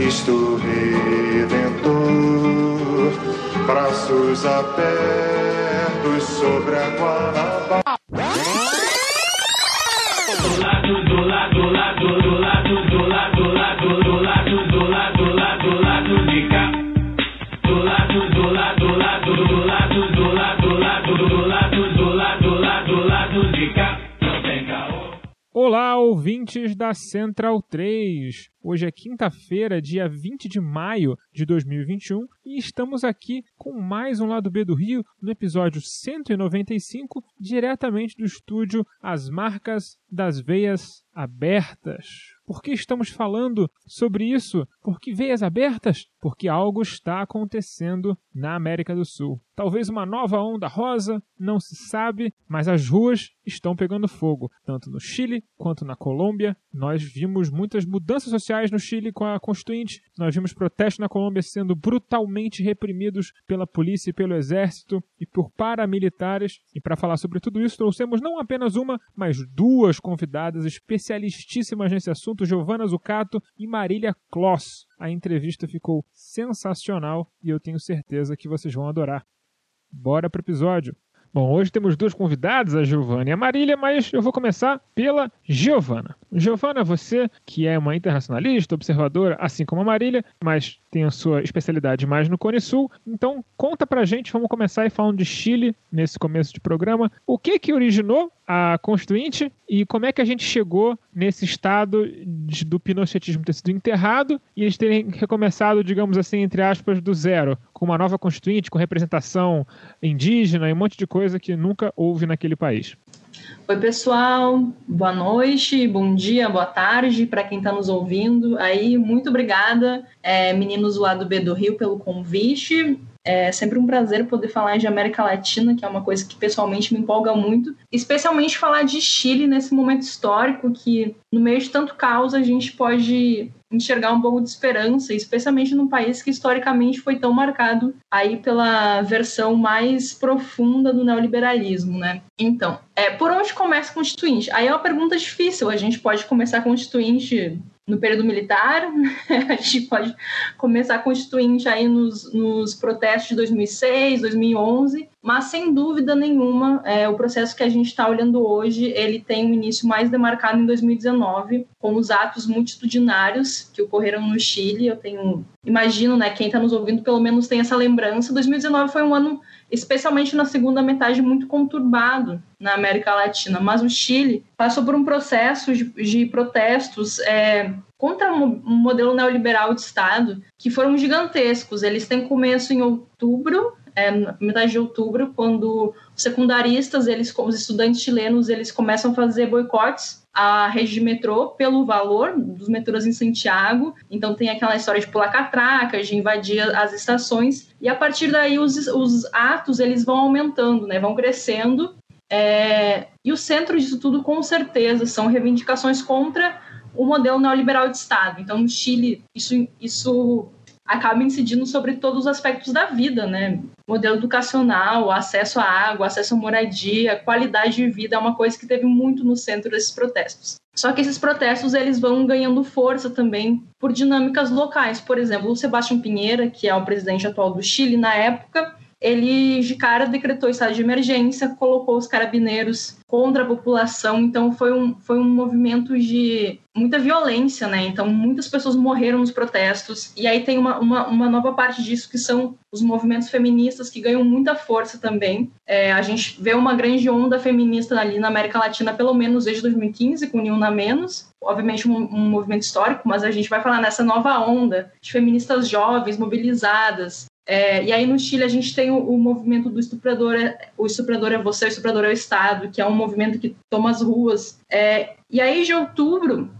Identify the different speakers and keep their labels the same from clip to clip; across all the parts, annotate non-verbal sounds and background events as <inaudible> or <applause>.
Speaker 1: Cristo Redentor, braços abertos sobre a Guanabara.
Speaker 2: Central 3. Hoje é quinta-feira, dia 20 de maio de 2021, e estamos aqui com mais um Lado B do Rio, no episódio 195, diretamente do estúdio As Marcas das Veias Abertas. Por que estamos falando sobre isso? Por que veias abertas? Porque algo está acontecendo na América do Sul. Talvez uma nova onda rosa, não se sabe, mas as ruas estão pegando fogo, tanto no Chile quanto na Colômbia. Nós vimos muitas mudanças sociais no Chile com a Constituinte, nós vimos protestos na Colômbia sendo brutalmente reprimidos pela polícia e pelo exército e por paramilitares. E para falar sobre tudo isso, trouxemos não apenas uma, mas duas convidadas especialistíssimas nesse assunto, Giovanna Zucato e Marília Kloss. A entrevista ficou sensacional e eu tenho certeza que vocês vão adorar. Bora pro episódio. Bom, hoje temos duas convidadas, a Giovana e a Marília, mas eu vou começar pela Giovana. Giovana, você que é uma internacionalista, observadora, assim como a Marília, mas tem a sua especialidade mais no Cone Sul. Então, conta pra gente, vamos começar aí falando de Chile nesse começo de programa. O que que originou a Constituinte e como é que a gente chegou nesse estado de- do pinochetismo ter sido enterrado e eles terem recomeçado, digamos assim, entre aspas, do zero, com uma nova Constituinte, com representação indígena e um monte de coisa que nunca houve naquele país.
Speaker 3: Oi, pessoal. Boa noite, bom dia, boa tarde para quem está nos ouvindo. Aí, muito obrigada, é, meninos do lado B do Rio, pelo convite. É sempre um prazer poder falar de América Latina, que é uma coisa que pessoalmente me empolga muito. Especialmente falar de Chile nesse momento histórico que, no meio de tanto caos, a gente pode enxergar um pouco de esperança, especialmente num país que historicamente foi tão marcado aí pela versão mais profunda do neoliberalismo, né? Então, é, por onde começa a Constituinte? Aí é uma pergunta difícil. A gente pode começar a Constituinte no período militar, <laughs> a gente pode começar Constituinte aí nos, nos protestos de 2006, 2011, mas sem dúvida nenhuma, é, o processo que a gente está olhando hoje, ele tem um início mais demarcado em 2019, com os atos multitudinários que ocorreram no Chile. Eu tenho, imagino, né, quem está nos ouvindo pelo menos tem essa lembrança. 2019 foi um ano, especialmente na segunda metade, muito conturbado na América Latina, mas o Chile passou por um processo de, de protestos é, contra um modelo neoliberal de Estado que foram gigantescos. Eles têm começo em outubro, é, metade de outubro, quando os secundaristas, eles, os estudantes chilenos, eles começam a fazer boicotes à rede de metrô pelo valor dos metrôs em Santiago. Então tem aquela história de pular catracas, de invadir as estações. E a partir daí os, os atos eles vão aumentando, né? vão crescendo. É, e o centro disso tudo, com certeza, são reivindicações contra o modelo neoliberal de Estado. Então, no Chile, isso, isso acaba incidindo sobre todos os aspectos da vida, né? Modelo educacional, acesso à água, acesso à moradia, qualidade de vida é uma coisa que teve muito no centro desses protestos. Só que esses protestos eles vão ganhando força também por dinâmicas locais. Por exemplo, o Sebastião Pinheira, que é o presidente atual do Chile na época, ele de cara decretou estado de emergência, colocou os carabineiros contra a população, então foi um, foi um movimento de muita violência, né? Então muitas pessoas morreram nos protestos, e aí tem uma, uma, uma nova parte disso que são os movimentos feministas que ganham muita força também. É, a gente vê uma grande onda feminista ali na América Latina, pelo menos desde 2015, com Ni Una Menos, obviamente um, um movimento histórico, mas a gente vai falar nessa nova onda de feministas jovens, mobilizadas, é, e aí no Chile a gente tem o, o, movimento do estuprador, é, o estuprador é você, o estuprador é o Estado, que é um movimento que toma as ruas. É, e aí de outubro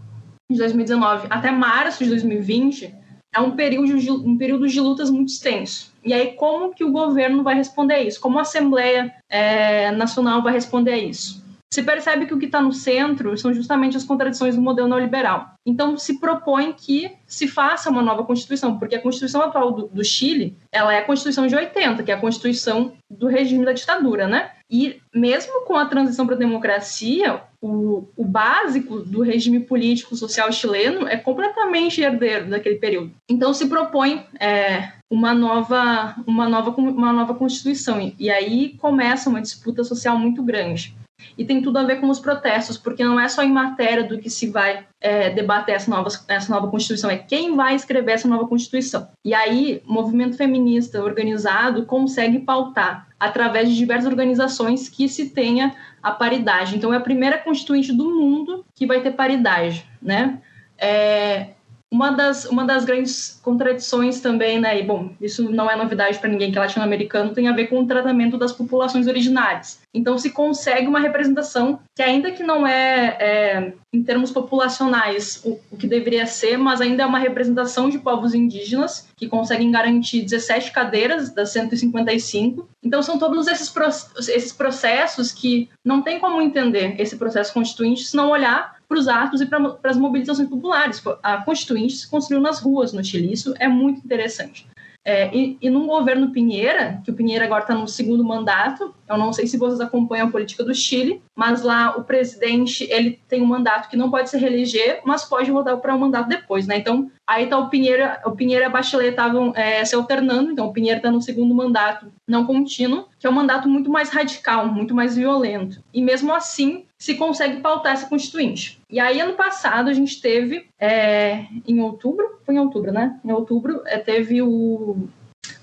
Speaker 3: de 2019 até março de 2020 é um período de, um período de lutas muito extenso. E aí, como que o governo vai responder a isso? Como a Assembleia é, Nacional vai responder a isso? Se percebe que o que está no centro são justamente as contradições do modelo neoliberal. Então, se propõe que se faça uma nova Constituição, porque a Constituição atual do, do Chile, ela é a Constituição de 80, que é a Constituição do regime da ditadura, né? E mesmo com a transição para a democracia, o, o, básico do regime político social chileno é completamente herdeiro daquele período. Então se propõe é, uma nova uma nova uma nova constituição e aí começa uma disputa social muito grande e tem tudo a ver com os protestos, porque não é só em matéria do que se vai é, debater essa nova, essa nova Constituição, é quem vai escrever essa nova Constituição. E aí, o movimento feminista organizado consegue pautar, através de diversas organizações, que se tenha a paridade. Então, é a primeira Constituinte do mundo que vai ter paridade, né? É, uma das, uma das grandes contradições também, né, e bom, isso não é novidade para ninguém que é latino-americano, tem a ver com o tratamento das populações originárias. Então se consegue uma representação que ainda que não é, é em termos populacionais o, o, que deveria ser, mas ainda é uma representação de povos indígenas que conseguem garantir 17 cadeiras das 155. Então são todos esses, esses processos que não tem como entender esse processo constituinte se não olhar para os atos e para as mobilizações populares. A Constituinte se construiu nas ruas no Chile, isso é muito interessante. É, e, e num governo Pinheira, que o Pinheira agora está no segundo mandato, eu não sei se vocês acompanham a política do Chile, mas lá o presidente ele tem um mandato que não pode se reeleger, mas pode voltar para um mandato depois, né? Então aí tá o Pinheira, o Pinheira e a Bachelet estavam é, se alternando, então o Pinheira está no segundo mandato não contínuo, que é um mandato muito mais radical, muito mais violento. E mesmo assim se consegue pautar essa constituinte. E aí, ano passado, a gente teve, é, em outubro, foi em outubro, né? Em outubro, é, teve o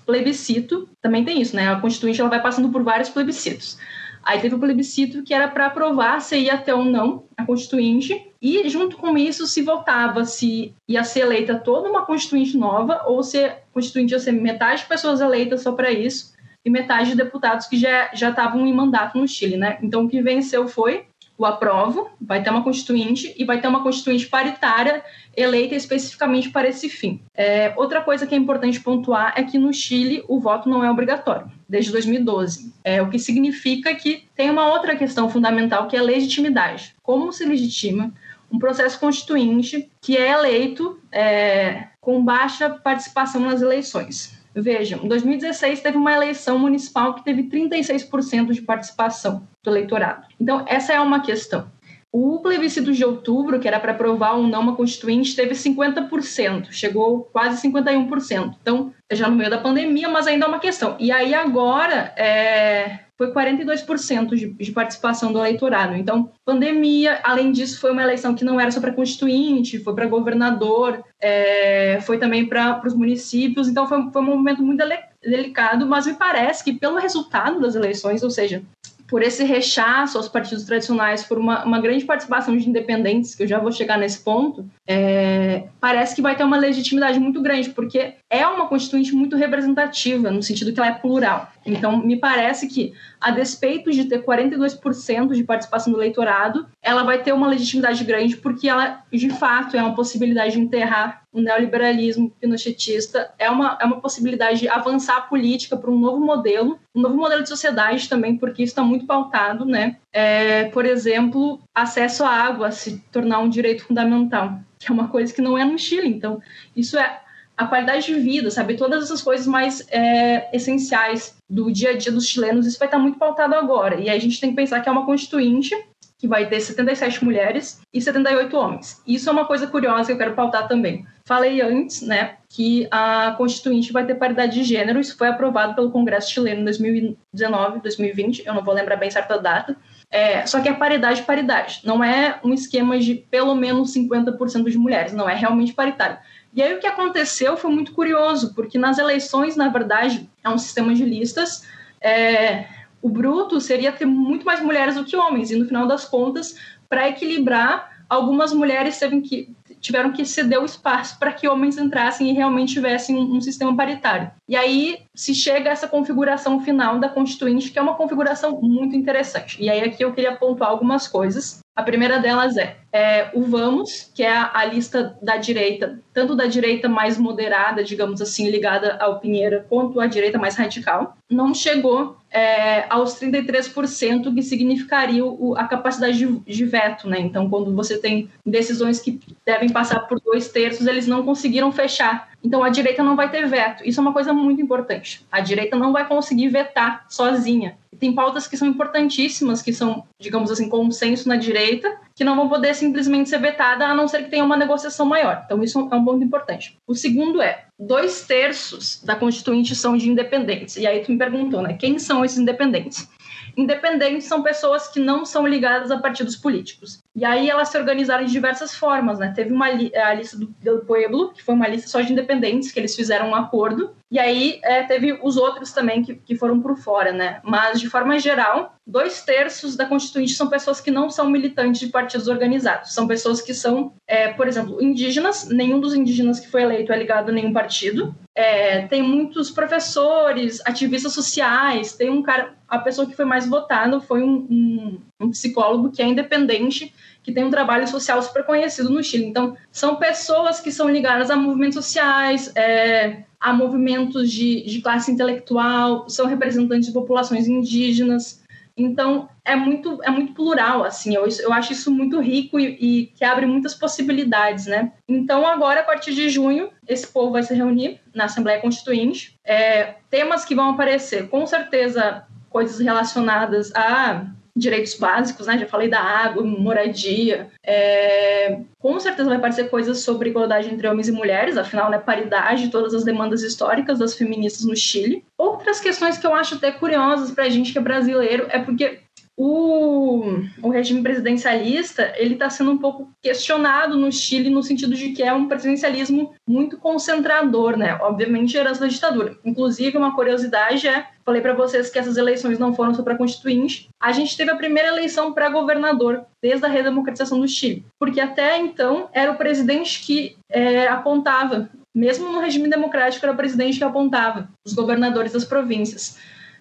Speaker 3: plebiscito, também tem isso, né? A constituinte ela vai passando por vários plebiscitos. Aí teve o plebiscito que era para aprovar se ia até ou não a constituinte, e junto com isso se votava se ia ser eleita toda uma constituinte nova ou se a constituinte ia ser metade de pessoas eleitas só para isso e metade de deputados que já estavam em mandato no Chile, né? Então o que venceu foi o aprovo, vai ter uma constituinte e vai ter uma constituinte paritária eleita especificamente para esse fim. É, outra coisa que é importante pontuar é que no Chile o voto não é obrigatório, desde 2012. É, o que significa que tem uma outra questão fundamental que é a legitimidade. Como se legitima um processo constituinte que é eleito é, com baixa participação nas eleições? Vejam, em 2016 teve uma eleição municipal que teve 36% de participação do eleitorado. Então, essa é uma questão. O plebiscito de outubro, que era para aprovar ou não uma constituinte, teve 50%, chegou quase 51%. Então, já no meio da pandemia, mas ainda é uma questão. E aí agora é, foi 42% de, de participação do eleitorado. Então, pandemia, além disso, foi uma eleição que não era só para constituinte, foi para governador, é, foi também para os municípios. Então, foi, foi um momento muito delicado, mas me parece que pelo resultado das eleições, ou seja, por esse rechaço aos partidos tradicionais, por uma, uma, grande participação de independentes, que eu já vou chegar nesse ponto, é, parece que vai ter uma legitimidade muito grande, porque é uma constituinte muito representativa, no sentido que ela é plural. Então, me parece que, a despeito de ter 42% de participação do eleitorado, ela vai ter uma legitimidade grande, porque ela, de fato, é uma possibilidade de enterrar o neoliberalismo pinochetista, é uma, é uma possibilidade de avançar a política para um novo modelo, um novo modelo de sociedade também, porque isso está muito pautado, né? É, por exemplo, acesso à água se tornar um direito fundamental, que é uma coisa que não é no Chile. Então, isso é a qualidade de vida, sabe? Todas essas coisas mais é, essenciais do dia a dia dos chilenos, isso vai estar muito pautado agora. E aí a gente tem que pensar que é uma constituinte que vai ter 77 mulheres e 78 homens. Isso é uma coisa curiosa que eu quero pautar também. Falei antes, né, que a Constituinte vai ter paridade de gênero, isso foi aprovado pelo Congresso chileno em 2019, 2020, eu não vou lembrar bem certa data. É, só que é paridade, paridade. Não é um esquema de pelo menos 50% de mulheres, não é realmente paritário. E aí o que aconteceu foi muito curioso, porque nas eleições, na verdade, é um sistema de listas. É, o bruto seria ter muito mais mulheres do que homens, e no final das contas, para equilibrar, algumas mulheres que, tiveram que ceder o espaço para que homens entrassem e realmente tivessem um, um, sistema paritário. E aí se chega a essa configuração final da Constituinte, que é uma configuração muito interessante. E aí aqui eu queria pontuar algumas coisas. A primeira delas é, é o Vamos, que é a, a, lista da direita, tanto da direita mais moderada, digamos assim, ligada ao Pinheiro, quanto a direita mais radical, não chegou é, aos 33%, que significaria o, a capacidade de, de, veto. Né? Então, quando você tem decisões que devem passar por dois terços, eles não conseguiram fechar. Então, a direita não vai ter veto. Isso é uma coisa muito importante. A direita não vai conseguir vetar sozinha. Tem pautas que são importantíssimas, que são, digamos assim, consenso na direita, que não vão poder simplesmente ser vetada a não ser que tenha uma negociação maior. Então, isso é um ponto importante. O segundo é, dois terços da Constituinte são de independentes. E aí tu me perguntou, né? Quem são esses independentes? Independentes são pessoas que não são ligadas a partidos políticos. E aí elas se organizaram de diversas formas, né? Teve uma li a lista do, do Pueblo, que foi uma lista só de independentes, que eles fizeram um acordo. E aí é, teve os outros também que, que foram por fora, né? Mas, de forma geral, dois terços da Constituinte são pessoas que não são militantes de partidos organizados. São pessoas que são, é, por exemplo, indígenas. Nenhum dos indígenas que foi eleito é ligado a nenhum partido. É, tem muitos professores, ativistas sociais. Tem um cara, a pessoa que foi mais votada foi um, um, um psicólogo que é independente que tem um trabalho social super conhecido no Chile. Então, são pessoas que são ligadas a movimentos sociais, é, a movimentos de, de classe intelectual, são representantes de populações indígenas. Então, é muito, é muito plural, assim, eu, eu acho isso muito rico e, e, que abre muitas possibilidades, né? Então, agora, a partir de junho, esse povo vai se reunir na Assembleia Constituinte. É, temas que vão aparecer, com certeza, coisas relacionadas a direitos básicos, né? Já falei da água, moradia. É... Com certeza vai aparecer coisas sobre igualdade entre homens e mulheres, afinal, né? Paridade, todas as demandas históricas das feministas no Chile. Outras questões que eu acho até curiosas pra gente que é brasileiro é porque o, o regime presidencialista ele está sendo um pouco questionado no Chile no sentido de que é um presidencialismo muito concentrador, né? Obviamente herança da ditadura. Inclusive uma curiosidade é, falei para vocês que essas eleições não foram só para constituinte. A gente teve a primeira eleição para governador desde a redemocratização do Chile, porque até então era o presidente que é, apontava, mesmo no regime democrático era o presidente que apontava os governadores das províncias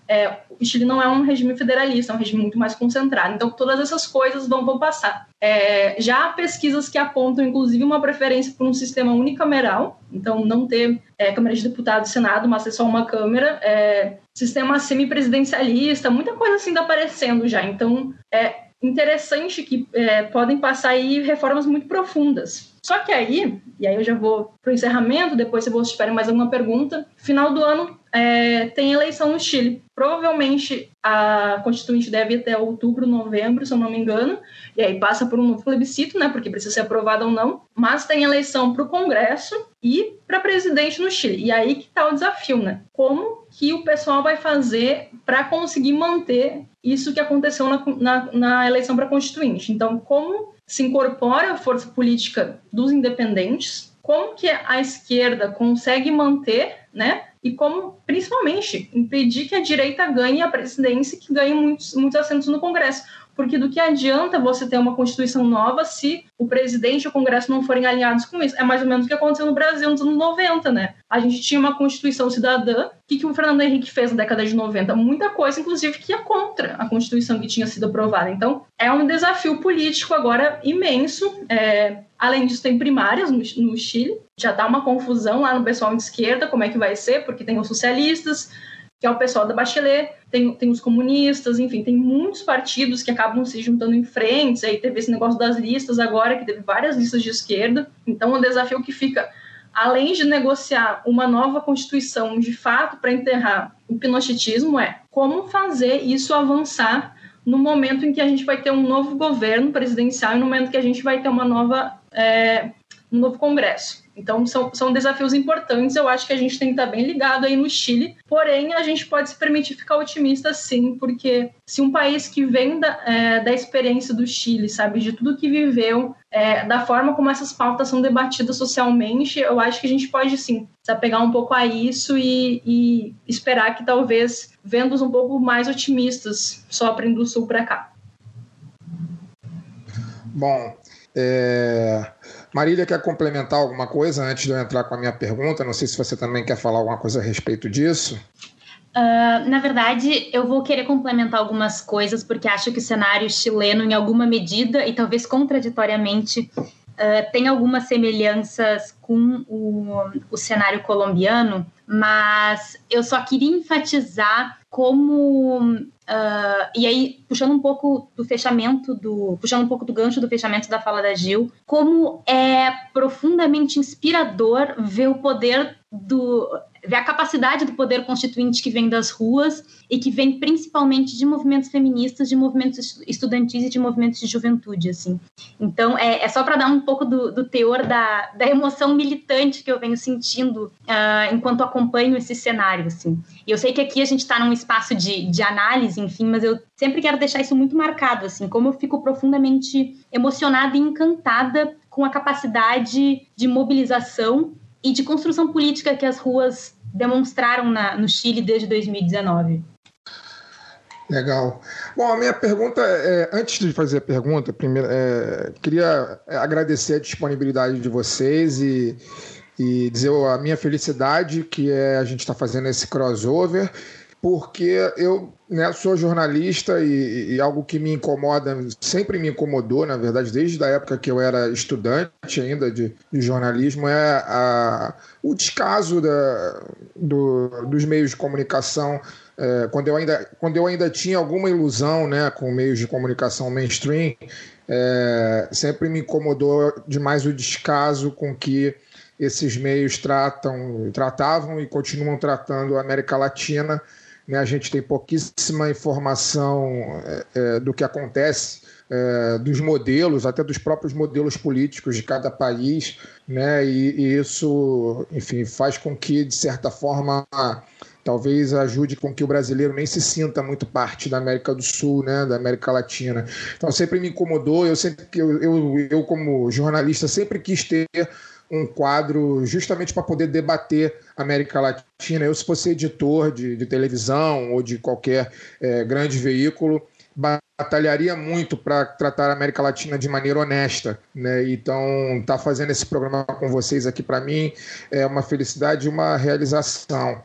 Speaker 3: é, o Chile não é um regime federalista, é um regime muito mais concentrado. Então, todas essas coisas vão, vão passar. É, já há pesquisas que apontam, inclusive, uma preferência por um sistema unicameral, então não ter é, Câmara de Deputados e Senado, mas ser só uma Câmara, é, sistema semipresidencialista, muita coisa assim está aparecendo já. Então, é interessante que é, podem passar aí reformas muito profundas. Só que aí, e aí eu já vou para o encerramento, depois se vocês tiverem mais alguma pergunta, final do ano é, tem eleição no Chile. Provavelmente a Constituinte deve ir até outubro, novembro, se eu não me engano, e aí passa por um plebiscito, né, porque precisa ser aprovada ou não, mas tem eleição para o Congresso e para presidente no Chile. E aí que está o desafio, né? Como que o pessoal vai fazer para conseguir manter isso que aconteceu na, na, na eleição para Constituinte? Então, como se incorpora a força política dos independentes, como que a esquerda consegue manter, né? E como, principalmente, impedir que a direita ganhe a presidência que ganhe muitos, muitos assentos no Congresso. Porque do que adianta você ter uma Constituição nova se o presidente e o Congresso não forem alinhados com isso? É mais ou menos o que aconteceu no Brasil nos anos 90, né? A gente tinha uma Constituição cidadã. O que, que o Fernando Henrique fez na década de 90? Muita coisa, inclusive, que ia contra a Constituição que tinha sido aprovada. Então, é um desafio político agora imenso. É... Além disso, tem primárias no, no Chile. Já dá uma confusão lá no pessoal de esquerda, como é que vai ser, porque tem os socialistas, que é o pessoal da Bachelet, tem, tem os comunistas, enfim, tem muitos partidos que acabam se juntando em frentes, aí teve esse negócio das listas agora, que teve várias listas de esquerda, então o desafio que fica, além de negociar uma nova constituição de fato para enterrar o pinochetismo, é como fazer isso avançar no momento em que a gente vai ter um novo governo presidencial e no momento que a gente vai ter uma nova, é, um novo congresso. Então, são, são desafios importantes. Eu acho que a gente tem que estar bem ligado aí no Chile. Porém, a gente pode se permitir ficar otimista sim, porque se um país que vem da, é, da experiência do Chile, sabe, de tudo que viveu, é, da forma como essas pautas são debatidas socialmente, eu acho que a gente pode sim se apegar um pouco a isso e, e esperar que talvez vendas um pouco mais otimistas soprem do sul para cá.
Speaker 4: Bom, é... Marília quer complementar alguma coisa antes de eu entrar com a minha pergunta? Não sei se você também quer falar alguma coisa a respeito disso.
Speaker 5: Uh, na verdade, eu vou querer complementar algumas coisas, porque acho que o cenário chileno, em alguma medida, e talvez contraditoriamente, uh, tem algumas semelhanças com o, o cenário colombiano, mas eu só queria enfatizar como Uh, e aí, puxando um pouco do fechamento do. puxando um pouco do gancho do fechamento da fala da Gil, como é profundamente inspirador ver o poder do ver a capacidade do poder constituinte que vem das ruas e que vem principalmente de movimentos feministas, de movimentos estudantis e de movimentos de juventude, assim. Então, é, é só para dar um pouco do, do teor da, da, emoção militante que eu venho sentindo uh, enquanto acompanho esse cenário, assim. E eu sei que aqui a gente está num espaço de, de análise, enfim, mas eu sempre quero deixar isso muito marcado, assim, como eu fico profundamente emocionada e encantada com a capacidade de mobilização e de construção política que as ruas demonstraram na, no Chile desde 2019.
Speaker 4: Legal. Bom, a minha pergunta, é, antes de fazer a pergunta, primeiro, é, queria agradecer a disponibilidade de vocês e, e dizer a minha felicidade que é a gente está fazendo esse crossover porque eu né, sou jornalista e, e, algo que me incomoda, sempre me incomodou, na verdade, desde a época que eu era estudante ainda de, de jornalismo, é a, o descaso da, do, dos meios de comunicação. É, quando, eu ainda, quando eu ainda tinha alguma ilusão né, com meios de comunicação mainstream, é, sempre me incomodou demais o descaso com que esses meios tratam, tratavam e continuam tratando a América Latina né? A gente tem pouquíssima informação é, é, do que acontece, é, dos modelos, até dos próprios modelos políticos de cada país, né? E, e, isso, enfim, faz com que, de certa forma, talvez ajude com que o brasileiro nem se sinta muito parte da América do Sul, né, da América Latina. Então sempre me incomodou, eu sempre eu, eu, eu como jornalista sempre quis ter um quadro justamente para poder debater a América Latina. Eu, se fosse editor de, de televisão ou de qualquer é, grande veículo, batalharia muito para tratar a América Latina de maneira honesta, né? Então, tá fazendo esse programa com vocês aqui para mim é uma felicidade e uma realização.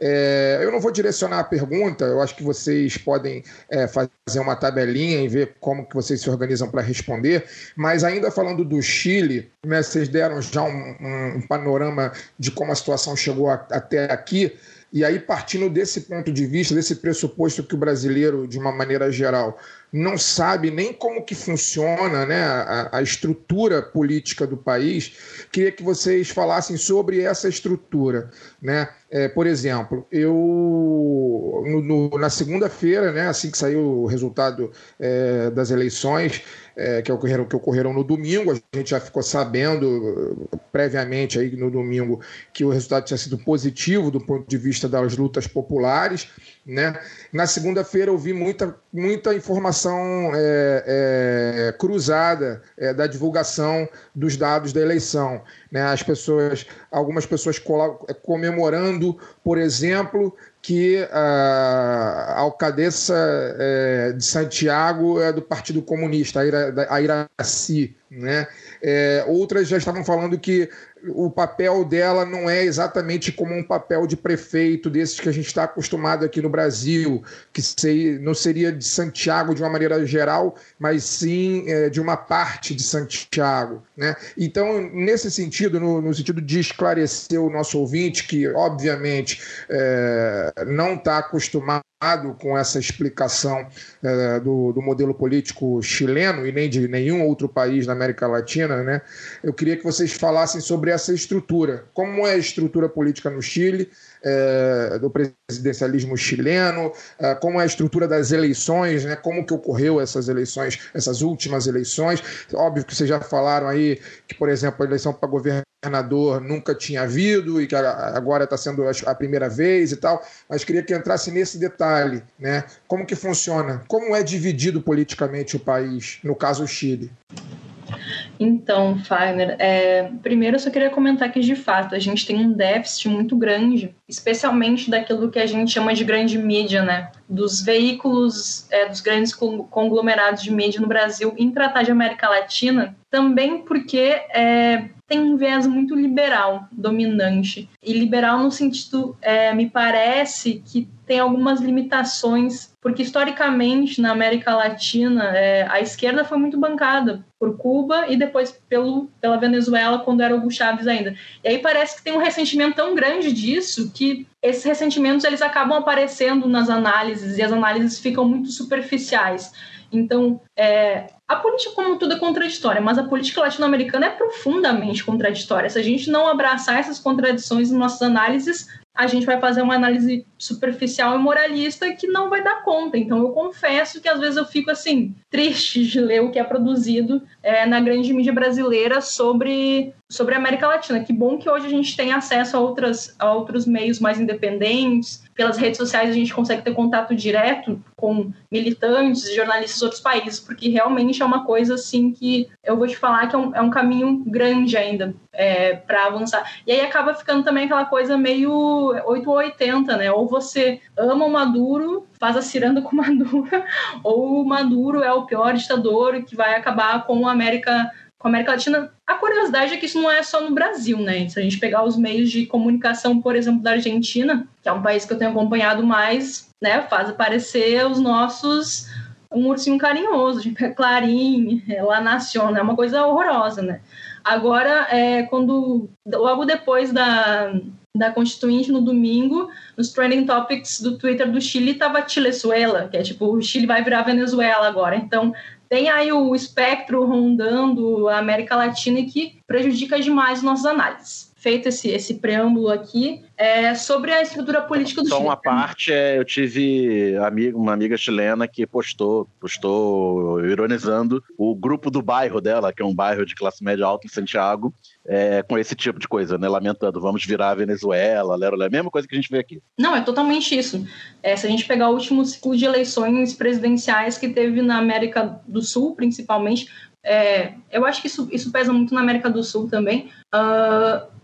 Speaker 4: É, eu não vou direcionar a pergunta, eu acho que vocês podem é, fazer uma tabelinha e ver como que vocês se organizam para responder, mas ainda falando do Chile, né, vocês deram já um, um panorama de como a situação chegou a, até aqui, e aí, partindo desse ponto de vista, desse pressuposto que o brasileiro, de uma maneira geral, não sabe nem como que funciona né, a, a, estrutura política do país, queria que vocês falassem sobre essa estrutura. Né? É, por exemplo, eu no, no, na segunda-feira, né, assim que saiu o resultado é, das eleições, é, que, ocorreram, que ocorreram no domingo. A gente já ficou sabendo previamente aí no domingo que o resultado tinha sido positivo do ponto de vista das lutas populares. Né? Na segunda-feira eu vi muita, muita informação é, é, cruzada da divulgação dos dados da eleição. Né? As pessoas, algumas pessoas comemorando, por exemplo, que a alcadessa é, de Santiago é do Partido Comunista, a Iraci. Né? É, outras já estavam falando que o papel dela não é exatamente como um papel de prefeito desses que a gente está acostumado aqui no Brasil, que não seria de Santiago de uma maneira geral, mas sim é, de uma parte de Santiago. Né? Então, nesse sentido, no, no sentido de esclarecer o nosso ouvinte, que obviamente é, não está acostumado com essa explicação é, do, do, modelo político chileno e nem de nenhum outro país da América Latina, né? Eu queria que vocês falassem sobre essa estrutura. Como é a estrutura política no Chile, é, do presidencialismo chileno, é, como é a estrutura das eleições, né? Como que ocorreu essas eleições, essas últimas eleições? Óbvio que vocês já falaram aí que, por exemplo, a eleição para governador nunca tinha havido e que agora está sendo a primeira vez e tal, mas queria que entrasse nesse detalhe, né? Como que funciona? Como é dividido politicamente o país, no caso o Chile?
Speaker 3: Então, Fagner, é, primeiro eu só queria comentar que de fato a gente tem um déficit muito grande, especialmente daquilo que a gente chama de grande mídia, né? Dos veículos, é, dos grandes conglomerados de mídia no Brasil em tratar de América Latina, também porque é, tem um viés muito liberal, dominante. E liberal no sentido, é, me parece que tem algumas limitações, porque historicamente na América Latina é, a esquerda foi muito bancada por Cuba e depois pelo, pela Venezuela quando era Hugo Chávez ainda. E aí parece que tem um ressentimento tão grande disso que esses ressentimentos eles acabam aparecendo nas análises e as análises ficam muito superficiais. Então, é, a política, como tudo, é contraditória, mas a política latino-americana é profundamente contraditória. Se a gente não abraçar essas contradições em nossas análises, a gente vai fazer uma análise superficial e moralista que não vai dar conta. Então, eu confesso que às vezes eu fico assim, triste de ler o que é produzido é, na grande mídia brasileira sobre, sobre a América Latina. Que bom que hoje a gente tem acesso a, outras, a outros meios mais independentes. Pelas redes sociais a gente consegue ter contato direto com militantes e jornalistas de outros países, porque realmente é uma coisa assim que eu vou te falar que é um, é um caminho grande ainda é, para avançar. E aí acaba ficando também aquela coisa meio 8 ou 80, né? Ou você ama o Maduro, faz a ciranda com o Maduro, <laughs> ou o Maduro é o pior ditador que vai acabar com a América com a América Latina. A curiosidade é que isso não é só no Brasil, né? Se a gente pegar os meios de comunicação, por exemplo, da Argentina, que é um país que eu tenho acompanhado mais, né, faz aparecer os nossos um ursinho carinhoso, tipo é Clarim, é La Nación, é uma coisa horrorosa, né? Agora, é, quando logo depois da, da Constituinte no domingo, nos trending topics do Twitter do Chile estava Chilezuela, que é tipo, o Chile vai virar Venezuela agora. Então, tem aí o espectro rondando a América Latina que prejudica demais nossas análises. Feito esse, esse preâmbulo aqui, é, sobre a estrutura política do
Speaker 6: Só
Speaker 3: Chile.
Speaker 6: uma parte, é, eu tive amiga, uma amiga chilena que postou, postou ironizando o grupo do bairro dela, que é um bairro de classe média alta em Santiago, é, com esse tipo de coisa, né? Lamentando, vamos virar a Venezuela, lero, lero, a mesma coisa que a gente vê aqui.
Speaker 3: Não, é totalmente isso. É, se a gente pegar o último ciclo de eleições presidenciais que teve na América do Sul, principalmente, é, eu acho que isso, isso pesa muito na América do Sul também. Uh,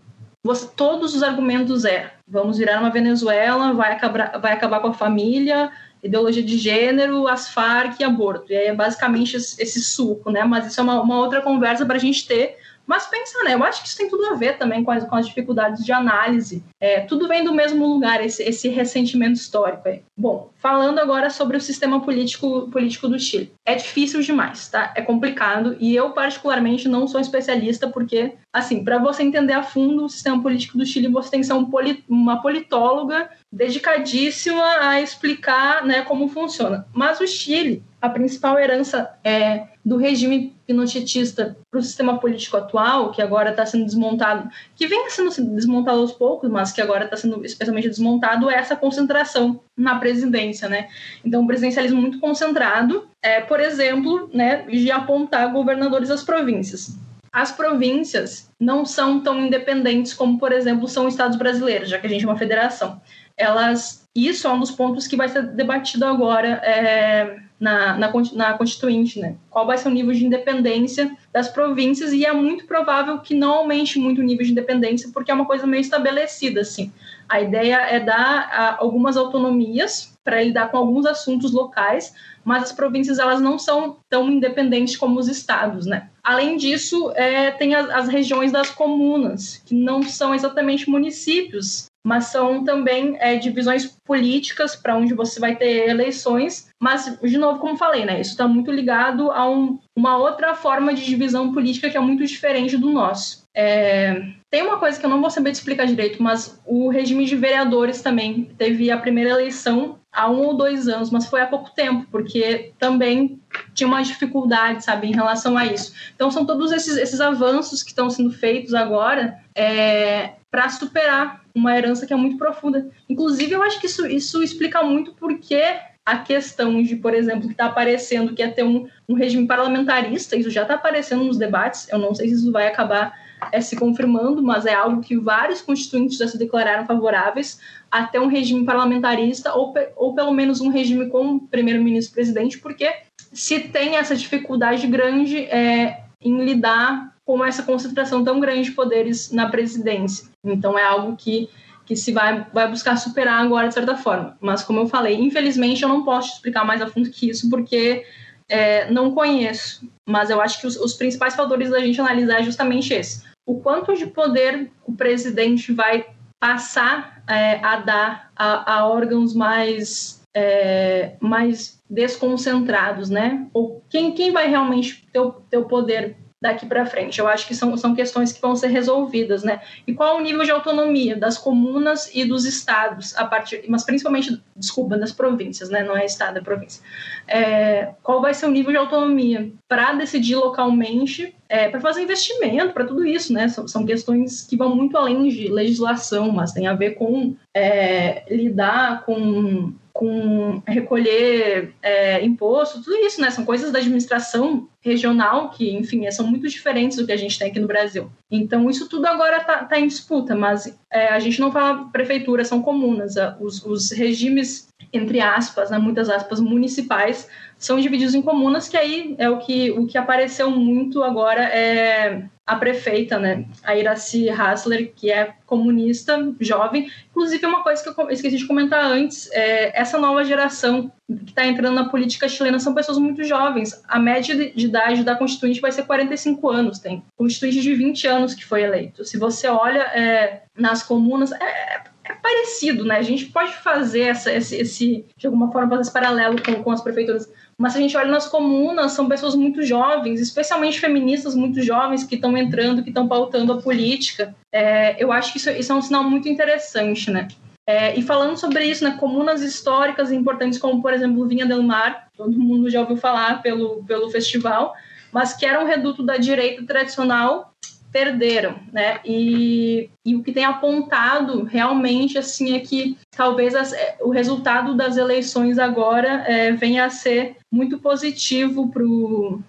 Speaker 3: você, todos os argumentos é vamos virar uma Venezuela, vai acabar, vai acabar com a família, ideologia de gênero, as Farc e aborto. E aí é basicamente esse, suco, né? Mas isso é uma, uma outra conversa para a gente ter mas pensa, né? Eu acho que isso tem tudo a ver também com as, com as dificuldades de análise. É, tudo vem do mesmo lugar, esse, esse ressentimento histórico. Aí. Bom, falando agora sobre o sistema político, político do Chile. É difícil demais, tá? É complicado e eu, particularmente, não sou especialista porque, assim, para você entender a fundo o sistema político do Chile, você tem que ser um poli, uma politóloga dedicadíssima a explicar né, como funciona. Mas o Chile, a principal herança é do regime pinochetista para o sistema político atual, que agora está sendo desmontado, que vem sendo desmontado aos poucos, mas que agora está sendo especialmente desmontado, é essa concentração na presidência, né? Então, um presidencialismo muito concentrado, é, por exemplo, né, de apontar governadores às províncias. As províncias não são tão independentes como, por exemplo, são estados brasileiros, já que a gente é uma federação. Elas, isso é um dos pontos que vai ser debatido agora é, na, na, na Constituinte, né? Qual vai ser o nível de independência das províncias e é muito provável que não aumente muito o nível de independência porque é uma coisa meio estabelecida, assim. A ideia é dar a, algumas autonomias para lidar com alguns assuntos locais, mas as províncias elas não são tão independentes como os estados, né? Além disso, é, tem as, as regiões das comunas, que não são exatamente municípios, mas são também é, divisões políticas para onde você vai ter eleições. Mas, de novo, como falei, né, isso está muito ligado a um, uma outra forma de divisão política que é muito diferente do nosso. É, tem uma coisa que eu não vou saber te explicar direito, mas o regime de vereadores também teve a primeira eleição há um ou dois anos, mas foi há pouco tempo, porque também tinha uma dificuldade, sabe, em relação a isso. Então, são todos esses, esses avanços que estão sendo feitos agora é, para superar uma herança que é muito profunda. Inclusive, eu acho que isso, isso explica muito porque a questão de, por exemplo, que está aparecendo que é ter um, um regime parlamentarista, isso já está aparecendo nos debates, eu não sei se isso vai acabar é, se confirmando, mas é algo que vários constituintes já se declararam favoráveis a ter um regime parlamentarista ou, ou pelo menos um regime com primeiro-ministro-presidente, porque se tem essa dificuldade grande é, em lidar com essa concentração tão grande de poderes na presidência. Então é algo que, que se vai, vai buscar superar agora, de certa forma. Mas, como eu falei, infelizmente eu não posso explicar mais a fundo que isso, porque é, não conheço, mas eu acho que os, os principais fatores da gente analisar é justamente esse. O quanto de poder o presidente vai passar é, a dar a, a órgãos mais, é, mais desconcentrados, né? Ou quem, quem vai realmente ter o, ter o poder daqui para frente. Eu acho que são, são questões que vão ser resolvidas, né? E qual o nível de autonomia das comunas e dos estados, a partir, mas principalmente, desculpa, das províncias, né? Não é estado, é província. É, qual vai ser o nível de autonomia para decidir localmente, é, para fazer investimento, para tudo isso, né? São, são, questões que vão muito além de legislação, mas tem a ver com é, lidar com com recolher é, imposto, tudo isso, né? São coisas da administração regional que, enfim, são muito diferentes do que a gente tem aqui no Brasil. Então, isso tudo agora está tá em disputa, mas é, a gente não fala prefeitura, são comunas. Os, os regimes, entre aspas, né, muitas aspas, municipais, são divididos em comunas, que aí é o que, o que apareceu muito agora é a prefeita, né, a Iraci Hassler, que é comunista, jovem. Inclusive, uma coisa que eu esqueci de comentar antes, é essa nova geração que está entrando na política chilena são pessoas muito jovens. A média de idade da Constituinte vai ser 45 anos, tem Constituinte de 20 anos que foi eleito. Se você olha é, nas comunas, é, é parecido, né? A gente pode fazer essa, esse, esse, de alguma forma, fazer esse paralelo com, com as prefeituras mas se a gente olha nas comunas, são pessoas muito jovens, especialmente feministas muito jovens que estão entrando, que estão pautando a política. É, eu acho que isso, isso, é um sinal muito interessante, né? É, e falando sobre isso, né, comunas históricas importantes como, por exemplo, Vinha del Mar, todo mundo já ouviu falar pelo, pelo festival, mas que era um reduto da direita tradicional, perderam, né? E, e o que tem apontado realmente assim é que talvez as, é, o resultado das eleições agora é, venha a ser muito positivo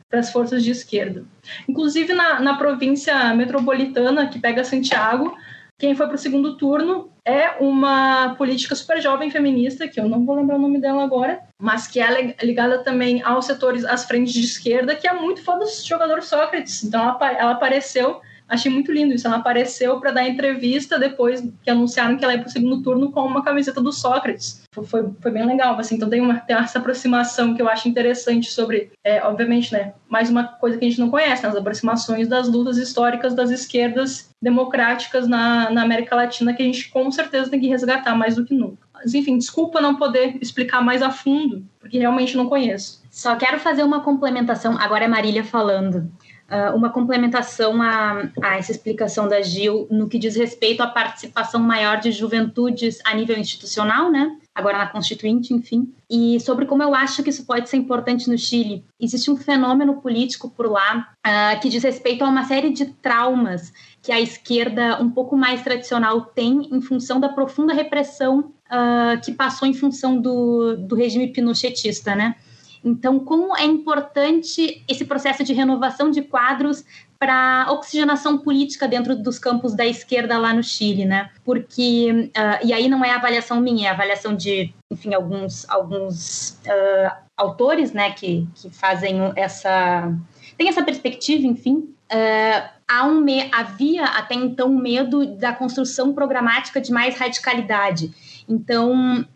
Speaker 3: para as forças de esquerda. Inclusive na, na província metropolitana que pega Santiago, quem foi para o segundo turno é uma política super jovem feminista, que eu não vou lembrar o nome dela agora, mas que é ligada também aos setores, às frentes de esquerda, que é muito fã do jogador Sócrates. Então ela, ela apareceu Achei muito lindo isso. Ela apareceu para dar entrevista depois que anunciaram que ela ia para o segundo turno com uma camiseta do Sócrates. Foi, foi bem legal. Assim, então tem, uma, tem essa aproximação que eu acho interessante sobre, é, obviamente, né, mais uma coisa que a gente não conhece, né, as aproximações das lutas históricas das esquerdas democráticas na, na América Latina que a gente com certeza tem que resgatar mais do que nunca. Mas, enfim, desculpa não poder explicar mais a fundo, porque realmente não conheço.
Speaker 5: Só quero fazer uma complementação. Agora é Marília falando uh, uma complementação a, a, essa explicação da Gil no que diz respeito à participação maior de juventudes a nível institucional, né? Agora na Constituinte, enfim, e sobre como eu acho que isso pode ser importante no Chile. Existe um fenômeno político por lá uh, que diz respeito a uma série de traumas que a esquerda um pouco mais tradicional tem em função da profunda repressão uh, que passou em função do, do regime pinochetista, né? Então, como é importante esse processo de renovação de quadros para oxigenação política dentro dos campos da esquerda lá no Chile, né? Porque uh, e aí não é avaliação minha, é avaliação de, enfim, alguns alguns uh, autores, né, que, que fazem essa tem essa perspectiva, enfim. Uh, há um me havia até então medo da construção programática de mais radicalidade. Então,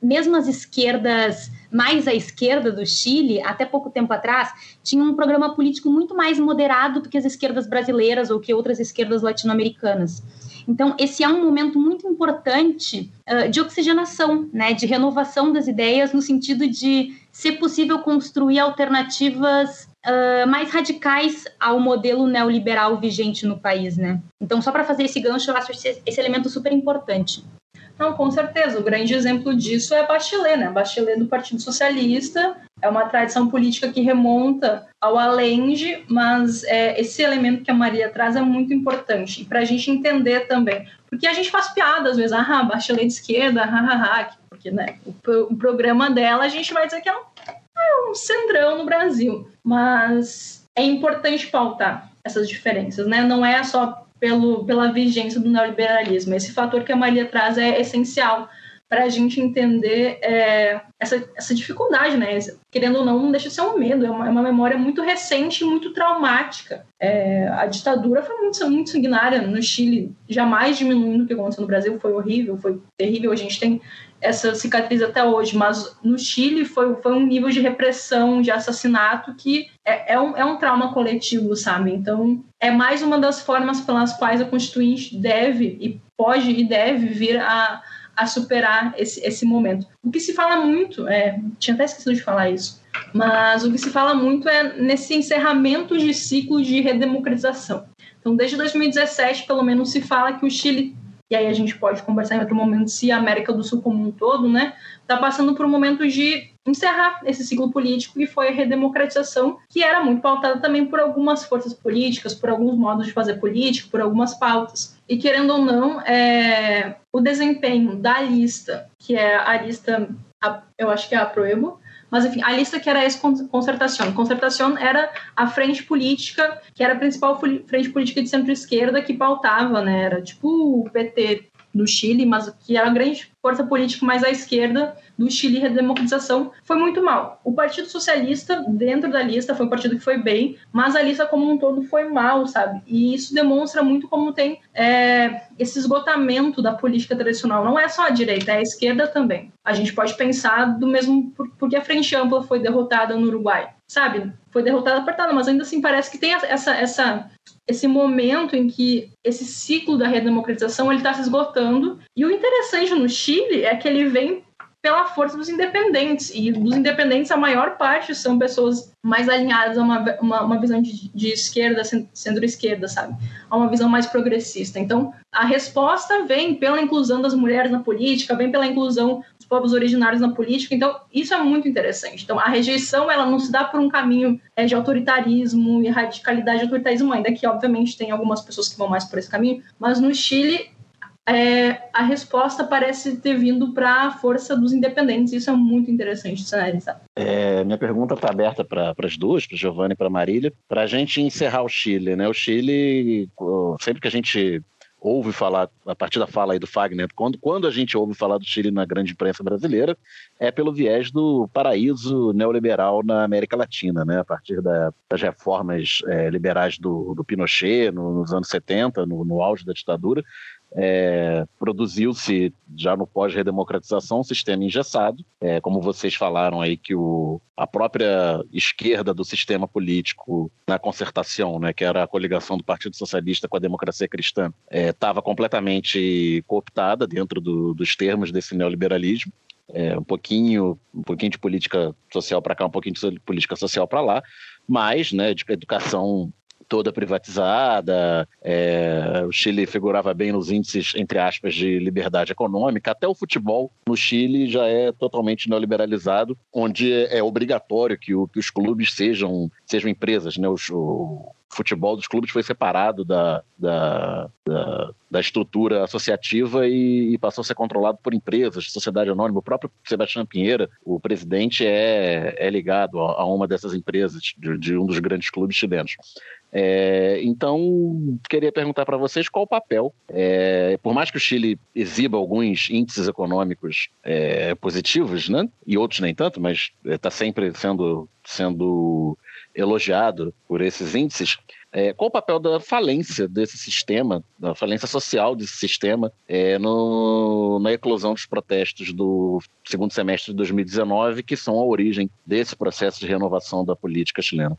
Speaker 5: mesmo as esquerdas mais à esquerda do Chile, até pouco tempo atrás, tinha um programa político muito mais moderado do que as esquerdas brasileiras ou que outras esquerdas latino-americanas. Então, esse é um momento muito importante uh, de oxigenação, né, de renovação das ideias, no sentido de ser possível construir alternativas uh, mais radicais ao modelo neoliberal vigente no país. Né? Então, só para fazer esse gancho, eu acho esse, esse elemento super importante.
Speaker 3: Não, com certeza. O grande exemplo disso é Bachelet, né? Bachelet do Partido Socialista é uma tradição política que remonta ao Allende, mas é, esse elemento que a Maria traz é muito importante e para a gente entender também, porque a gente faz piada às vezes, ah, Bachelet de esquerda, ah, porque né, o, o, programa dela a gente vai dizer que é um, é centrão no Brasil, mas é importante pautar essas diferenças, né? Não é só pelo, pela vigência do neoliberalismo. Esse fator que a Maria traz é essencial para a gente entender é, essa, essa dificuldade, né? Querendo ou não, não deixa de ser um medo, é uma, é uma memória muito recente muito traumática. É, a ditadura foi muito, muito sanguinária no Chile, jamais diminuindo o que aconteceu no Brasil, foi horrível, foi terrível. A gente tem essa cicatriz até hoje, mas no Chile foi, foi um nível de repressão, de assassinato que é, é, um, é um trauma coletivo, sabe? Então, é mais uma das formas pelas quais a Constituinte deve e pode e deve vir a, a superar esse, esse momento. O que se fala muito, é, tinha até esquecido de falar isso, mas o que se fala muito é nesse encerramento de ciclo de redemocratização. Então, desde 2017, pelo menos, se fala que o Chile e aí a gente pode conversar em outro momento se a América do Sul como um todo, né, está passando por um momento de encerrar esse ciclo político que foi a redemocratização, que era muito pautada também por algumas forças políticas, por alguns modos de fazer política, por algumas pautas. E querendo ou não, é, o desempenho da lista, que é a lista, eu acho que é a Proebo, mas, enfim, a lista que era essa concertação. Concertação era a frente política, que era a principal frente política de centro-esquerda que pautava, né? Era tipo o PT do Chile, mas que era a grande força política mais à esquerda do Chile e democratização, foi muito mal. O Partido Socialista, dentro da lista, foi um partido que foi bem, mas a lista como um todo foi mal, sabe? E isso demonstra muito como tem é, esse esgotamento da política tradicional. Não é só a direita, é a esquerda também. A gente pode pensar do mesmo porque a Frente Ampla foi derrotada no Uruguai, sabe? Foi derrotada apertada, mas ainda assim parece que tem essa, essa esse momento em que esse ciclo da redemocratização ele está se esgotando. E o interessante no Chile é que ele vem pela força dos independentes. E dos independentes, a maior parte são pessoas mais alinhadas a uma, uma, uma visão de, de esquerda, centro-esquerda, sabe? A uma visão mais progressista. Então, a resposta vem pela inclusão das mulheres na política, vem pela inclusão povos originários na política. Então, isso é muito interessante. Então, a rejeição, ela não se dá por um caminho é, de autoritarismo e radicalidade de autoritarismo, ainda que, obviamente, tem algumas pessoas que vão mais por esse caminho. Mas no Chile, é, a resposta parece ter vindo para a força dos independentes. Isso é muito interessante de se analisar.
Speaker 6: É, minha pergunta está aberta para as duas, para Giovanni e para Marília, para a gente encerrar o Chile. Né? O Chile, sempre que a gente ouve falar, a partir da fala aí do Fagner, quando, quando a gente ouve falar do Chile na grande imprensa brasileira, é pelo viés do paraíso neoliberal na América Latina, né? a partir da, das reformas é, liberais do, do Pinochet no, nos anos 70, no, no auge da ditadura, é, produziu-se já no pós-redemocratização um sistema engessado, é, como vocês falaram aí que o, a própria esquerda do sistema político na concertação, né, que era a coligação do Partido Socialista com a democracia cristã, estava é, completamente cooptada dentro do, dos termos desse neoliberalismo. É, um pouquinho um pouquinho de política social para cá, um pouquinho de política social para lá, mas né, educação toda privatizada, é, o Chile figurava bem nos índices, entre aspas, de liberdade econômica, até o futebol no Chile já é totalmente neoliberalizado, onde é obrigatório que, o, que os clubes sejam, sejam empresas, né? Os, o, futebol dos clubes foi separado da, da, da, da estrutura associativa e, e, passou a ser controlado por empresas, sociedade anônima. O próprio Sebastião Pinheira, o presidente, é, é ligado a, a uma dessas empresas, de, de, um dos grandes clubes chilenos. É, então, queria perguntar para vocês qual o papel, é, por mais que o Chile exiba alguns índices econômicos é, positivos, né, e outros nem tanto, mas está sempre sendo, sendo elogiado por esses índices, é, qual o papel da falência desse sistema, da falência social desse sistema, é, no, na eclosão dos protestos do segundo semestre de 2019, que são a origem desse processo de renovação da política chilena?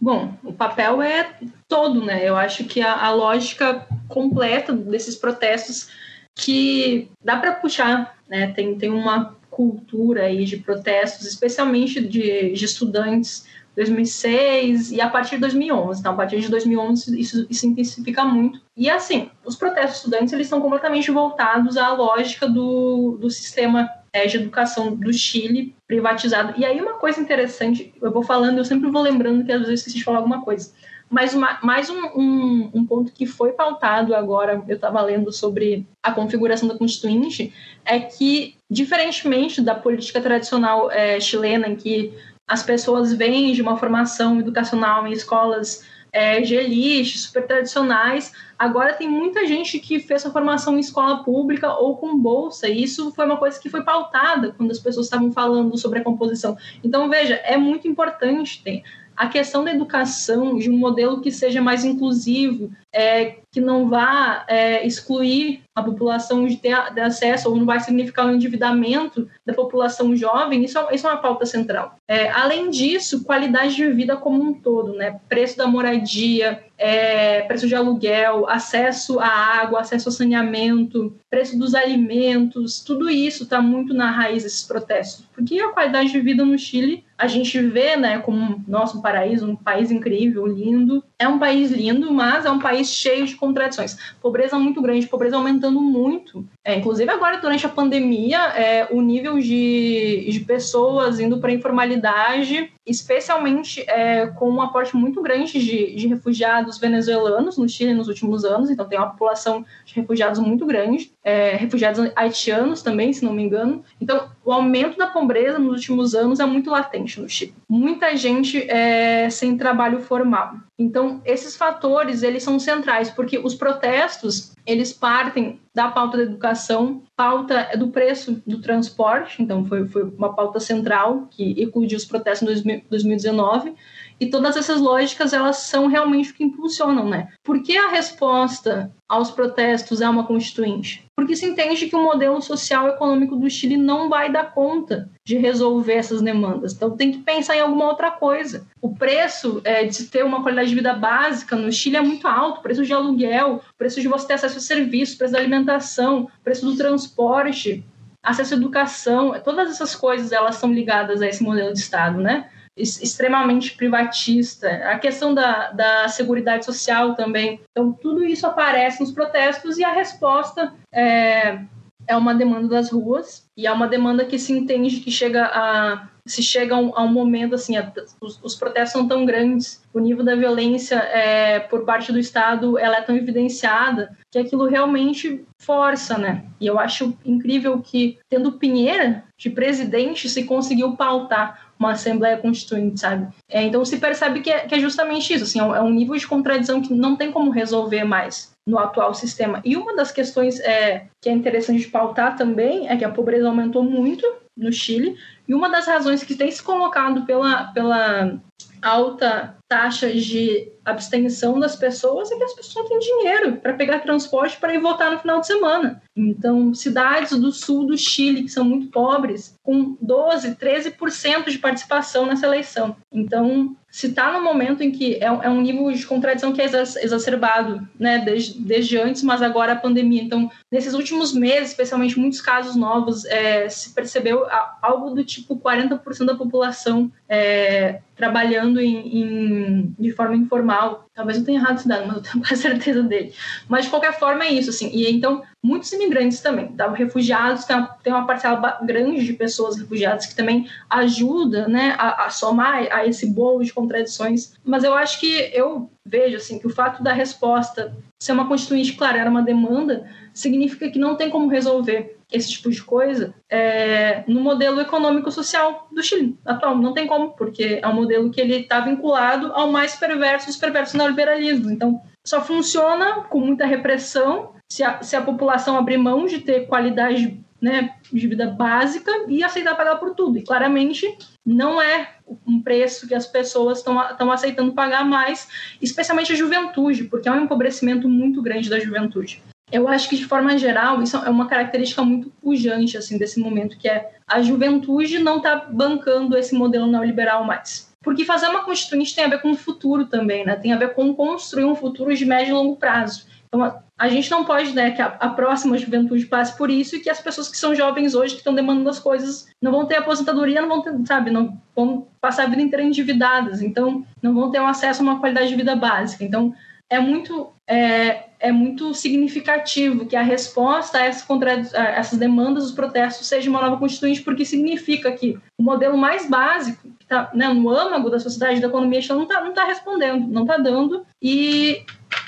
Speaker 3: Bom, o papel é todo, né? Eu acho que a, a lógica completa desses protestos que dá para puxar, né? Tem, tem uma cultura aí de protestos, especialmente de, de estudantes 2006 e a partir de 2011. Então, a partir de 2011 isso, isso intensifica muito. E assim, os protestos estudantes eles estão completamente voltados à lógica do, do sistema é, de educação do Chile privatizado. E aí uma coisa interessante, eu vou falando, eu sempre vou lembrando que às vezes esqueci de falar alguma coisa. Mas uma, mais um, um, um, ponto que foi pautado agora, eu estava lendo sobre a configuração da Constituinte, é que, diferentemente da política tradicional é, chilena, em que as pessoas vêm de uma formação educacional em escolas é, G-list, super tradicionais. Agora tem muita gente que fez sua formação em escola pública ou com bolsa, e isso foi uma coisa que foi pautada quando as pessoas estavam falando sobre a composição. Então, veja, é muito importante ter a questão da educação, de um modelo que seja mais inclusivo, é, que não vá é, excluir a população de ter de acesso ou não vai significar um endividamento da população jovem, isso, é, isso é uma pauta central. É, além disso, qualidade de vida como um todo, né? preço da moradia, é, preço de aluguel, acesso à água, acesso ao saneamento, preço dos alimentos, tudo isso está muito na raiz desses protestos. Porque a qualidade de vida no Chile, a gente vê né, como nosso paraíso, um país incrível, lindo. É um país lindo, mas é um país cheio de contradições. Pobreza muito grande, pobreza aumentando muito. É, inclusive agora, durante a pandemia, é, o nível de, de pessoas indo para a informalidade, especialmente é, com um aporte muito grande de, de refugiados venezuelanos no Chile nos últimos anos. Então, tem uma população de refugiados muito grande. É, refugiados haitianos também, se não me engano. Então, o aumento da pobreza nos últimos anos é muito latente no Chile. Muita gente é, sem trabalho formal. Então, esses fatores, eles são centrais, porque os protestos, eles partem da pauta da educação, pauta do preço do transporte, então foi, foi uma pauta central que ecludiu os protestos em 2019, e todas essas lógicas, elas são realmente o que impulsionam, né? Por que a resposta aos protestos é uma constituinte? Porque se entende que o modelo social e econômico do Chile não vai dar conta de resolver essas demandas. Então tem que pensar em alguma outra coisa. O preço é, de ter uma qualidade de vida básica no Chile é muito alto. O preço de aluguel, o preço de você ter acesso a serviços, preço da alimentação, preço do transporte, acesso à educação, todas essas coisas elas são ligadas a esse modelo de Estado, né? Extremamente privatista, a questão da, da segurança social também. Então, tudo isso aparece nos protestos e a resposta é, é uma demanda das ruas e é uma demanda que se entende que chega a se chega a um, a um momento assim, a, os, os, protestos são tão grandes, o nível da violência é, por parte do Estado ela é tão evidenciada que aquilo realmente força, né? E eu acho incrível que tendo Pinheira de presidente se conseguiu pautar uma Assembleia Constituinte, sabe? É, então se percebe que é, que é justamente isso, assim, é um nível de contradição que não tem como resolver mais no atual sistema. E uma das questões é, que é interessante pautar também é que a pobreza aumentou muito no Chile, e uma das razões que tem se colocado pela, pela alta taxa de abstenção das pessoas é que as pessoas têm dinheiro para pegar transporte para ir votar no final de semana. Então, cidades do sul do Chile, que são muito pobres, com 12, 13% de participação nessa eleição. Então, se está no momento em que é, é, um nível de contradição que é exacerbado, né, desde, desde antes, mas agora a pandemia. Então, nesses últimos meses, especialmente muitos casos novos, é, se percebeu algo do tipo 40% da população é, trabalhando em, em, de forma informal. Talvez eu tenha errado esse dado, mas eu tenho <laughs> quase certeza dele. Mas, de qualquer forma, é isso. Assim. E então, muitos imigrantes também. Tá? Refugiados, tem uma, tem uma parcela grande de pessoas refugiadas que também ajuda né, a, a somar a esse bolo de contradições. Mas eu acho que eu vejo assim, que o fato da resposta ser uma constituinte, claro, era uma demanda, significa que não tem como resolver esse tipo de coisa é, no modelo econômico-social do Chile atual. Não tem como, porque é um modelo que ele está vinculado ao mais perverso dos perversos neoliberalismos. Então, só funciona com muita repressão se a, se a população abrir mão de ter qualidade né, de vida básica e aceitar pagar por tudo. E claramente não é um preço que as pessoas estão aceitando pagar mais, especialmente a juventude, porque é um empobrecimento muito grande da juventude eu acho que de forma geral isso é uma característica muito pujante assim desse momento que é a juventude não está bancando esse modelo neoliberal mais. Porque fazer uma constituinte tem a ver com o futuro também né? Tem a ver com construir um futuro de médio e longo prazo. Então a gente não pode né que a, a próxima juventude passe por isso e que as pessoas que são jovens hoje que estão demandando as coisas não vão ter aposentadoria não vão ter sabe não vão passar a vida inteira endividadas. Então não vão ter um acesso a uma qualidade de vida básica. Então é muito é, é muito significativo que a resposta a essas, contra, a essas demandas dos protestos seja uma nova constituinte, porque significa que o modelo mais básico, que está né, no âmago da sociedade da economia, não está não tá respondendo, não está dando, e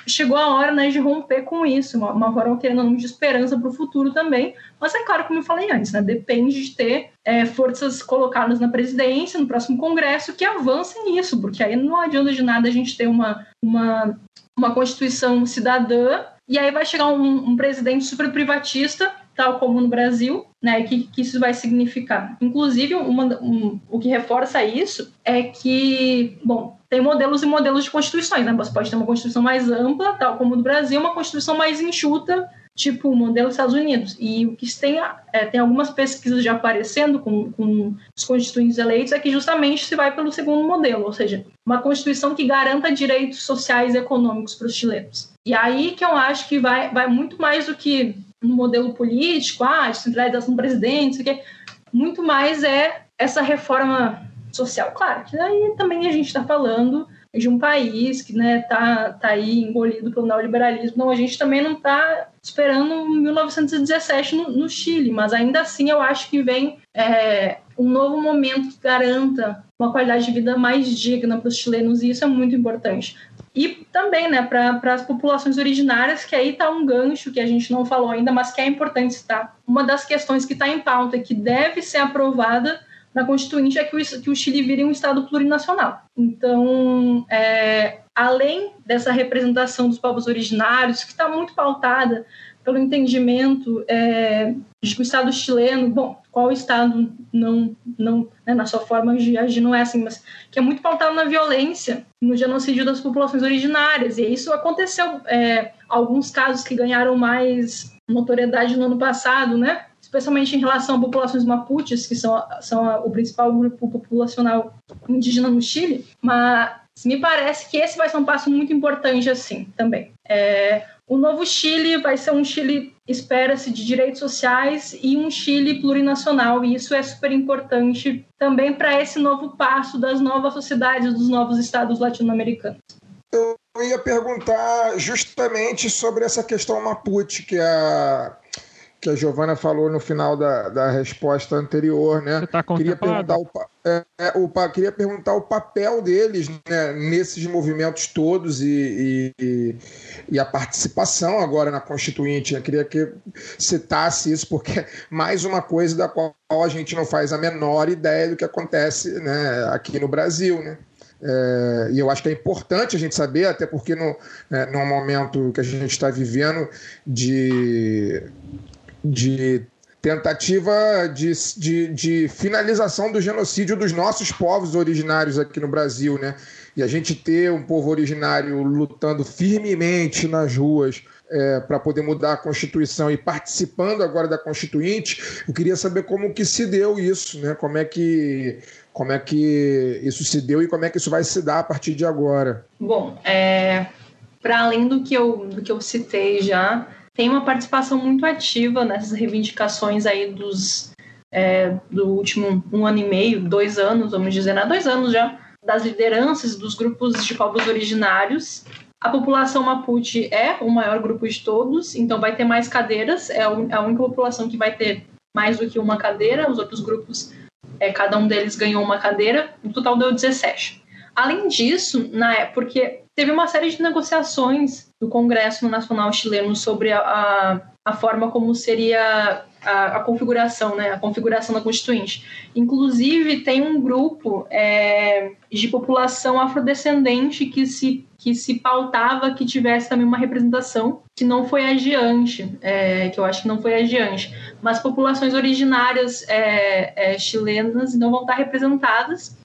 Speaker 3: chegou a hora né, de romper com isso, uma, uma forma querendo não de esperança para o futuro também. Mas é claro, como eu falei antes, né, depende de ter é, forças colocadas na presidência, no próximo Congresso, que avancem isso, porque aí não adianta de nada a gente ter uma, uma, uma Constituição cidadã e aí vai chegar um, um presidente super privatista tal como no Brasil, né? Que, que isso vai significar. Inclusive, uma, um, o que reforça isso é que, bom, tem modelos e modelos de constituições, né? Você pode ter uma constituição mais ampla, tal como no Brasil, uma constituição mais enxuta, tipo o modelo dos Estados Unidos. E o que tem, é, tem algumas pesquisas já aparecendo com, com os constituintes eleitos é que justamente se vai pelo segundo modelo, ou seja, uma constituição que garanta direitos sociais e econômicos para os chilenos. E aí que eu acho que vai, vai muito mais do que no modelo político, ah, descentralização do presidente, isso muito mais é essa reforma social. Claro, que aí também a gente está falando de um país que né, tá, tá aí engolido pelo neoliberalismo. Não, a gente também não está esperando 1917 no, no, Chile, mas ainda assim eu acho que vem é, um novo momento que garanta uma qualidade de vida mais digna para os chilenos, e isso é muito importante. E também né, para as populações originárias, que aí está um gancho que a gente não falou ainda, mas que é importante citar. Uma das questões que está em pauta que deve ser aprovada na Constituinte é que o, que o Chile vire um Estado plurinacional. Então, é, além dessa representação dos povos originários, que está muito pautada pelo entendimento é, de que o Estado chileno, bom, qual Estado não, não né, na sua forma de agir não é assim, mas que é muito pautado na violência, no genocídio das populações originárias, e isso aconteceu, é, alguns casos que ganharam mais notoriedade no ano passado, né, especialmente em relação a populações mapuches, que são, são o principal grupo populacional indígena no Chile, mas me parece que esse vai ser um passo muito importante assim também. É, o novo Chile vai ser um Chile, espera-se, de direitos sociais e um Chile plurinacional, e isso é super importante também para esse novo passo das novas sociedades, dos novos estados latino-americanos.
Speaker 4: Eu ia perguntar justamente sobre essa questão Mapuche, que a que a Giovana falou no final da, da resposta anterior, né?
Speaker 2: Tá
Speaker 4: queria perguntar o, é, é, o, queria perguntar o papel deles né, nesses movimentos todos e, e, e, a participação agora na Constituinte. Eu queria que citasse isso, porque é mais uma coisa da qual a gente não faz a menor ideia do que acontece né, aqui no Brasil, né? É, e eu acho que é importante a gente saber, até porque no, né, no momento que a gente está vivendo de de tentativa de, de, de, finalização do genocídio dos nossos povos originários aqui no Brasil, né? E a gente ter um povo originário lutando firmemente nas ruas é, para poder mudar a Constituição e participando agora da Constituinte, eu queria saber como que se deu isso, né? Como é que como é que isso se deu e como é que isso vai se dar a partir de agora?
Speaker 3: Bom, é, para além do que eu do que eu citei já, tem uma participação muito ativa nessas reivindicações aí dos é, do último um ano e meio, dois anos, vamos dizer, há né? dois anos já, das lideranças dos grupos de povos originários. A população Mapuche é o maior grupo de todos, então vai ter mais cadeiras, é a única população que vai ter mais do que uma cadeira, os outros grupos, é, cada um deles ganhou uma cadeira, no total deu 17. Além disso, na, porque teve uma série de negociações do Congresso Nacional Chileno sobre a, a, a forma como seria a, a, configuração, né, a configuração da Constituinte. Inclusive, tem um grupo é, de população afrodescendente que se, que se pautava que tivesse também uma representação, que não foi adiante, é, que eu acho que não foi adiante. Mas populações originárias é, é chilenas não vão estar representadas.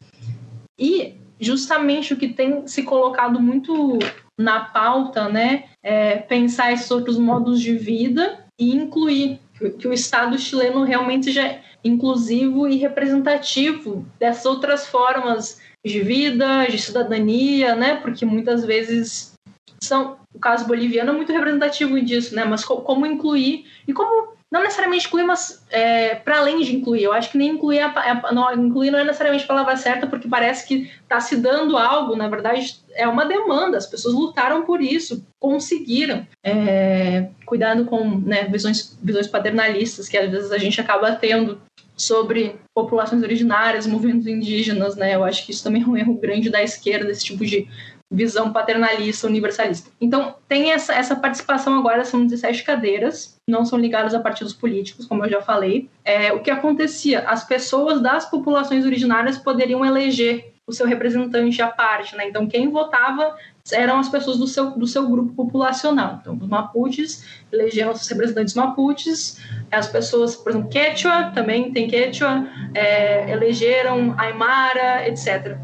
Speaker 3: E justamente o que tem se colocado muito na pauta, né, é pensar esses outros modos de vida e incluir que o Estado chileno realmente já é inclusivo e representativo dessas outras formas de vida, de cidadania, né, porque muitas vezes são o caso boliviano é muito representativo disso, né, mas como incluir e como não necessariamente incluir, mas é, para além de incluir. Eu acho que nem incluir, a, não, incluir não é necessariamente a palavra certa, porque parece que está se dando algo, na verdade é uma demanda, as pessoas lutaram por isso, conseguiram. É, cuidado com né, visões, visões paternalistas que às vezes a gente acaba tendo sobre populações originárias, movimentos indígenas, né? Eu acho que isso também é um erro grande da esquerda, esse tipo de visão paternalista, universalista. Então, tem essa, essa participação agora, são 17 cadeiras, não são ligadas a partidos políticos, como eu já falei. É, o que acontecia? As pessoas das populações originárias poderiam eleger o seu representante à parte, né? Então, quem votava eram as pessoas do seu, do seu grupo populacional. Então, os Mapuches elegeram os representantes Mapuches, as pessoas, por exemplo, Quechua, também tem Quechua, é, elegeram Aymara, etc.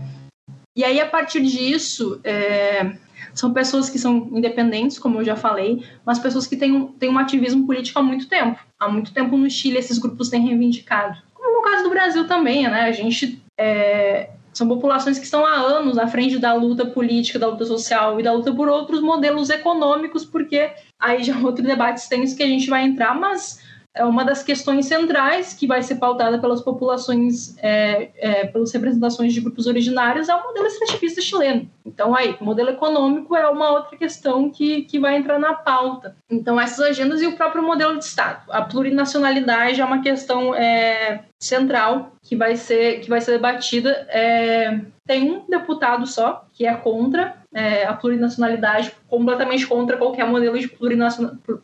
Speaker 3: E aí, a partir disso, é, são pessoas que são independentes, como eu já falei, mas pessoas que têm, têm um ativismo político há muito tempo. Há muito tempo no Chile esses grupos têm reivindicado. Como no caso do Brasil também, né? A gente é, são populações que estão há anos à frente da luta política, da luta social e da luta por outros modelos econômicos, porque aí já <laughs> é outro debate extenso que a gente vai entrar, mas é uma das questões centrais que vai ser pautada pelas populações, é, é, pelas representações de grupos originários, é o modelo extrativista chileno. Então, aí, o modelo econômico é uma outra questão que, que vai entrar na pauta. Então, essas agendas e o próprio modelo de Estado. A plurinacionalidade é uma questão é, central que vai ser, que vai ser debatida. É, tem um deputado só que é contra é, a plurinacionalidade, completamente contra qualquer modelo de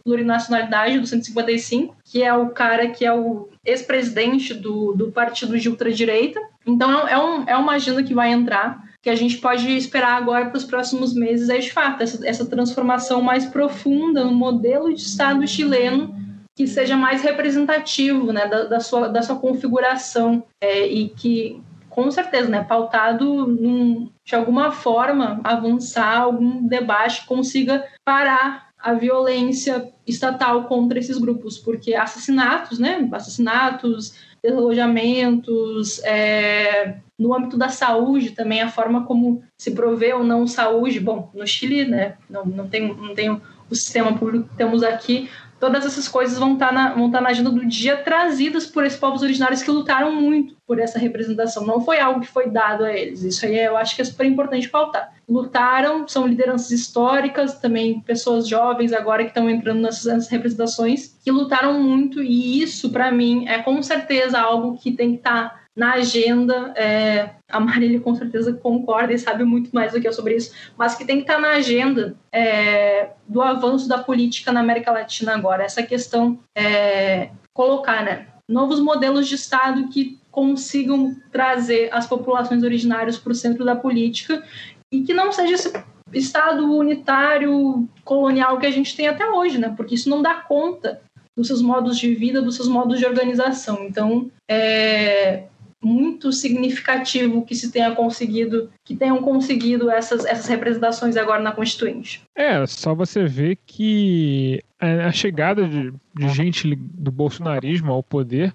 Speaker 3: plurinacionalidade do 155, que é o cara que é o ex-presidente do, do partido de ultradireita. Então é, um, é uma agenda que vai entrar, que a gente pode esperar agora para os próximos meses, é de fato, essa, essa transformação mais profunda no modelo de Estado chileno que seja mais representativo né, da, da, sua, da sua configuração é, e que com certeza, né, pautado num, de alguma forma avançar algum debate que consiga parar a violência estatal contra esses grupos, porque assassinatos, né, assassinatos, desalojamentos, é, no âmbito da saúde também a forma como se provê ou não saúde, bom, no Chile, né, não, não tem, não tem o sistema público que temos aqui, todas essas coisas vão estar, tá na, vão estar tá na agenda do dia trazidas por esses povos originários que lutaram muito por essa representação. Não foi algo que foi dado a eles. Isso aí eu acho que é super importante pautar. Lutaram, são lideranças históricas, também pessoas jovens agora que estão entrando nessas, nessas representações, que lutaram muito, e isso, para mim, é com certeza algo que tem que estar tá na agenda. É, a Marília com certeza concorda e sabe muito mais do que eu sobre isso, mas que tem que estar na agenda é, do avanço da política na América Latina agora. Essa questão é, colocar, né? Novos modelos de Estado que consigam trazer as populações originárias para o centro da política e que não seja esse Estado unitário colonial que a gente tem até hoje, né? Porque isso não dá conta dos seus modos de vida, dos seus modos de organização. Então, é, muito significativo que se tenha conseguido, que tenham conseguido essas, essas representações agora na Constituinte.
Speaker 2: É, só você ver que a chegada de, de gente do bolsonarismo ao poder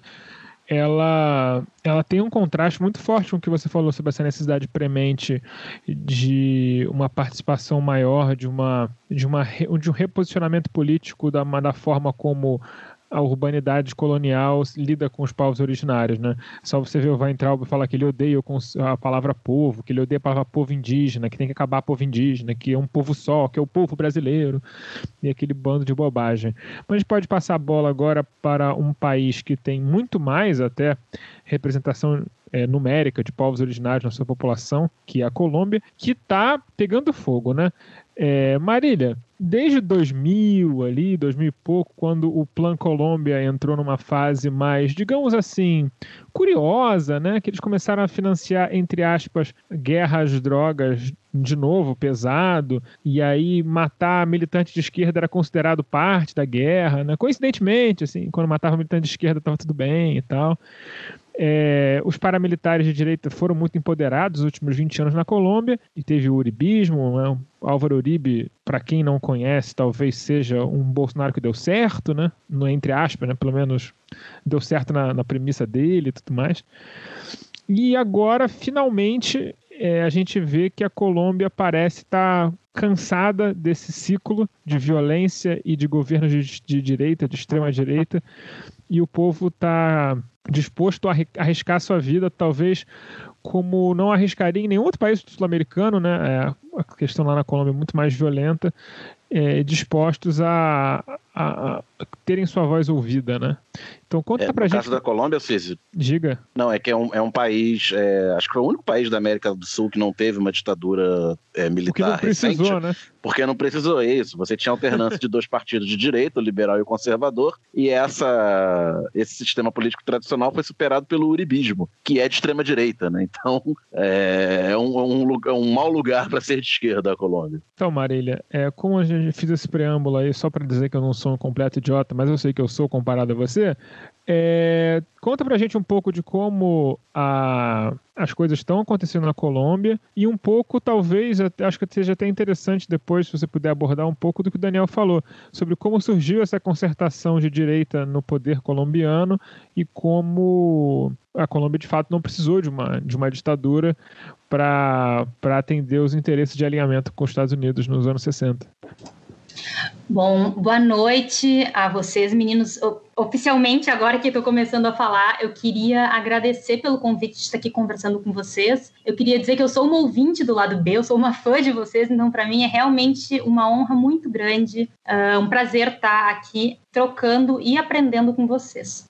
Speaker 2: ela, ela tem um contraste muito forte com o que você falou sobre essa necessidade premente de uma participação maior, de, uma, de, uma, de um reposicionamento político da, da forma como a urbanidade colonial lida com os povos originários, né? Só você ver o Weintraub falar que ele odeia a palavra povo, que ele odeia a palavra povo indígena, que tem que acabar povo indígena, que é um povo só, que é o povo brasileiro, e aquele bando de bobagem. Mas a gente pode passar a bola agora para um país que tem muito mais até representação é, numérica de povos originários na sua população, que é a Colômbia, que está pegando fogo, né? É, Marília, desde 2000 ali, 2000 e pouco, quando o Plan Colômbia entrou numa fase mais, digamos assim, curiosa, né, que eles começaram a financiar entre aspas guerras drogas de novo pesado e aí matar militante de esquerda era considerado parte da guerra, né? Coincidentemente, assim, quando matava militante de esquerda estava tudo bem e tal. É, os paramilitares de direita foram muito empoderados nos últimos 20 anos na Colômbia e teve o uribismo. Né? O Álvaro Uribe, para quem não conhece, talvez seja um Bolsonaro que deu certo, né? No, entre aspas, né? pelo menos deu certo na, na premissa dele e tudo mais. E agora, finalmente, é, a gente vê que a Colômbia parece estar tá cansada desse ciclo de violência e de governos de, de direita, de extrema direita, e o povo está disposto a arriscar sua vida, talvez como não arriscaria em nenhum outro país sul-americano, né? É, a questão lá na Colômbia é muito mais violenta, é, dispostos a, a, a terem sua voz ouvida, né? Então conta
Speaker 6: É,
Speaker 2: pra
Speaker 6: no
Speaker 2: gente.
Speaker 6: caso da Colômbia, Císio,
Speaker 2: Diga.
Speaker 6: não, é que é um, é um país, é, acho que foi o único país da América do Sul que não teve uma ditadura é, militar
Speaker 2: não precisou,
Speaker 6: recente,
Speaker 2: né?
Speaker 6: porque não precisou é isso. Você tinha alternância de dois <laughs> partidos de direita, o liberal e o conservador, e essa, esse sistema político tradicional foi superado pelo uribismo, que é de extrema direita, né? Então é, é um, um, lugar, um mau lugar para ser de esquerda a Colômbia.
Speaker 2: Então, Marília, é, como a gente fez esse preâmbulo aí só pra dizer que eu não sou um completo idiota, mas eu sei que eu sou comparado a você, é, conta pra gente um pouco de como a- as coisas estão acontecendo na Colômbia e um pouco, talvez, acho que seja até interessante depois, se você puder abordar um pouco do que o Daniel falou, sobre como surgiu essa concertação de direita no poder colombiano e como a Colômbia, de fato, não precisou de uma, de uma ditadura para atender os interesses de alinhamento com os Estados Unidos nos anos 60.
Speaker 5: Bom, boa noite a vocês, meninos. Oficialmente, agora que estou começando a falar, eu queria agradecer pelo convite de estar aqui conversando com vocês. Eu queria dizer que eu sou uma ouvinte do lado B, eu sou uma fã de vocês, então para mim é realmente uma honra muito grande, ah, um prazer estar aqui trocando e aprendendo com vocês.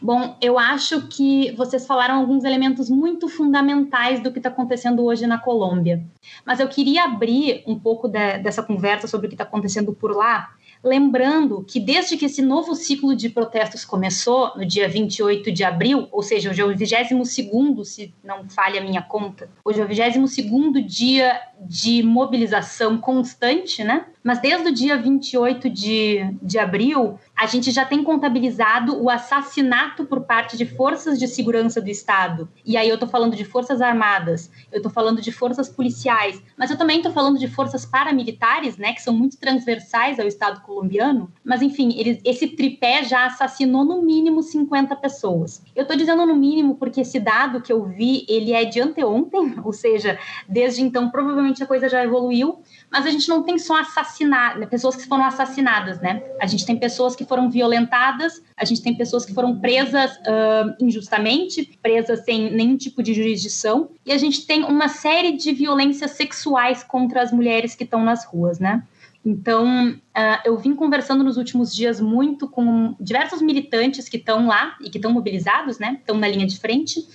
Speaker 5: Bom, eu acho que vocês falaram alguns elementos muito fundamentais do que está acontecendo hoje na Colômbia. Mas eu queria abrir um pouco de- dessa conversa sobre o que está acontecendo por lá, lembrando que desde que esse novo ciclo de protestos começou, no dia 28 de abril, ou seja, hoje é o 22º, se não falha a minha conta, hoje é o 22º dia de mobilização constante, né? Mas desde o dia 28 de, de abril, a gente já tem contabilizado o assassinato por parte de forças de segurança do Estado. E aí eu tô falando de forças armadas, eu tô falando de forças policiais, mas eu também tô falando de forças paramilitares, né, que são muito transversais ao Estado colombiano. Mas enfim, eles, esse tripé já assassinou no mínimo 50 pessoas. Eu tô dizendo no mínimo porque esse dado que eu vi, ele é de anteontem, <laughs> ou seja, desde então provavelmente a coisa já evoluiu, mas a gente não tem só assassinadas, pessoas que foram assassinadas, né? A gente tem pessoas que foram violentadas, a gente tem pessoas que foram presas ah, injustamente, presas sem nenhum tipo de jurisdição, e a gente tem uma série de violências sexuais contra as mulheres que estão nas ruas, né? Então, ah, eu vim conversando nos últimos dias muito com diversos militantes que estão lá e que estão mobilizados, né? Estão na linha de frente.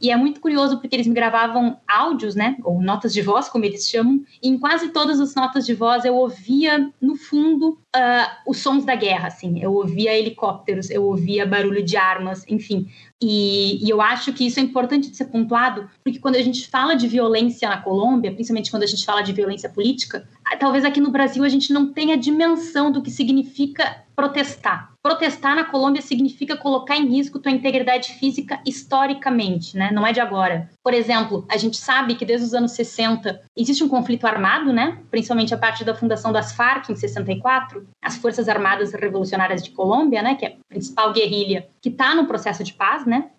Speaker 5: E é muito curioso porque eles me gravavam áudios, né? Ou notas de voz, como eles chamam. E em quase todas as notas de voz eu ouvia, no fundo, ah, os sons da guerra, assim. Eu ouvia helicópteros, eu ouvia barulho de armas, enfim. E, e eu acho que isso é importante de ser pontuado, porque quando a gente fala de violência na Colômbia, principalmente quando a gente fala de violência política, ah, talvez aqui no Brasil a gente não tenha dimensão do que significa protestar. Protestar na Colômbia significa colocar em risco tua integridade física historicamente, né? Não é de agora. Por exemplo, a gente sabe que desde os anos 60 existe um conflito armado, né? Principalmente a partir da fundação das Farc em 64, as Forças Armadas Revolucionárias de Colômbia, né? Que é a principal guerrilha que está no processo de paz, né?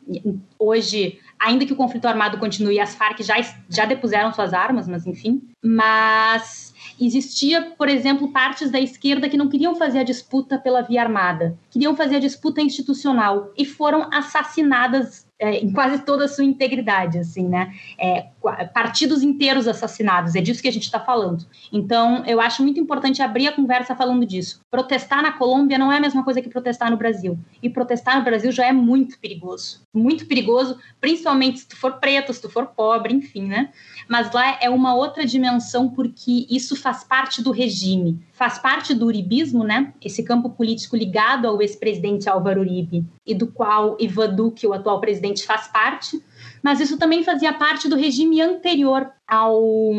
Speaker 5: Hoje, ainda que o conflito armado continue, as Farc já, já depuseram suas armas, mas enfim. Mas existia, por exemplo, partes da esquerda que não queriam fazer a disputa pela via armada, queriam fazer a disputa institucional e foram assassinadas é, em quase toda a sua integridade, assim, né? É, partidos inteiros assassinados, é disso que a gente está falando. Então, eu acho muito importante abrir a conversa falando disso. Protestar na Colômbia não é a mesma coisa que protestar no Brasil. E protestar no Brasil já é muito perigoso. Muito perigoso, principalmente se tu for preto, se tu for pobre, enfim, né? Mas lá é uma outra dimensão porque isso faz parte do regime, faz parte do uribismo, né? Esse campo político ligado ao ex-presidente Álvaro Uribe e do qual Ivan Duque, o atual presidente, faz parte. Mas isso também fazia parte do regime anterior ao,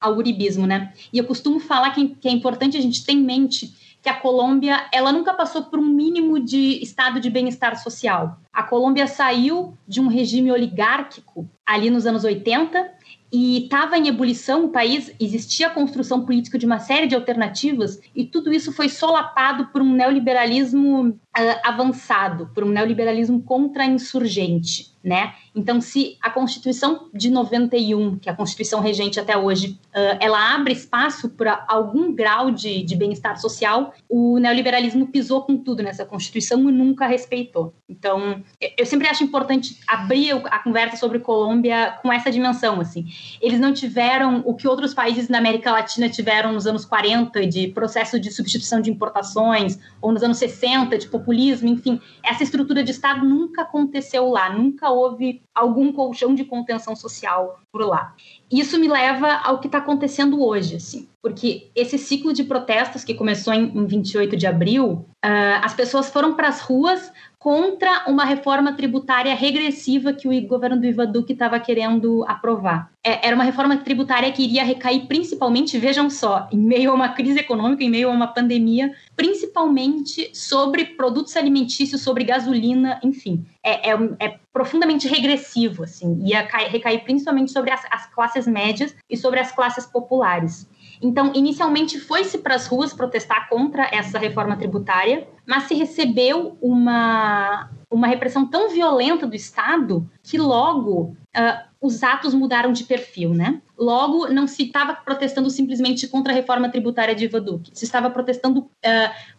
Speaker 5: ao uribismo, né? E eu costumo falar que, que é importante a gente ter em mente que a Colômbia ela nunca passou por um mínimo de estado de bem-estar social. A Colômbia saiu de um regime oligárquico ali nos anos 80 e estava em ebulição o país, existia a construção política de uma série de alternativas e tudo isso foi solapado por um neoliberalismo avançado, por um neoliberalismo contra-insurgente, né? Então, se a Constituição de 91, que é a Constituição regente até hoje, uh, ela abre espaço para algum grau de, de bem-estar social, o neoliberalismo pisou com tudo nessa Constituição e nunca respeitou. Então, eu sempre acho importante abrir a conversa sobre Colômbia com essa dimensão, assim. Eles não tiveram o que outros países na América Latina tiveram nos anos 40 de processo de substituição de importações, ou nos anos 60 de populismo, enfim. Essa estrutura de Estado nunca aconteceu lá, nunca houve algum colchão de contenção social por lá. Isso me leva ao que está acontecendo hoje, assim, porque esse ciclo de protestos que começou em, em 28 de abril, uh, as pessoas foram para as ruas contra uma reforma tributária regressiva que o governo do Ivan Duque estava querendo aprovar. É, era uma reforma tributária que iria recair principalmente, vejam só, em meio a uma crise econômica, em meio a uma pandemia, principalmente sobre produtos alimentícios, sobre gasolina, enfim. É, é, é profundamente regressivo, assim, ia cair, recair principalmente sobre as, as classes médias e sobre as classes populares. Então, inicialmente foi-se para as ruas protestar contra essa reforma tributária, mas se recebeu uma, uma repressão tão violenta do Estado que logo uh, os atos mudaram de perfil, né? Logo, não se estava protestando simplesmente contra a reforma tributária de Iva Duque, se estava protestando uh,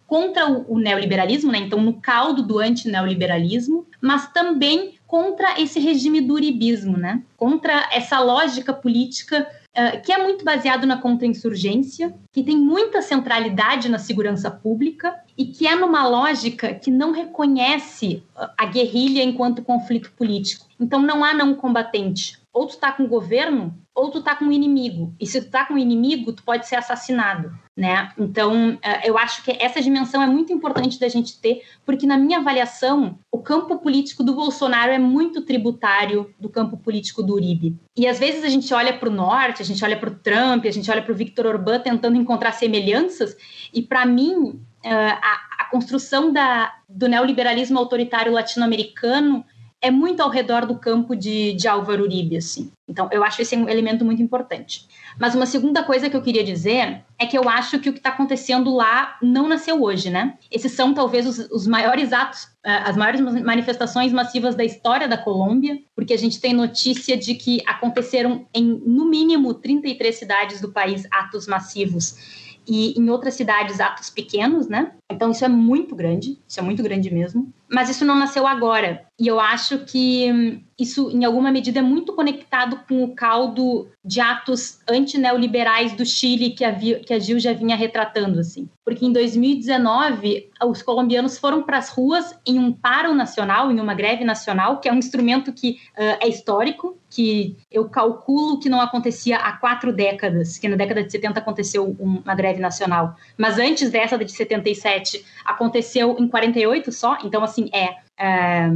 Speaker 5: contra o, o, neoliberalismo, né? Então, no caldo do antineoliberalismo, mas também contra esse regime do uribismo, né? Contra essa lógica política Uh, que é muito baseado na contra-insurgência, que tem muita centralidade na segurança pública e que é numa lógica que não reconhece a guerrilha enquanto conflito político. Então não há não combatente. Ou tu tá com o governo, ou tu tá com o inimigo. E se tu tá com o inimigo, tu pode ser assassinado, né? Então, eh, eu acho que essa dimensão é muito importante da gente ter, porque na minha avaliação, o campo político do Bolsonaro é muito tributário do campo político do Uribe. E às vezes a gente olha para o norte, a gente olha para o Trump, a gente olha para o Victor Orbán tentando encontrar semelhanças, e para mim, eh, a, a construção da, do neoliberalismo autoritário latino-americano é muito ao redor do campo de, de Álvaro Uribe, assim. Então, eu acho esse um elemento muito importante. Mas uma segunda coisa que eu queria dizer é que eu acho que o que está acontecendo lá não nasceu hoje, né? Esses são talvez os, os maiores atos, eh, as maiores manifestações massivas da história da Colômbia, porque a gente tem notícia de que aconteceram em, no mínimo, 33 cidades do país atos massivos e em outras cidades atos pequenos, né? Então isso é muito grande, isso é muito grande mesmo. Mas isso não nasceu agora. E eu acho que hum, isso, em alguma medida, é muito conectado com o caldo de atos antineoliberais do Chile que a, que a Gil já vinha retratando, assim. Porque em 2019, os colombianos foram para as ruas em um paro nacional, em uma greve nacional, que é um instrumento que uh, é histórico, que eu calculo que não acontecia há quatro décadas, que na década de 70 aconteceu uma greve nacional. Mas antes dessa, de 77, aconteceu em 48 só, então, assim, é, é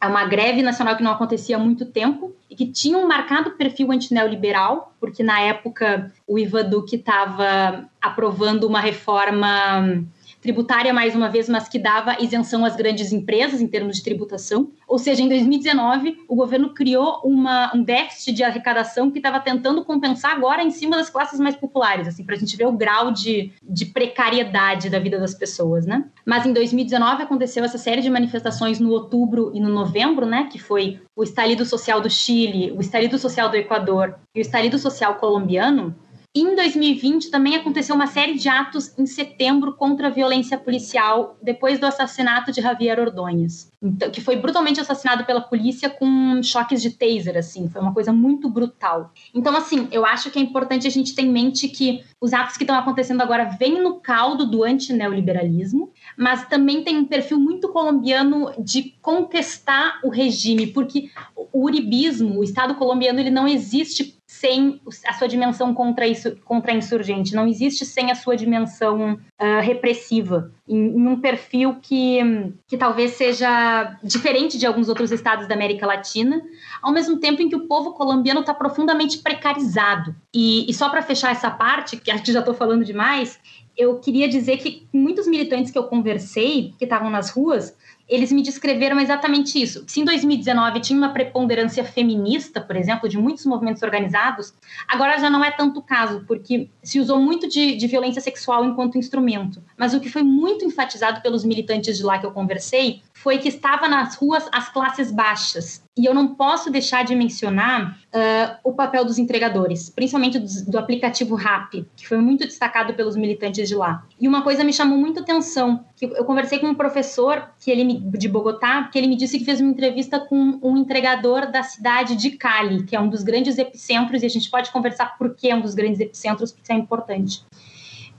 Speaker 5: é uma greve nacional que não acontecia há muito tempo e que tinha um marcado perfil antineoliberal, porque na época o Ivan Duque estava aprovando uma reforma tributária, mais uma vez, mas que dava isenção às grandes empresas em termos de tributação. Ou seja, em 2019, o governo criou uma, um déficit de arrecadação que estava tentando compensar agora em cima das classes mais populares, assim, para a gente ver o grau de, de precariedade da vida das pessoas, né? Mas em 2019 aconteceu essa série de manifestações no outubro e no novembro, né? Que foi o estalido social do Chile, o estalido social do Equador e o estalido social colombiano, em 2020 também aconteceu uma série de atos em setembro contra a violência policial depois do assassinato de Javier Ordonhas, então, que foi brutalmente assassinado pela polícia com choques de taser, assim, foi uma coisa muito brutal. Então, assim, eu acho que é importante a gente ter em mente que os atos que estão acontecendo agora vêm no caldo do antineoliberalismo, mas também tem um perfil muito colombiano de contestar o regime, porque o uribismo, o Estado colombiano, ele não existe sem a sua dimensão contra, isso, contra insurgente, não existe sem a sua dimensão uh, repressiva, em, em, um perfil que, que talvez seja diferente de alguns outros estados da América Latina, ao mesmo tempo em que o povo colombiano está profundamente precarizado. E, e só para fechar essa parte, que acho que já estou falando demais, eu queria dizer que muitos militantes que eu conversei, que estavam nas ruas, eles me descreveram exatamente isso. Se em 2019 tinha uma preponderância feminista, por exemplo, de muitos movimentos organizados, agora já não é tanto o caso, porque se usou muito de, de violência sexual enquanto instrumento. Mas o que foi muito enfatizado pelos militantes de lá que eu conversei foi que estava nas ruas as classes baixas. E eu não posso deixar de mencionar uh, o papel dos entregadores, principalmente do, do, aplicativo RAP, que foi muito destacado pelos militantes de lá. E uma coisa me chamou muita atenção, que eu conversei com um professor que ele de Bogotá, que ele me disse que fez uma entrevista com um entregador da cidade de Cali, que é um dos grandes epicentros, e a gente pode conversar por que é um dos grandes epicentros, porque isso é importante.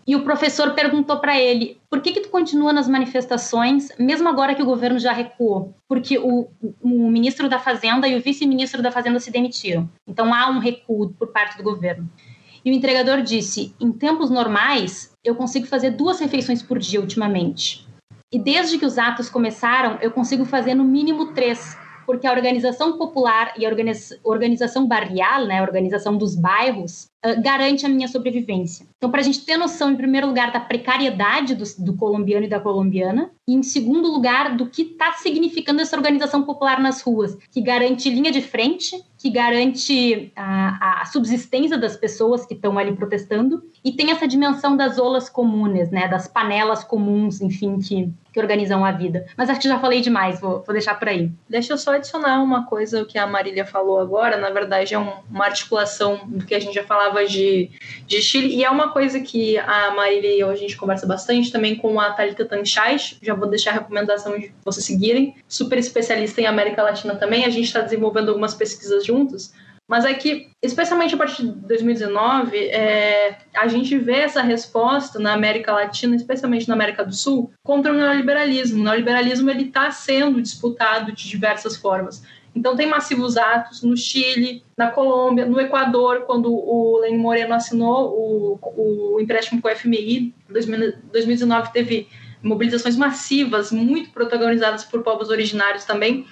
Speaker 5: E o professor perguntou para ele: por que, que tu continua nas manifestações, mesmo agora que o governo já recuou? Porque o, o ministro da Fazenda e o vice-ministro da Fazenda se demitiram. Então há um recuo por parte do governo. E o entregador disse: em tempos normais, eu consigo fazer duas refeições por dia ultimamente. E desde que os atos começaram, eu consigo fazer no mínimo três porque a organização popular e a organização barrial, né, a organização dos bairros, uh, garante a minha sobrevivência. Então, para a gente ter noção, em primeiro lugar, da precariedade do, do colombiano e da colombiana, e em segundo lugar, do que está significando essa organização popular nas ruas, que garante linha de frente, que garante a, a subsistência das pessoas que estão ali protestando, e tem essa dimensão das olas comunes, né, das panelas comuns, enfim, que, que organizam a vida. Mas acho que já falei demais, vou, vou deixar por aí.
Speaker 3: Deixa eu só adicionar uma coisa que a Marília falou agora, na verdade é um, uma articulação do que a gente já falava de, de Chile, e é uma coisa que a Marília e eu a gente conversa bastante também com a Thalita Tanchais, já vou deixar a recomendação de vocês seguirem, super especialista em América Latina também, a gente está desenvolvendo algumas pesquisas juntos, mas é que, especialmente a partir de 2019, é, a gente vê essa resposta na América Latina, especialmente na América do Sul, contra o neoliberalismo. O neoliberalismo está sendo disputado de diversas formas. Então, tem massivos atos no Chile, na Colômbia, no Equador, quando o Lenin Moreno assinou o, o empréstimo com o FMI. Em 2019 teve mobilizações massivas, muito protagonizadas por povos originários também.